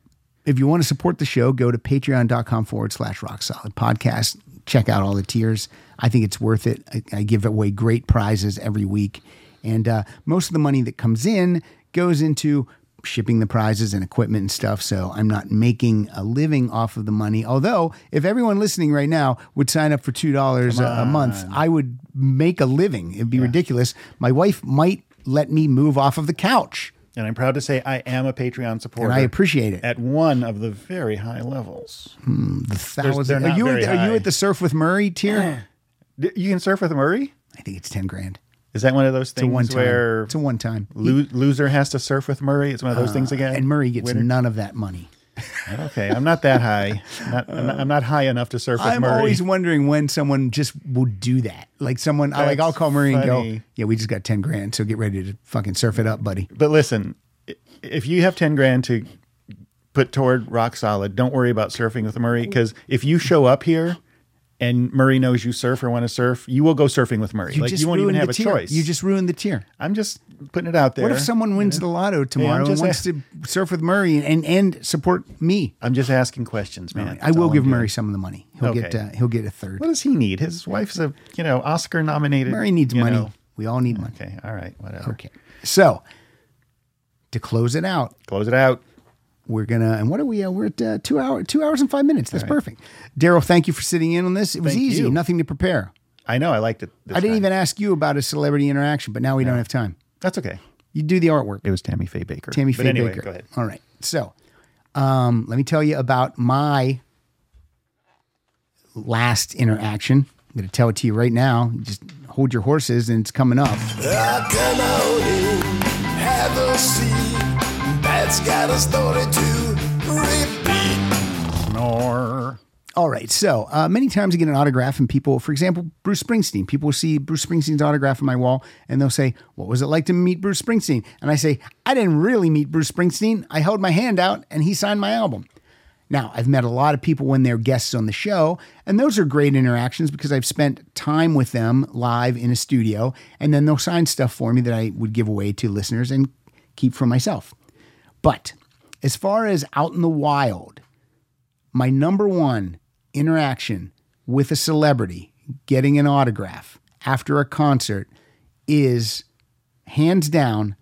If you want to support the show, go to patreon.com forward slash rock solid podcast. Check out all the tiers. I think it's worth it. I, I give away great prizes every week. And uh, most of the money that comes in goes into shipping the prizes and equipment and stuff. So I'm not making a living off of the money. Although, if everyone listening right now would sign up for $2 a, a month, I would make a living. It'd be ridiculous. My wife might let me move off of the couch. And I'm proud to say I am a Patreon supporter. And I appreciate it. At one of the very high levels. Hmm, the They're- thousand. they're not you, at, are you at the Surf with Murray tier? You can surf with Murray? I think it's 10 grand. Is that one of those things one time. where It's a one time. lo- loser has to surf with Murray? It's one of those Uh, things again? And Murray gets Winner? none of that money. Okay, I'm not that high. Not, I'm, not, I'm not high enough to surf with I'm Murray. always wondering when someone just will do that. Like someone, I like I'll call Murray and go, "Yeah, we just got ten grand, so get ready to fucking surf it up, buddy." But listen, if you have 10 grand to put toward rock solid, don't worry about surfing with Murray because if you show up here and Murray knows you surf or want to surf, you will go surfing with Murray. You like just you won't even have a tier. choice. You just ruined the tier. I'm just putting it out there. What if someone wins the lotto tomorrow and wants to surf with Murray and and support me? I'm just asking questions, man. I will give I'm Murray doing. some of the money. He'll get uh, he'll get a third. What does he need? His wife's a you know Oscar nominated. Murray needs money. know. We all need money. Okay, all right, whatever. Okay. So to close it out, close it out. We're gonna and what are we? Uh, we're at uh, two hour two hours and five minutes. That's perfect. Darryl, thank you for sitting in on this. It was Thank easy, you. nothing to prepare. I know. I liked it. this I didn't time. even ask you about a celebrity interaction, but now we don't have time. That's okay. You do the artwork. It was Tammy Faye Bakker. Tammy But Faye anyway, Bakker. go ahead. All right. So, um, let me tell you about my last interaction. I'm going to tell it to you right now. Just hold your horses, and it's coming up. I come out in, have a seat. That's got a story to repeat. Snore. All right. So uh, many times I get an autograph, and people, for example, Bruce Springsteen, people will see Bruce Springsteen's autograph on my wall, and they'll say, What was it like to meet Bruce Springsteen? And I say, I didn't really meet Bruce Springsteen. I held my hand out, and he signed my album. Now, I've met a lot of people when they're guests on the show, and those are great interactions because I've spent time with them live in a studio, and then they'll sign stuff for me that I would give away to listeners and keep for myself. But as far as out in the wild, my number one interaction with a celebrity getting an autograph after a concert is hands down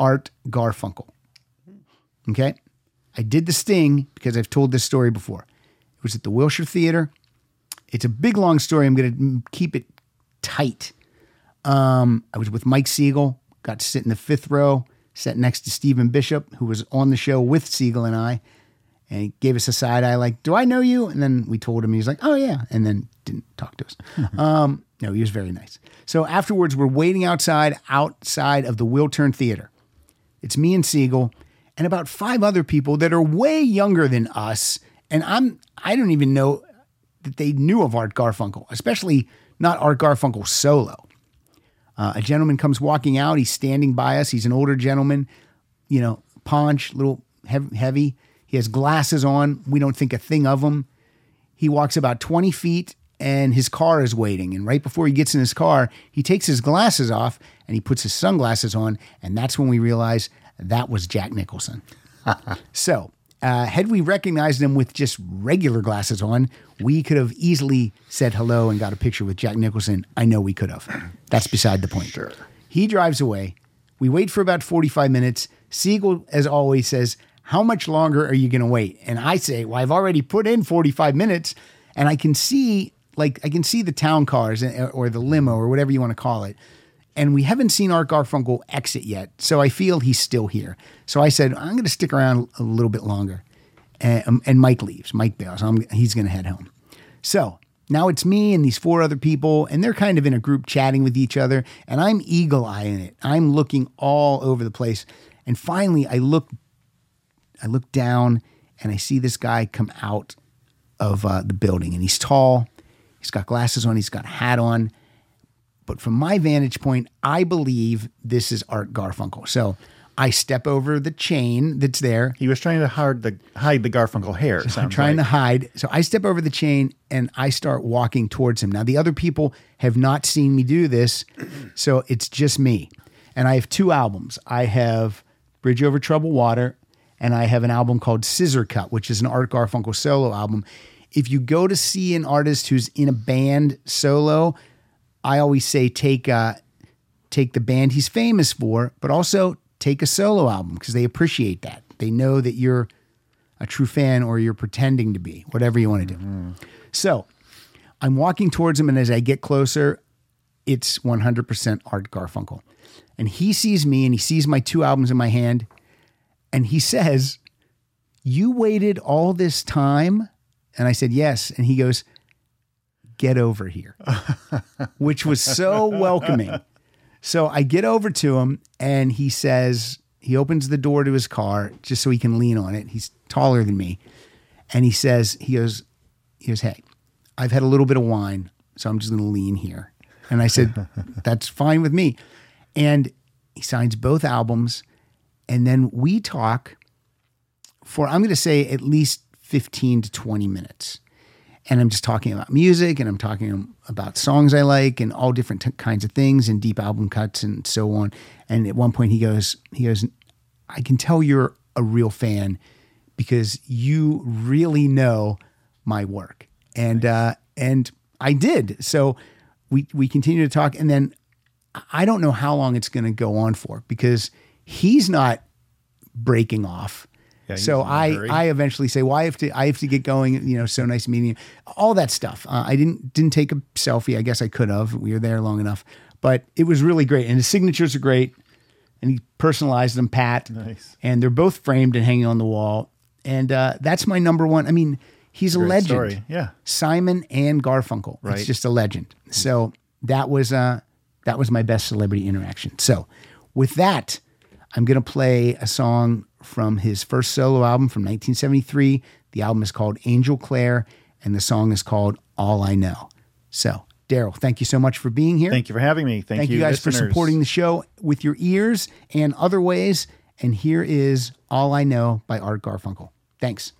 Art Garfunkel. Okay. I did the sting because I've told this story before. It was at the Wilshire Theater. It's a big, long story. I'm going to keep it tight. Um, I was with Mike Siegel, got to sit in the fifth row, sat next to Stephen Bishop, who was on the show with Siegel and I. And he gave us a side eye, like, Do I know you? And then we told him, he was like, Oh, yeah. And then didn't talk to us. um, no, he was very nice. So afterwards, we're waiting outside, outside of the Wiltern Theater. It's me and Siegel and about five other people that are way younger than us. And I'm, I don't even know that they knew of Art Garfunkel, especially not Art Garfunkel solo. Uh, a gentleman comes walking out. He's standing by us. He's an older gentleman, you know, paunch, little heavy. He has glasses on. We don't think a thing of him. he walks about 20 feet and his car is waiting. And right before he gets in his car, he takes his glasses off and he puts his sunglasses on. And that's when we realize that was Jack Nicholson. so, uh, had we recognized him with just regular glasses on, we could have easily said hello and got a picture with Jack Nicholson. I know we could have. That's beside the point. Sure. He drives away. We wait for about 45 minutes. Siegel, as always, says, How much longer are you going to wait? And I say, Well, I've already put in 45 minutes and I can see, like, I can see the town cars uh, or the limo or whatever you want to call it. And we haven't seen Art Garfunkel exit yet. So I feel he's still here. So I said, I'm going to stick around a little bit longer. And, um, and Mike leaves. Mike bails. I'm, he's going to head home. So now it's me and these four other people, and they're kind of in a group chatting with each other, and I'm eagle eyeing it. I'm looking all over the place. And finally, I look, I look down, and I see this guy come out of uh, the building, and he's tall. He's got glasses on. He's got a hat on. But from my vantage point, I believe this is Art Garfunkel. So I step over the chain that's there. He was trying to hide the hide the Garfunkel hair. So I'm trying like. to hide. So I step over the chain and I start walking towards him. Now, the other people have not seen me do this, so it's just me. And I have two albums. I have Bridge Over Troubled Water, and I have an album called Scissor Cut, which is an Art Garfunkel solo album. If you go to see an artist who's in a band solo, I always say take uh, take the band he's famous for, but also take a solo album because they appreciate that. They know that you're a true fan or you're pretending to be, whatever you want to do. So I'm walking towards him, and as I get closer, it's 100% Art Garfunkel. And he sees me and he sees my two albums in my hand, and he says, You waited all this time? And I said, Yes. And he goes, Get over here, which was so welcoming. So I get over to him and he says, he opens the door to his car just so he can lean on it. He's taller than me. And he says, he goes, he goes, Hey, I've had a little bit of wine, so I'm just going to lean here. And I said, That's fine with me. And he signs both albums. And then we talk for, I'm going to say, at least 15 to 20 minutes. And I'm just talking about music and I'm talking about songs I like and all different t- kinds of things and deep album cuts and so on. And at one point he goes, he goes, I can tell you're a real fan because you really know my work. And uh, and I did. So we we continue to talk, and then I don't know how long it's going to go on for because he's not breaking off. Yeah, so a I. I eventually say, well, I have to I have to get going. You know, so nice meeting you. All that stuff. Uh, I didn't didn't take a selfie. I guess I could have. We were there long enough, but it was really great, and his signatures are great. And he personalized them, Pat. Nice. And they're both framed and hanging on the wall. And uh, that's my number one. I mean, he's a Great legend. story. Yeah. Simon and Garfunkel. Right. It's just a legend. So that was uh that was my best celebrity interaction. So with that, I'm gonna play a song from his first solo album from 1973. The album is called Angel Clare, and the song is called All I Know. So Darryl, thank you so much for being here. Thank you for having me. Thank, you, guys for supporting the show with your ears and other ways. And here is All I Know by Art Garfunkel. Thanks.